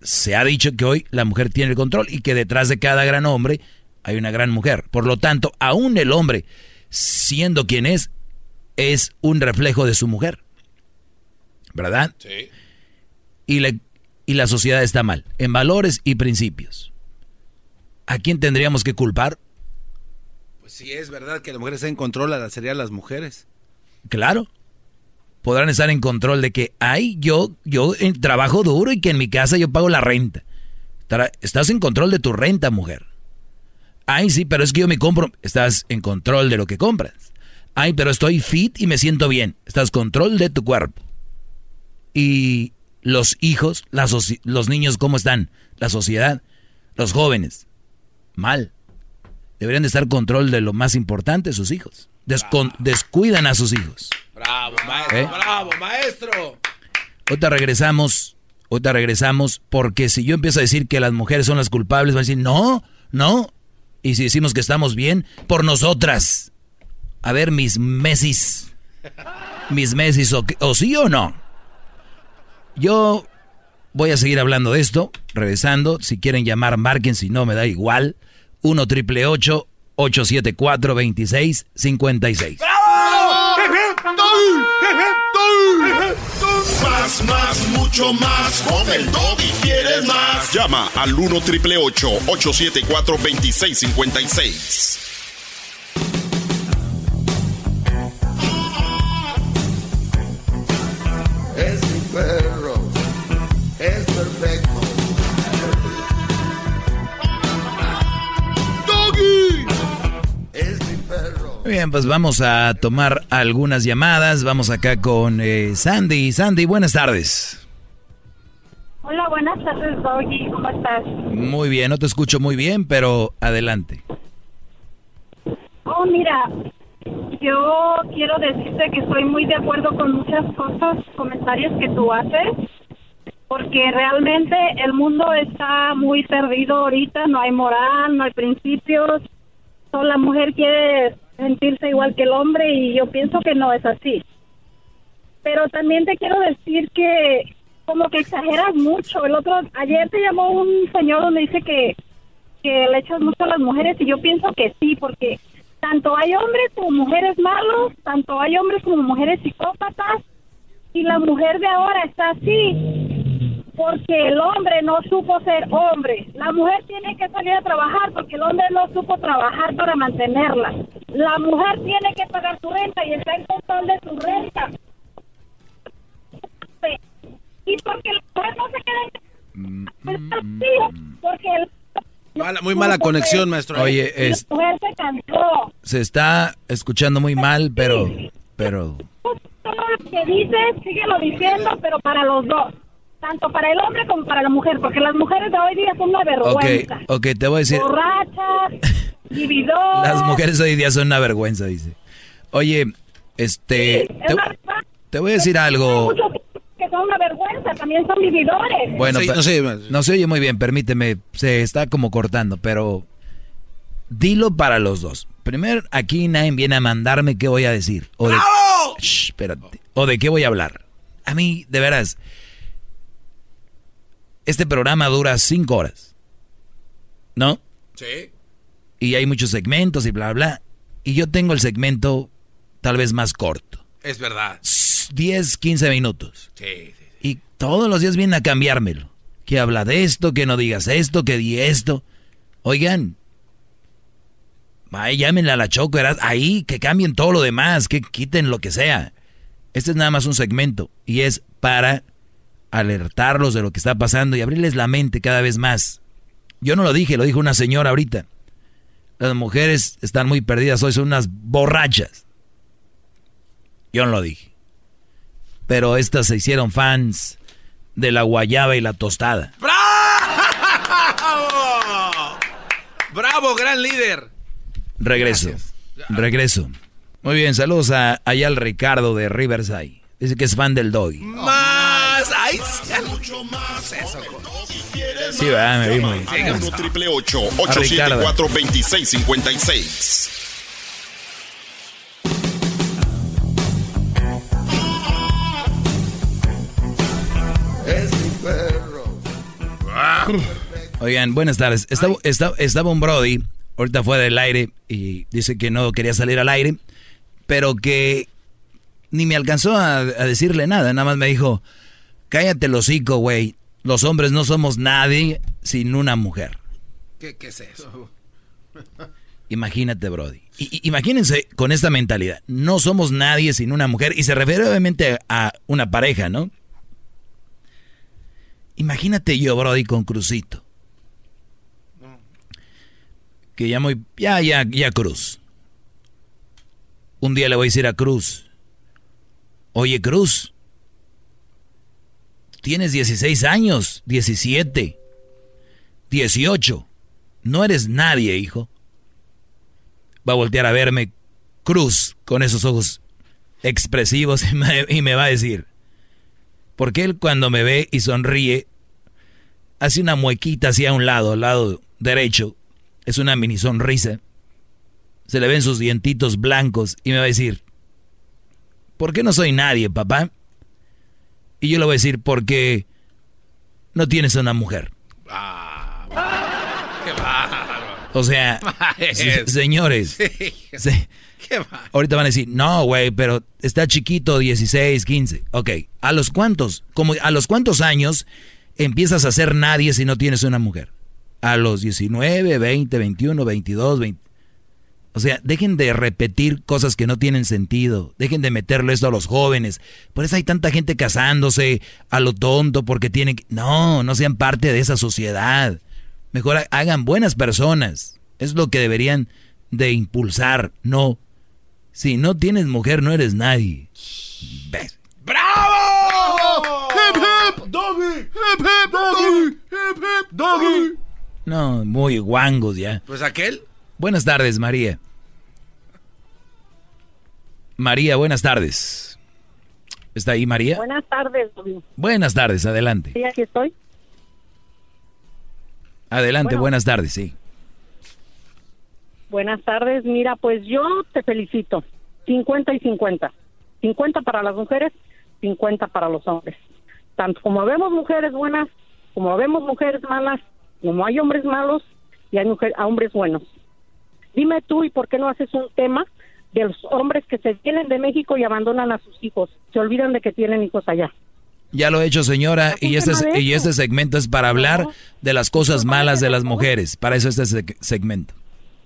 Se ha dicho que hoy la mujer tiene el control y que detrás de cada gran hombre hay una gran mujer. Por lo tanto, aún el hombre, siendo quien es, es un reflejo de su mujer. ¿Verdad? Sí. Y le y la sociedad está mal, en valores y principios. ¿A quién tendríamos que culpar? Pues si es verdad que la mujer está en control, serían las mujeres. Claro. Podrán estar en control de que, ay, yo, yo eh, trabajo duro y que en mi casa yo pago la renta. Estás en control de tu renta, mujer. Ay, sí, pero es que yo me compro. Estás en control de lo que compras. Ay, pero estoy fit y me siento bien. Estás control de tu cuerpo. Y los hijos, los niños, ¿cómo están? La sociedad, los jóvenes, mal. Deberían de estar control de lo más importante, sus hijos. descuidan a sus hijos. Bravo, maestro, ¿Eh? bravo, maestro. Ahorita regresamos, ahorita regresamos, porque si yo empiezo a decir que las mujeres son las culpables, van a decir, no, no. Y si decimos que estamos bien, por nosotras. A ver, mis mesis. Mis mesis, o sí o no. Yo voy a seguir hablando de esto, regresando. Si quieren llamar, marquen, si no, me da igual. 1 triple 874 2656. Más, más, mucho más. Con el y quieres más. Llama al 1 triple 874 2656. Perro, es perfecto. Doggy, es mi perro. Muy bien, pues vamos a tomar algunas llamadas. Vamos acá con eh, Sandy. Sandy, buenas tardes. Hola, buenas tardes, Doggy. ¿Cómo estás? Muy bien, no te escucho muy bien, pero adelante. Oh, mira, yo quiero decirte que estoy muy de acuerdo con muchas cosas, comentarios que tú haces, porque realmente el mundo está muy perdido ahorita, no hay moral, no hay principios, solo la mujer quiere sentirse igual que el hombre y yo pienso que no es así. Pero también te quiero decir que como que exageras mucho. El otro ayer te llamó un señor donde dice que que le echas mucho a las mujeres y yo pienso que sí, porque tanto hay hombres como mujeres malos, tanto hay hombres como mujeres psicópatas, y la mujer de ahora está así porque el hombre no supo ser hombre. La mujer tiene que salir a trabajar porque el hombre no supo trabajar para mantenerla. La mujer tiene que pagar su renta y está en control de su renta. Y porque la mujer no se queda en... Mm, porque el muy mala conexión, maestro. Oye, es, se está escuchando muy mal, pero, pero. Todo lo que dices, síguelo diciendo, pero para los dos, tanto para el hombre como para la mujer, porque las mujeres de hoy día son una vergüenza. Ok, ok, te voy a decir. Borrachas, vividoras. [laughs] Las mujeres hoy día son una vergüenza, dice. Oye, este, te, te, voy a decir algo son una vergüenza, también son vividores. Bueno, no, se, no se oye muy bien, permíteme, se está como cortando, pero dilo para los dos. Primero, aquí nadie viene a mandarme qué voy a decir. O de, espérate, o de qué voy a hablar. A mí, de veras, este programa dura cinco horas. ¿No? Sí. Y hay muchos segmentos y bla, bla. Y yo tengo el segmento tal vez más corto. Es verdad. 10, 15 minutos. Sí, sí, Y Todos los días vienen a cambiármelo. Que habla de esto, que no digas esto, que di esto. Oigan, vaya, llámenle a la Choco, ahí, que cambien todo lo demás, que quiten lo que sea. Este es nada más un segmento y es para alertarlos de lo que está pasando y abrirles la mente cada vez más. Yo no lo dije, lo dijo una señora ahorita. Las mujeres están muy perdidas hoy, son unas borrachas. Yo no lo dije. Pero estas se hicieron fans de la guayaba y la tostada. ¡Bravo! ¡Bravo, gran líder! Regreso. Regreso. Muy bien, saludos a, allá al Ricardo de Riverside. Dice que es fan del doggy. Más. Ay, mucho más. Eso, sí, va, me vi muy bien. 1 triple 874 2656. Oigan, buenas tardes. Estaba, estaba, estaba un Brody, ahorita fue del aire y dice que no quería salir al aire, pero que ni me alcanzó a, decirle nada, nada más me dijo, cállate el hocico, güey, los hombres no somos nadie sin una mujer. ¿Qué, es eso? [laughs] Imagínate, Brody. imagínense con esta mentalidad. No somos nadie sin una mujer. Y se refiere obviamente a una pareja, ¿no? Imagínate yo, Brody, con Cruzito. Que ya muy... Ya, ya, ya, Cruz. Un día le voy a decir a Cruz. Oye, Cruz, tienes 16 años, 17, 18. No eres nadie, hijo. Va a voltear a verme Cruz con esos ojos expresivos [laughs] y me, va a decir, porque él cuando me ve y sonríe, hace una muequita hacia un lado, al lado derecho, es una mini sonrisa, se le ven sus dientitos blancos y me va a decir, ¿Por qué no soy nadie, papá? Y yo le voy a decir, porque no tienes una mujer. Ah, qué O sea, señores, [laughs] ahorita van a decir, no, güey, pero está chiquito, 16, 15. Ok, ¿a los cuántos? Como, ¿A los cuántos años empiezas a ser nadie si no tienes una mujer? A los 19, 20, 21, 22, 20. O sea, dejen de repetir cosas que no tienen sentido. Dejen de meterle esto a los jóvenes. Por eso hay tanta gente casándose a lo tonto porque tienen que... No, no sean parte de esa sociedad. Mejor hagan buenas personas. Es lo que deberían de impulsar. No. Si no tienes mujer, no eres nadie. ¡Bravo! ¡Hip, hip! ¡Doggy! ¡Hip, hip! ¡Doggy! ¡Hip, hip! ¡Doggy! No, muy guangos ya. Pues aquel... Buenas tardes, María. María, buenas tardes. ¿Está ahí María? Buenas tardes, Buenas tardes, adelante. Sí, aquí estoy. Adelante, buenas tardes, sí. Buenas tardes, mira, pues yo te felicito. 50 y 50. 50 para las mujeres, 50 para los hombres. Tanto como vemos mujeres buenas, como vemos mujeres malas, como hay hombres malos y hay mujeres, hombres buenos. Dime tú, ¿y por qué no haces un tema de los hombres que se vienen de México y abandonan a sus hijos? Se olvidan de que tienen hijos allá. Ya lo he hecho, señora, y este, y este segmento es para hablar de las cosas malas de las mujeres. Para eso este segmento.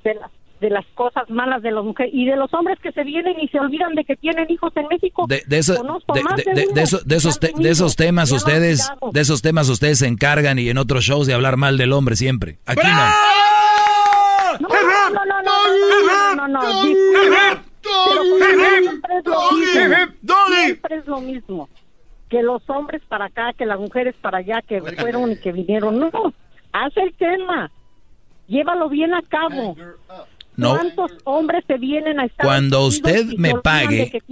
De, de las cosas malas de las mujeres y de los hombres que se vienen y se olvidan de que tienen hijos en México. De, de, eso, de, esos, de esos temas ustedes, de esos temas ustedes se encargan y en otros shows de hablar mal del hombre siempre. Aquí no. No, no, no, no, no, no, no, Siempre es lo mismo. Que los hombres para acá, que las mujeres para allá, que fueron y que vinieron. No, haz el tema. Llévalo bien a cabo. No. ¿Cuántos hombres se vienen a estar Cuando usted me pague,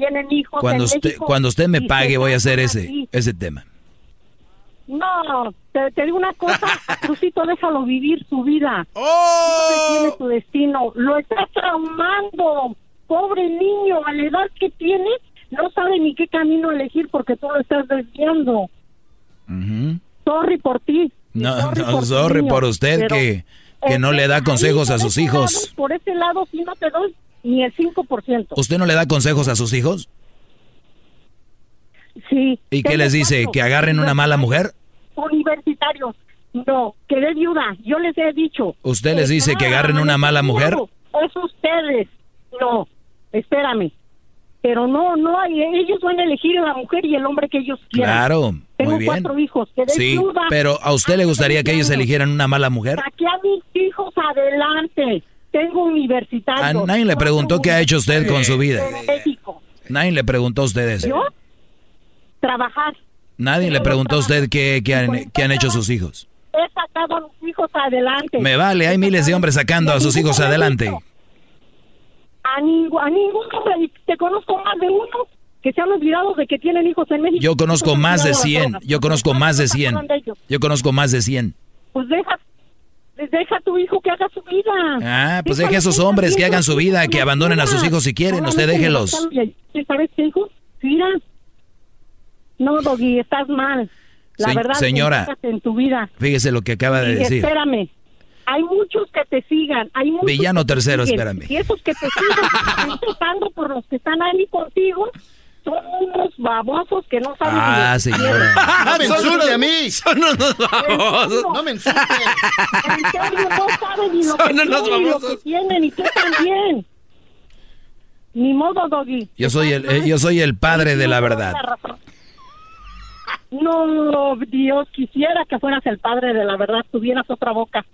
cuando usted, cuando usted me pague, voy a hacer ese, ese tema. No, te, digo una cosa, [laughs] Crucito, déjalo vivir su vida. ¡Oh! No tiene su destino, lo está traumando. Pobre niño, a la edad que tiene, no sabe ni qué camino elegir porque tú lo estás desviando. Sorry por ti. No, sorry, por, usted que, que no le da consejos a sus hijos. por ese lado sí no te doy ni el 5%. ¿Usted no le da consejos a sus hijos? Sí. ¿Y qué les dice? ¿Que agarren una mala mujer? Universitarios. No, que de viuda. Yo les he dicho. ¿Usted les dice que agarren una mala mujer? Es ustedes. No, espérame. Pero no, no hay. Ellos van a elegir a la mujer y el hombre que ellos quieran. Claro, Tengo muy bien. cuatro hijos. Que Sí, viuda, pero ¿a usted le gustaría que ellos eligieran una mala mujer? Saqué a mis hijos adelante. Tengo A universitarios. nadie le preguntó qué ha hecho usted con su vida. México. Nadie le preguntó a usted eso. ¿Yo? Trabajar. Nadie le preguntó a usted qué, qué han, qué han hecho sus hijos. He sacado a mis hijos adelante. Me vale, hay miles de hombres sacando a sus hijos adelante. A, ningún a ningún hombre. Te conozco más de uno que se han olvidado de que tienen hijos en México. Yo conozco más de olvidado 100. las Yo conozco más de 100. hablan de ellos. Yo conozco más de 100. Pues deja, pues deja a tu hijo que haga su vida. Ah, pues deje a esos hombres que haga hagan su vida, que abandonen a sus hijos si quieren. Usted déjelos. ¿Sabes qué, hijo? Mira. No, Doggy, estás mal. La verdad, señora. en tu vida. Fíjese lo que acaba de decir. espérame. Hay muchos que te sigan. Hay muchos Villano que te tercero, siguen. espérame. Y esos que te siguen, [laughs] empezando por los que están ahí contigo, son unos babosos que no saben Ah, señora. [laughs] No me insulte a mí. Son unos babosos. No me insulte. En serio, no saben ni lo Son que unos tienen, ni lo que tienen, y tú también. Ni modo, Doggy. Yo soy el, eh, yo soy el padre de la verdad. No, Dios, quisiera que fueras el padre de la verdad, tuvieras otra boca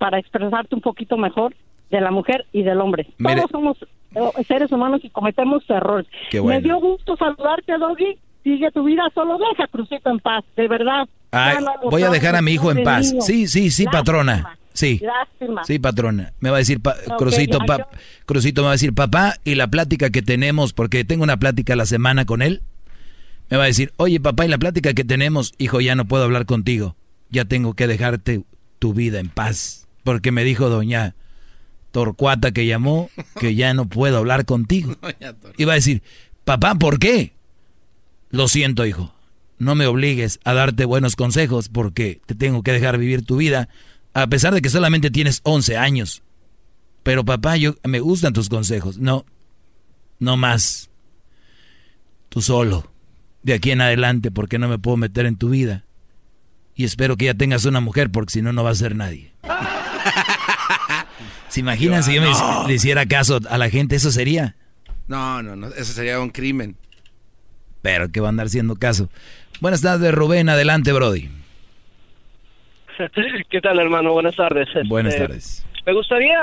para expresarte un poquito mejor de la mujer y del hombre. Mire- Todos somos eh, seres humanos y cometemos errores. Bueno. Me dio gusto saludarte, Doggy. Sigue tu vida, solo deja Crucito en paz, de verdad. Ay, voy a dejar a mi hijo en paz. niño. Sí, sí, sí, Lástima, patrona. Sí. Lástima. Sí, patrona. Me va a decir, pa- Ok, Crucito, ya, pa- yo- Crucito me va a decir, papá, y la plática que tenemos, porque tengo una plática a la semana con él, me va a decir, oye, papá, y la plática que tenemos, hijo, ya no puedo hablar contigo. Ya tengo que dejarte tu vida en paz. Porque me dijo doña Torcuata que llamó que ya no puedo hablar contigo. [laughs] Y va a decir, papá, ¿por qué? Lo siento, hijo. No me obligues a darte buenos consejos porque te tengo que dejar vivir tu vida, a pesar de que solamente tienes 11 años. Pero papá, yo me gustan tus consejos. No, no más. Tú solo. De aquí en adelante, porque no me puedo meter en tu vida. Y espero que ya tengas una mujer, porque si no, no va a ser nadie. ¿Se imaginan si yo me No. le hiciera caso a la gente? Eso sería. No, no, no, eso sería un crimen. Pero que va a andar haciendo caso. Buenas tardes, Rubén. Adelante, Brody. [laughs] ¿Qué tal, hermano? Buenas tardes. Buenas Este, tardes. Me gustaría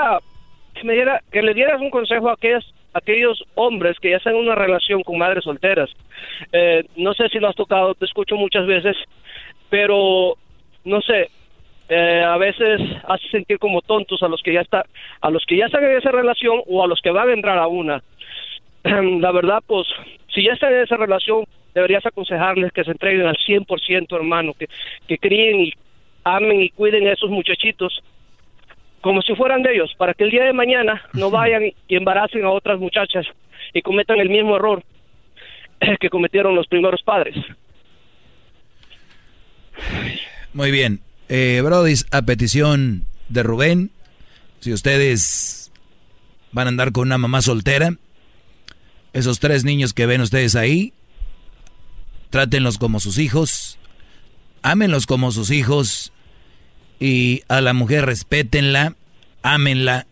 que, me diera, que le dieras un consejo a aquellos, aquellos hombres que ya están en una relación con madres solteras. Eh, no sé si lo has tocado, te escucho muchas veces, pero no sé, eh, a veces hace sentir como tontos a los que ya está, a los que ya están en esa relación o a los que van a entrar a una. [clears throat] La verdad, pues, si ya están en esa relación, deberías aconsejarles que se entreguen al 100%, hermano, que, que críen y amen y cuiden a esos muchachitos como si fueran de ellos, para que el día de mañana no vayan y embaracen a otras muchachas y cometan el mismo error [clears throat] que cometieron los primeros padres. Muy bien. Eh, Brody, a petición de Rubén, si ustedes van a andar con una mamá soltera, esos tres niños que ven ustedes ahí, trátenlos como sus hijos, ámenlos como sus hijos y a la mujer respétenla, ámenla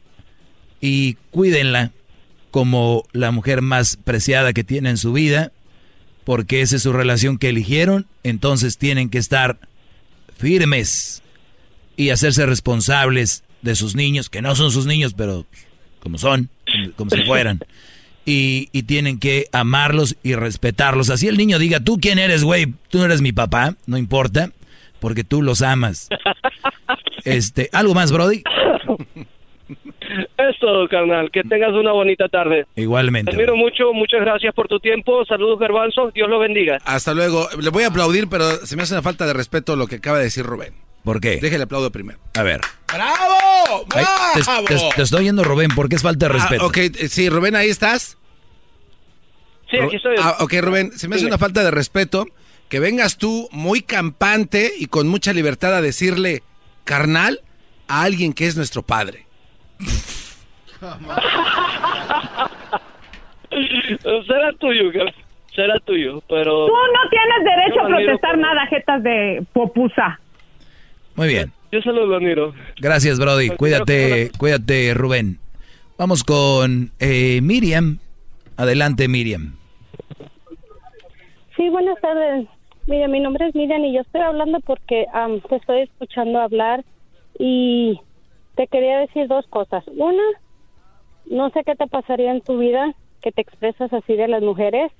y cuídenla como la mujer más preciada que tiene en su vida, porque esa es su relación que eligieron, entonces tienen que estar firmes y hacerse responsables de sus niños, que no son sus niños, pero como son, como, como si fueran. [laughs] Y, y tienen que amarlos y respetarlos. Así el niño diga, tú quién eres, güey, tú no eres mi papá, no importa, porque tú los amas. [laughs] Este, ¿algo más, Brody? [laughs] Es todo, carnal. Que tengas una bonita tarde. Igualmente. Te admiro mucho, muchas gracias por tu tiempo. Saludos, Garbanzo. Dios lo bendiga. Hasta luego. Le voy a aplaudir, pero se me hace una falta de respeto lo que acaba de decir Rubén. ¿Por qué? Déjale aplaudo primero. A ver. ¡Bravo! Ay, te, ¡Bravo! te- te estoy oyendo, Rubén, porque es falta de Ah, respeto. ok, sí, Rubén, ahí estás. Sí, aquí estoy. Ah, ok, Rubén, se me hace Dime. una falta de respeto que vengas tú muy campante y con mucha libertad a decirle carnal a alguien que es nuestro padre. Será tuyo, será tuyo, pero... Tú no tienes derecho a protestar nada, jetas de popusa. Muy bien. Yo solo lo admiro. Gracias, Brody. Cuídate, cuídate, Rubén. Vamos con eh, Miriam. Adelante, Miriam. Sí, buenas tardes. Mira, mi nombre es Miriam y yo estoy hablando porque te estoy escuchando hablar y te quería decir dos cosas. Una, no sé qué te pasaría en tu vida que te expresas así de las mujeres.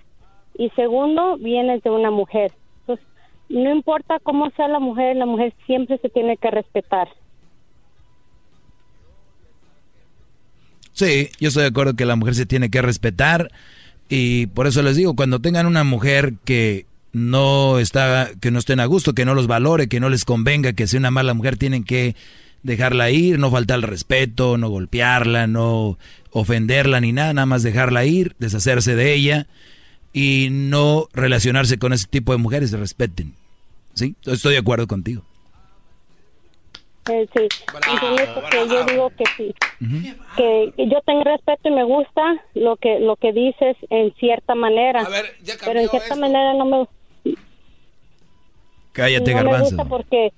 Y segundo, vienes de una mujer. Entonces, no importa cómo sea la mujer, la mujer siempre se tiene que respetar. Sí, yo estoy de acuerdo que la mujer se tiene que respetar y por eso les digo, cuando tengan una mujer que no está, que no estén a gusto, que no los valore, que no les convenga, que sea una mala mujer, tienen que dejarla ir, no faltar el respeto, no golpearla, no ofenderla ni nada, nada más dejarla ir, deshacerse de ella y no relacionarse con ese tipo de mujeres, respeten. ¿Sí? Estoy de acuerdo contigo. Eh, sí, que yo digo que sí, que yo tengo respeto y me gusta lo que lo que dices en cierta manera, pero en cierta manera no me Cállate, no garbanzo. Me gusta porque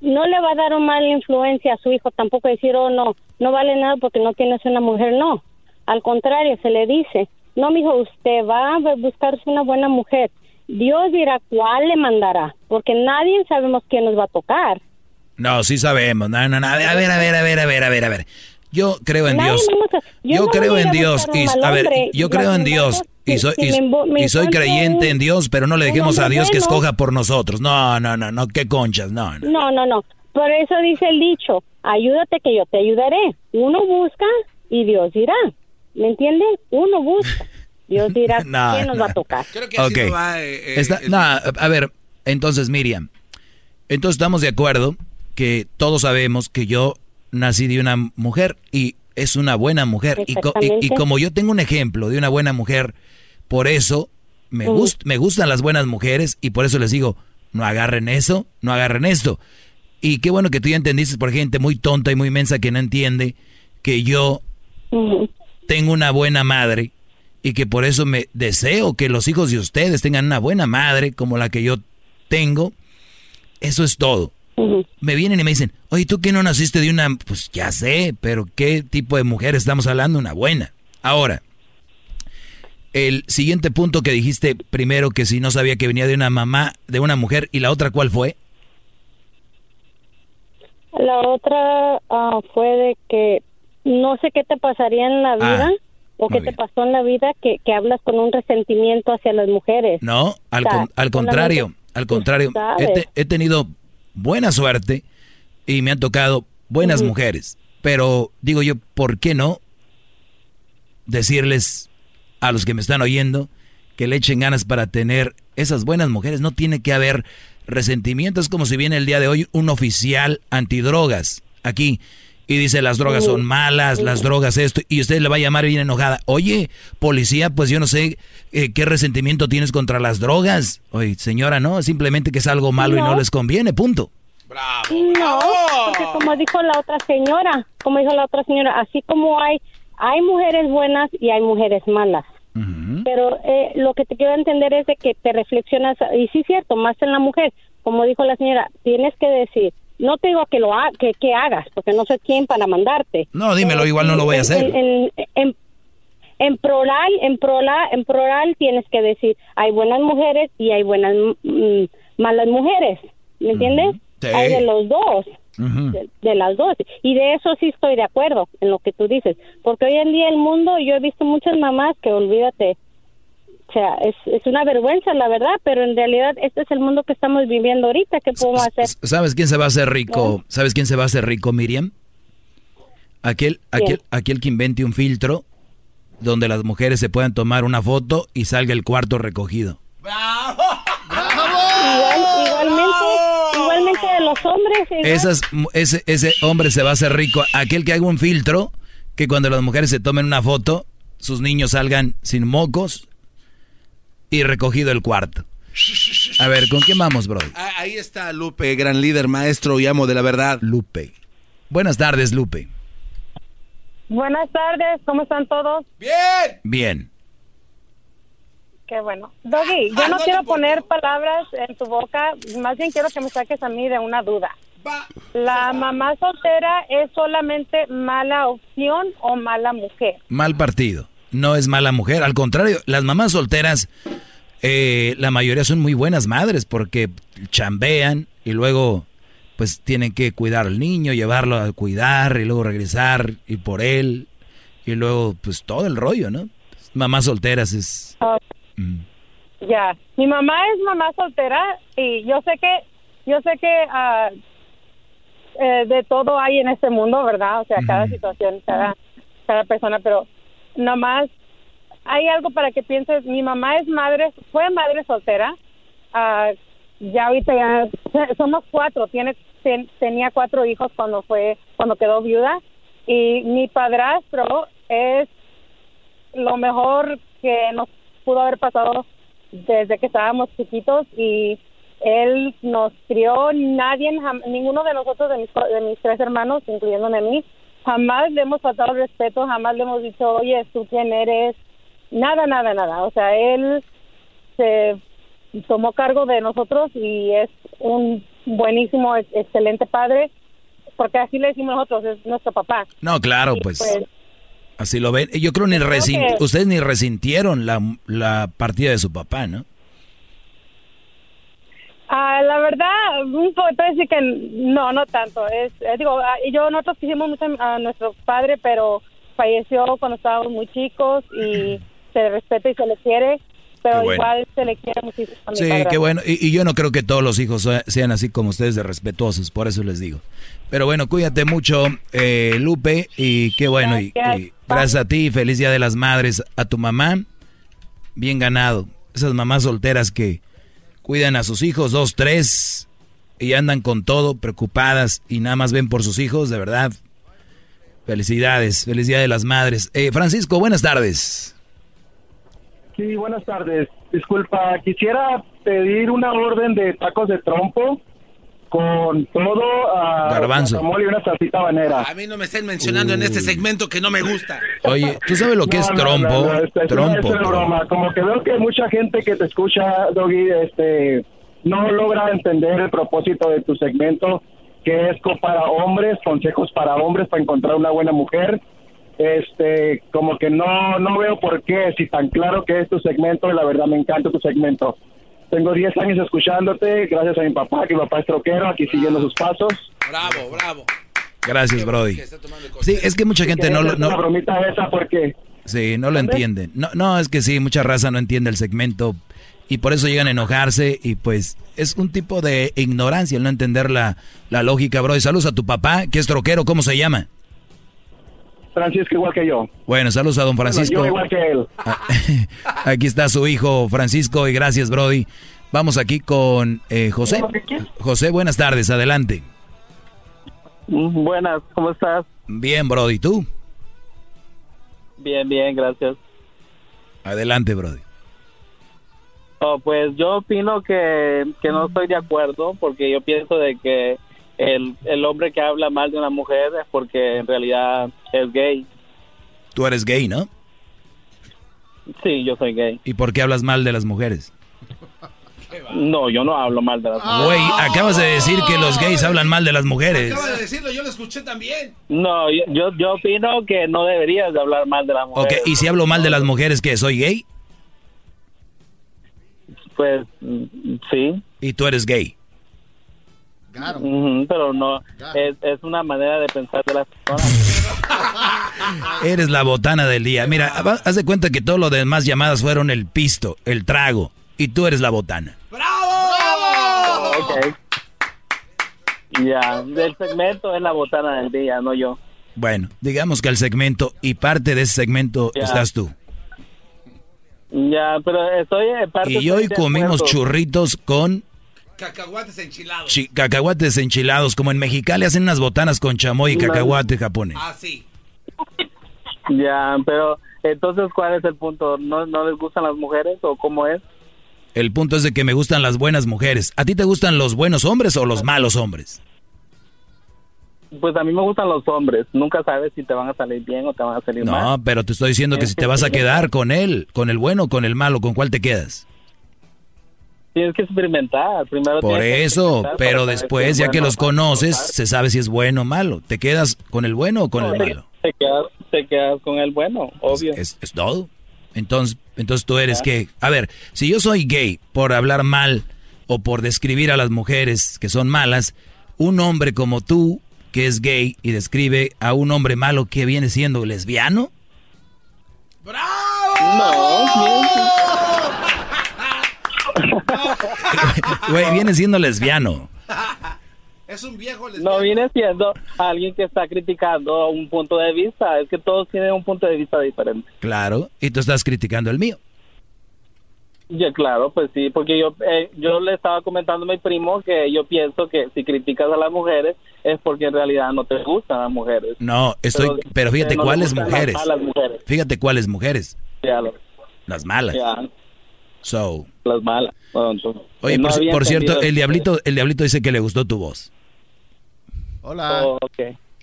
no le va a dar una mala influencia a su hijo, tampoco decir, oh, no, no vale nada porque no tienes una mujer, no. Al contrario, se le dice, no, mijo, usted va a buscarse una buena mujer. Dios dirá cuál le mandará, porque nadie sabemos quién nos va a tocar. No, sí sabemos. No, no, no. A ver, a ver, a ver, a ver, a ver, a ver, a ver. Yo creo en Dios. yo, creo en Dios. Y, a ver, yo creo en Dios y soy, y, soy creyente en Dios, pero no le dejemos a Dios que escoja por nosotros. No, no, no, no, qué conchas, no, no. No, no, no. Por eso dice el dicho, ayúdate que yo te ayudaré. Uno busca y Dios dirá. ¿Me entienden? Uno busca. Dios dirá [laughs] quién nos va a tocar. Creo que así va, eh, eh, no, a ver, entonces Miriam, entonces estamos de acuerdo que todos sabemos que yo nací de una mujer y es una buena mujer. Y, y, como yo tengo un ejemplo de una buena mujer, por eso me, me gustan las buenas mujeres y por eso les digo, no agarren eso, no agarren esto. Y qué bueno que tú ya entendiste por gente muy tonta y muy mensa que no entiende que yo tengo una buena madre y que por eso me deseo que los hijos de ustedes tengan una buena madre como la que yo tengo. Eso es todo. Me vienen y me dicen, oye, ¿tú qué no naciste de una? Pues ya sé, pero ¿qué tipo de mujer estamos hablando? Una buena. Ahora, el siguiente punto que dijiste primero que si no sabía que venía de una mamá, de una mujer, y la otra cuál fue? La otra ah, fue de que no sé qué te pasaría en la ah, vida o qué te pasó en la vida que, hablas con un resentimiento hacia las mujeres. No, al, al contrario, al contrario. He, tenido buena suerte y me han tocado buenas mujeres, pero digo yo, ¿por qué no decirles a los que me están oyendo que le echen ganas para tener esas buenas mujeres. No tiene que haber resentimiento. Es como si viene el día de hoy un oficial antidrogas aquí y dice las drogas son malas, las drogas esto, y usted le va a llamar bien enojada. Oye, policía, pues yo no sé eh, qué resentimiento tienes contra las drogas. Oye, señora, no, simplemente que es algo malo y no les conviene, punto. Bravo. No, porque como dijo la otra señora, como dijo la otra señora, así como hay hay mujeres buenas y hay mujeres malas. Pero eh, lo que te quiero entender es de que te reflexionas, y sí es cierto, más en la mujer, como dijo la señora, tienes que decir, no te digo que lo que, que hagas, porque no sé quién para mandarte. No, dímelo, igual no lo voy a hacer. En, en, en, plural, en plural, en plural tienes que decir, hay buenas mujeres y hay buenas mm, malas mujeres, ¿me entiendes? Hay de los dos de, las dos. Y de eso sí estoy de acuerdo en lo que tú dices, porque hoy en día el mundo, yo he visto muchas mamás que olvídate, o sea, es, es una vergüenza, la verdad, pero en realidad este es el mundo que estamos viviendo ahorita. ¿Qué podemos hacer? ¿Sabes quién se va a hacer rico? ¿Sabes quién se va a hacer rico, Miriam? Aquel, aquel, aquel que invente un filtro donde las mujeres se puedan tomar una foto y salga el cuarto recogido. ¡Bravo! igualmente, igualmente de los hombres. Esas, ese, ese hombre se va a hacer rico. Aquel que haga un filtro, que cuando las mujeres se tomen una foto, sus niños salgan sin mocos y recogido el cuarto. A ver, ¿con quién vamos, bro? Ah, ahí está Lupe, gran líder, maestro y amo de la verdad. Lupe. Buenas tardes, Lupe. Buenas tardes, ¿cómo están todos? Bien. Bien. Qué bueno. Doggy, yo [laughs] no quiero poner palabras en tu boca, más bien quiero que me saques a mí de una duda. ¿La mamá soltera es solamente mala opción o mala mujer? Mal partido. No es mala mujer. Al contrario, las mamás solteras, eh, la mayoría son muy buenas madres porque chambean y luego pues tienen que cuidar al niño, llevarlo a cuidar y luego regresar y por él y luego pues todo el rollo, ¿no? Mamás solteras es... Mm. Ya, mi mamá es mamá soltera y yo sé que, yo sé que uh, eh, de todo hay en este mundo, ¿verdad? O sea, cada situación, cada, cada persona, pero nomás hay algo para que pienses, mi mamá es madre, fue madre soltera, uh, ya ahorita ya [laughs] somos cuatro, tiene tenía cuatro hijos cuando fue cuando quedó viuda y mi padrastro es lo mejor que nos pudo haber pasado desde que estábamos chiquitos y él nos crió, nadie, ninguno de nosotros, de mis, de mis tres hermanos, incluyéndome a mí, jamás le hemos faltado respeto, jamás le hemos dicho, oye, ¿tú quién eres? Nada, nada, nada. O sea, él se tomó cargo de nosotros y es un buenísimo, excelente padre, porque así le decimos nosotros, es nuestro papá. No, claro, pues, pues, así lo ven. Yo creo ni ustedes ni resintieron la, la partida de su papá, ¿no? Ah, la verdad, un poco decir que no, no tanto. Es, eh, digo, ah, yo nosotros quisimos mucho a nuestro padre, pero falleció cuando estábamos muy chicos y se respeta y se le quiere, pero igual se le quiere muchísimo. sí, qué bueno. Y, yo no creo que todos los hijos sean así como ustedes de respetuosos, por eso les digo. Pero bueno, cuídate mucho, eh, Lupe, y qué bueno. Y, y gracias a ti, feliz Día de las Madres, a tu mamá, bien ganado. Esas mamás solteras que cuidan a sus hijos, dos, tres, y andan con todo, preocupadas y nada más ven por sus hijos, de verdad. Felicidades, felicidades de las madres. Eh, Francisco, buenas tardes. Sí, buenas tardes. Disculpa, quisiera pedir una orden de tacos de trompo con todo a Garbanzo. y una salsita banera. A mí no me estén mencionando en este segmento que no me gusta. Oye, ¿tú sabes lo que es trompo? trompo. broma. Como que veo que mucha gente que te escucha, Doggy, este, no logra entender el propósito de tu segmento, que es para hombres, consejos para hombres para encontrar una buena mujer. Este, como que no, no veo por qué, si tan claro que es tu segmento, y la verdad me encanta tu segmento. Tengo 10 años escuchándote, gracias a mi papá, que mi papá es troquero, aquí siguiendo sus pasos. Bravo, bravo. Gracias, Brody. Sí, es que mucha gente no lo... No, bromita esa porque... Sí, no lo entienden. No, no, es que sí, mucha raza no entiende el segmento y por eso llegan a enojarse y pues es un tipo de ignorancia el no entender la, la lógica, Brody. Saludos a tu papá, que es troquero, ¿cómo se llama? Francisco igual que yo. Bueno, saludos a don Francisco. yo igual que él. [laughs] Aquí está su hijo Francisco y gracias Brody. Vamos aquí con eh, José. José, buenas tardes, adelante. Mm, buenas, ¿cómo estás? Bien, Brody, ¿tú? Bien, bien, gracias. Adelante, Brody. Oh, pues yo opino que, que no estoy de acuerdo porque yo pienso de que el, el hombre que habla mal de una mujer es porque en realidad es gay. Tú eres gay, ¿no? Sí, yo soy gay. ¿Y por qué hablas mal de las mujeres? No, yo no hablo mal de las mujeres. Güey, acabas de decir que los gays hablan mal de las mujeres. Acabas de decirlo, yo lo escuché también. No, yo, yo opino que no deberías de hablar mal de las mujeres. Ok, ¿y si hablo mal de las mujeres, que soy gay? Pues, sí. ¿Y tú eres gay? Pero no, es, es, una manera de pensar de las personas. [laughs] Eres la botana del día. Mira, haz de cuenta que todo lo demás llamadas fueron el pisto, el trago, y tú eres la botana. ¡Bravo! ¡Bravo! Ok. Ya, el segmento es la botana del día, no yo. Bueno, digamos que el segmento y parte de ese segmento estás tú. Ya, pero estoy parte Y hoy comimos churritos con Cacahuates enchilados. cacahuates enchilados, como en Mexicali hacen unas botanas con chamoy y cacahuate japonés. Ah, sí. [laughs] Ya, pero entonces, ¿cuál es el punto? ¿No, ¿No les gustan las mujeres o cómo es? El punto es de que me gustan las buenas mujeres. ¿A ti te gustan los buenos hombres o los malos hombres? pues a mí me gustan los hombres. Nunca sabes si te van a salir bien o te van a salir mal. No, pero te estoy diciendo que si te vas a quedar con él, con el bueno o con el malo, ¿con cuál te quedas? Tienes que experimentar. Primero Por eso, pero después, ya que los conoces, se sabe si es bueno o malo. ¿Te quedas con el bueno o con el malo? Te quedas, te quedas con el bueno, obvio. Es, es todo. Entonces, entonces tú eres que, a ver, si yo soy gay por hablar mal o por describir a las mujeres que son malas, un hombre como tú que es gay y describe a un hombre malo que viene siendo lesbiano? No. [laughs] Güey, viene siendo lesbiano. [laughs] Es un viejo lesbiano. No viene siendo alguien que está criticando un punto de vista. Es que todos tienen un punto de vista diferente. Claro, y tú estás criticando el mío. Ya, claro, pues sí, porque yo eh, yo le estaba comentando a mi primo que yo pienso que si criticas a las mujeres es porque en realidad no te gustan las mujeres. No, estoy, pero, fíjate cuáles mujeres. Fíjate cuáles mujeres. las malas. So. Las malas. Oye, por, cierto, el diablito, el diablito dice que le gustó tu voz. Hola. Oh,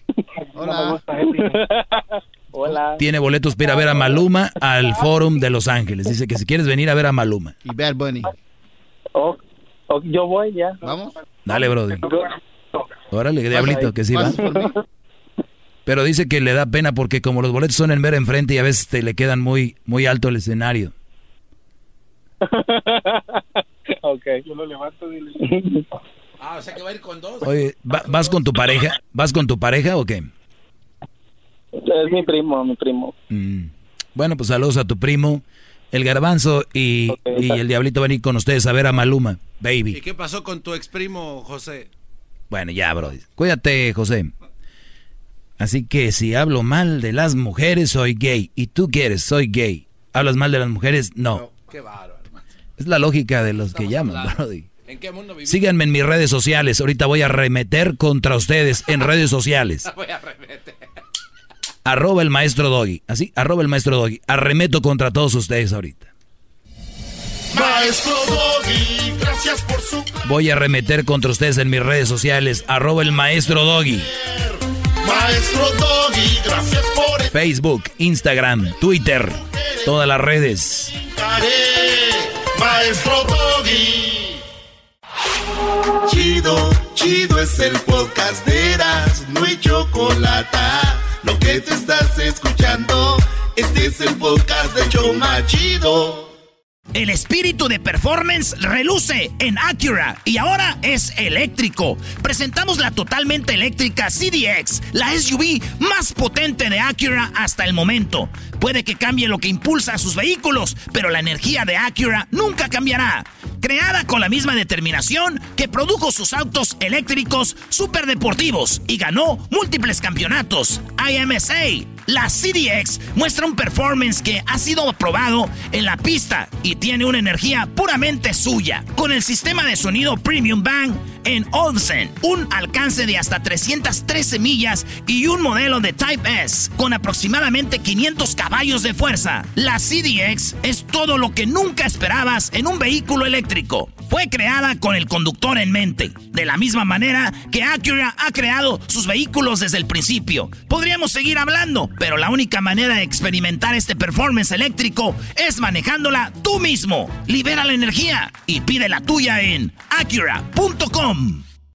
[laughs] Hola. [laughs] Hola. Tiene boletos para ir a ver a Maluma al Forum de Los Ángeles. Dice que si quieres venir a ver a Maluma. Y Bad Bunny. Oh, oh, yo voy ya. Vamos. Dale, brother. Órale, diablito, que sí va. Pero dice que le da pena porque como los boletos son en ver enfrente y a veces te le quedan muy, muy alto el escenario. [laughs] ok, yo lo levanto Ah, o sea que va a ir con dos. Oye, ¿vas con tu pareja? ¿Vas con tu pareja o qué? Es mi primo, mi primo. Mm. Bueno, pues saludos a tu primo, el garbanzo y, y el diablito van a ir con ustedes a ver a Maluma, baby. ¿Y qué pasó con tu ex primo, José? Bueno, ya, bro. Cuídate, José. Así que si hablo mal de las mujeres, soy gay. ¿Y tú quieres? Soy gay. ¿Hablas mal de las mujeres? No. qué bárbaro. Es la lógica de los que llaman, Brody. ¿En qué mundo Síganme en mis redes sociales. Ahorita voy a remeter contra ustedes en redes sociales. [laughs] voy a remeter. Arroba el maestro Doggy. Así, arroba el maestro Doggy. Arremeto contra todos ustedes ahorita. Maestro Doggy, gracias por su... Voy a remeter contra ustedes en mis redes sociales. Arroba el maestro Doggy. Maestro Doggy, gracias por... Facebook, Instagram, Twitter, todas las redes. Maestro Doggy. Chido, chido es el podcast de Eras, no hay chocolate. Lo que te estás escuchando, este es el podcast de Choma Chido. El espíritu de performance reluce en Acura y ahora es eléctrico. Presentamos la totalmente eléctrica CDX, la SUV más potente de Acura hasta el momento. Puede que cambie lo que impulsa a sus vehículos, pero la energía de Acura nunca cambiará. Creada con la misma determinación que produjo sus autos eléctricos superdeportivos y ganó múltiples campeonatos. IMSA, la CDX muestra un performance que ha sido aprobado en la pista y tiene una energía puramente suya. Con el sistema de sonido Premium Bang en Olsen, un alcance de hasta 313 millas y un modelo de Type S con aproximadamente 500 caballos de fuerza. La CDX es todo lo que nunca esperabas en un vehículo eléctrico. Fue creada con el conductor en mente, de la misma manera que Acura ha creado sus vehículos desde el principio. Podríamos seguir hablando, pero la única manera de experimentar este performance eléctrico es manejándola tú mismo. Libera la energía y pide la tuya en acura.com. come.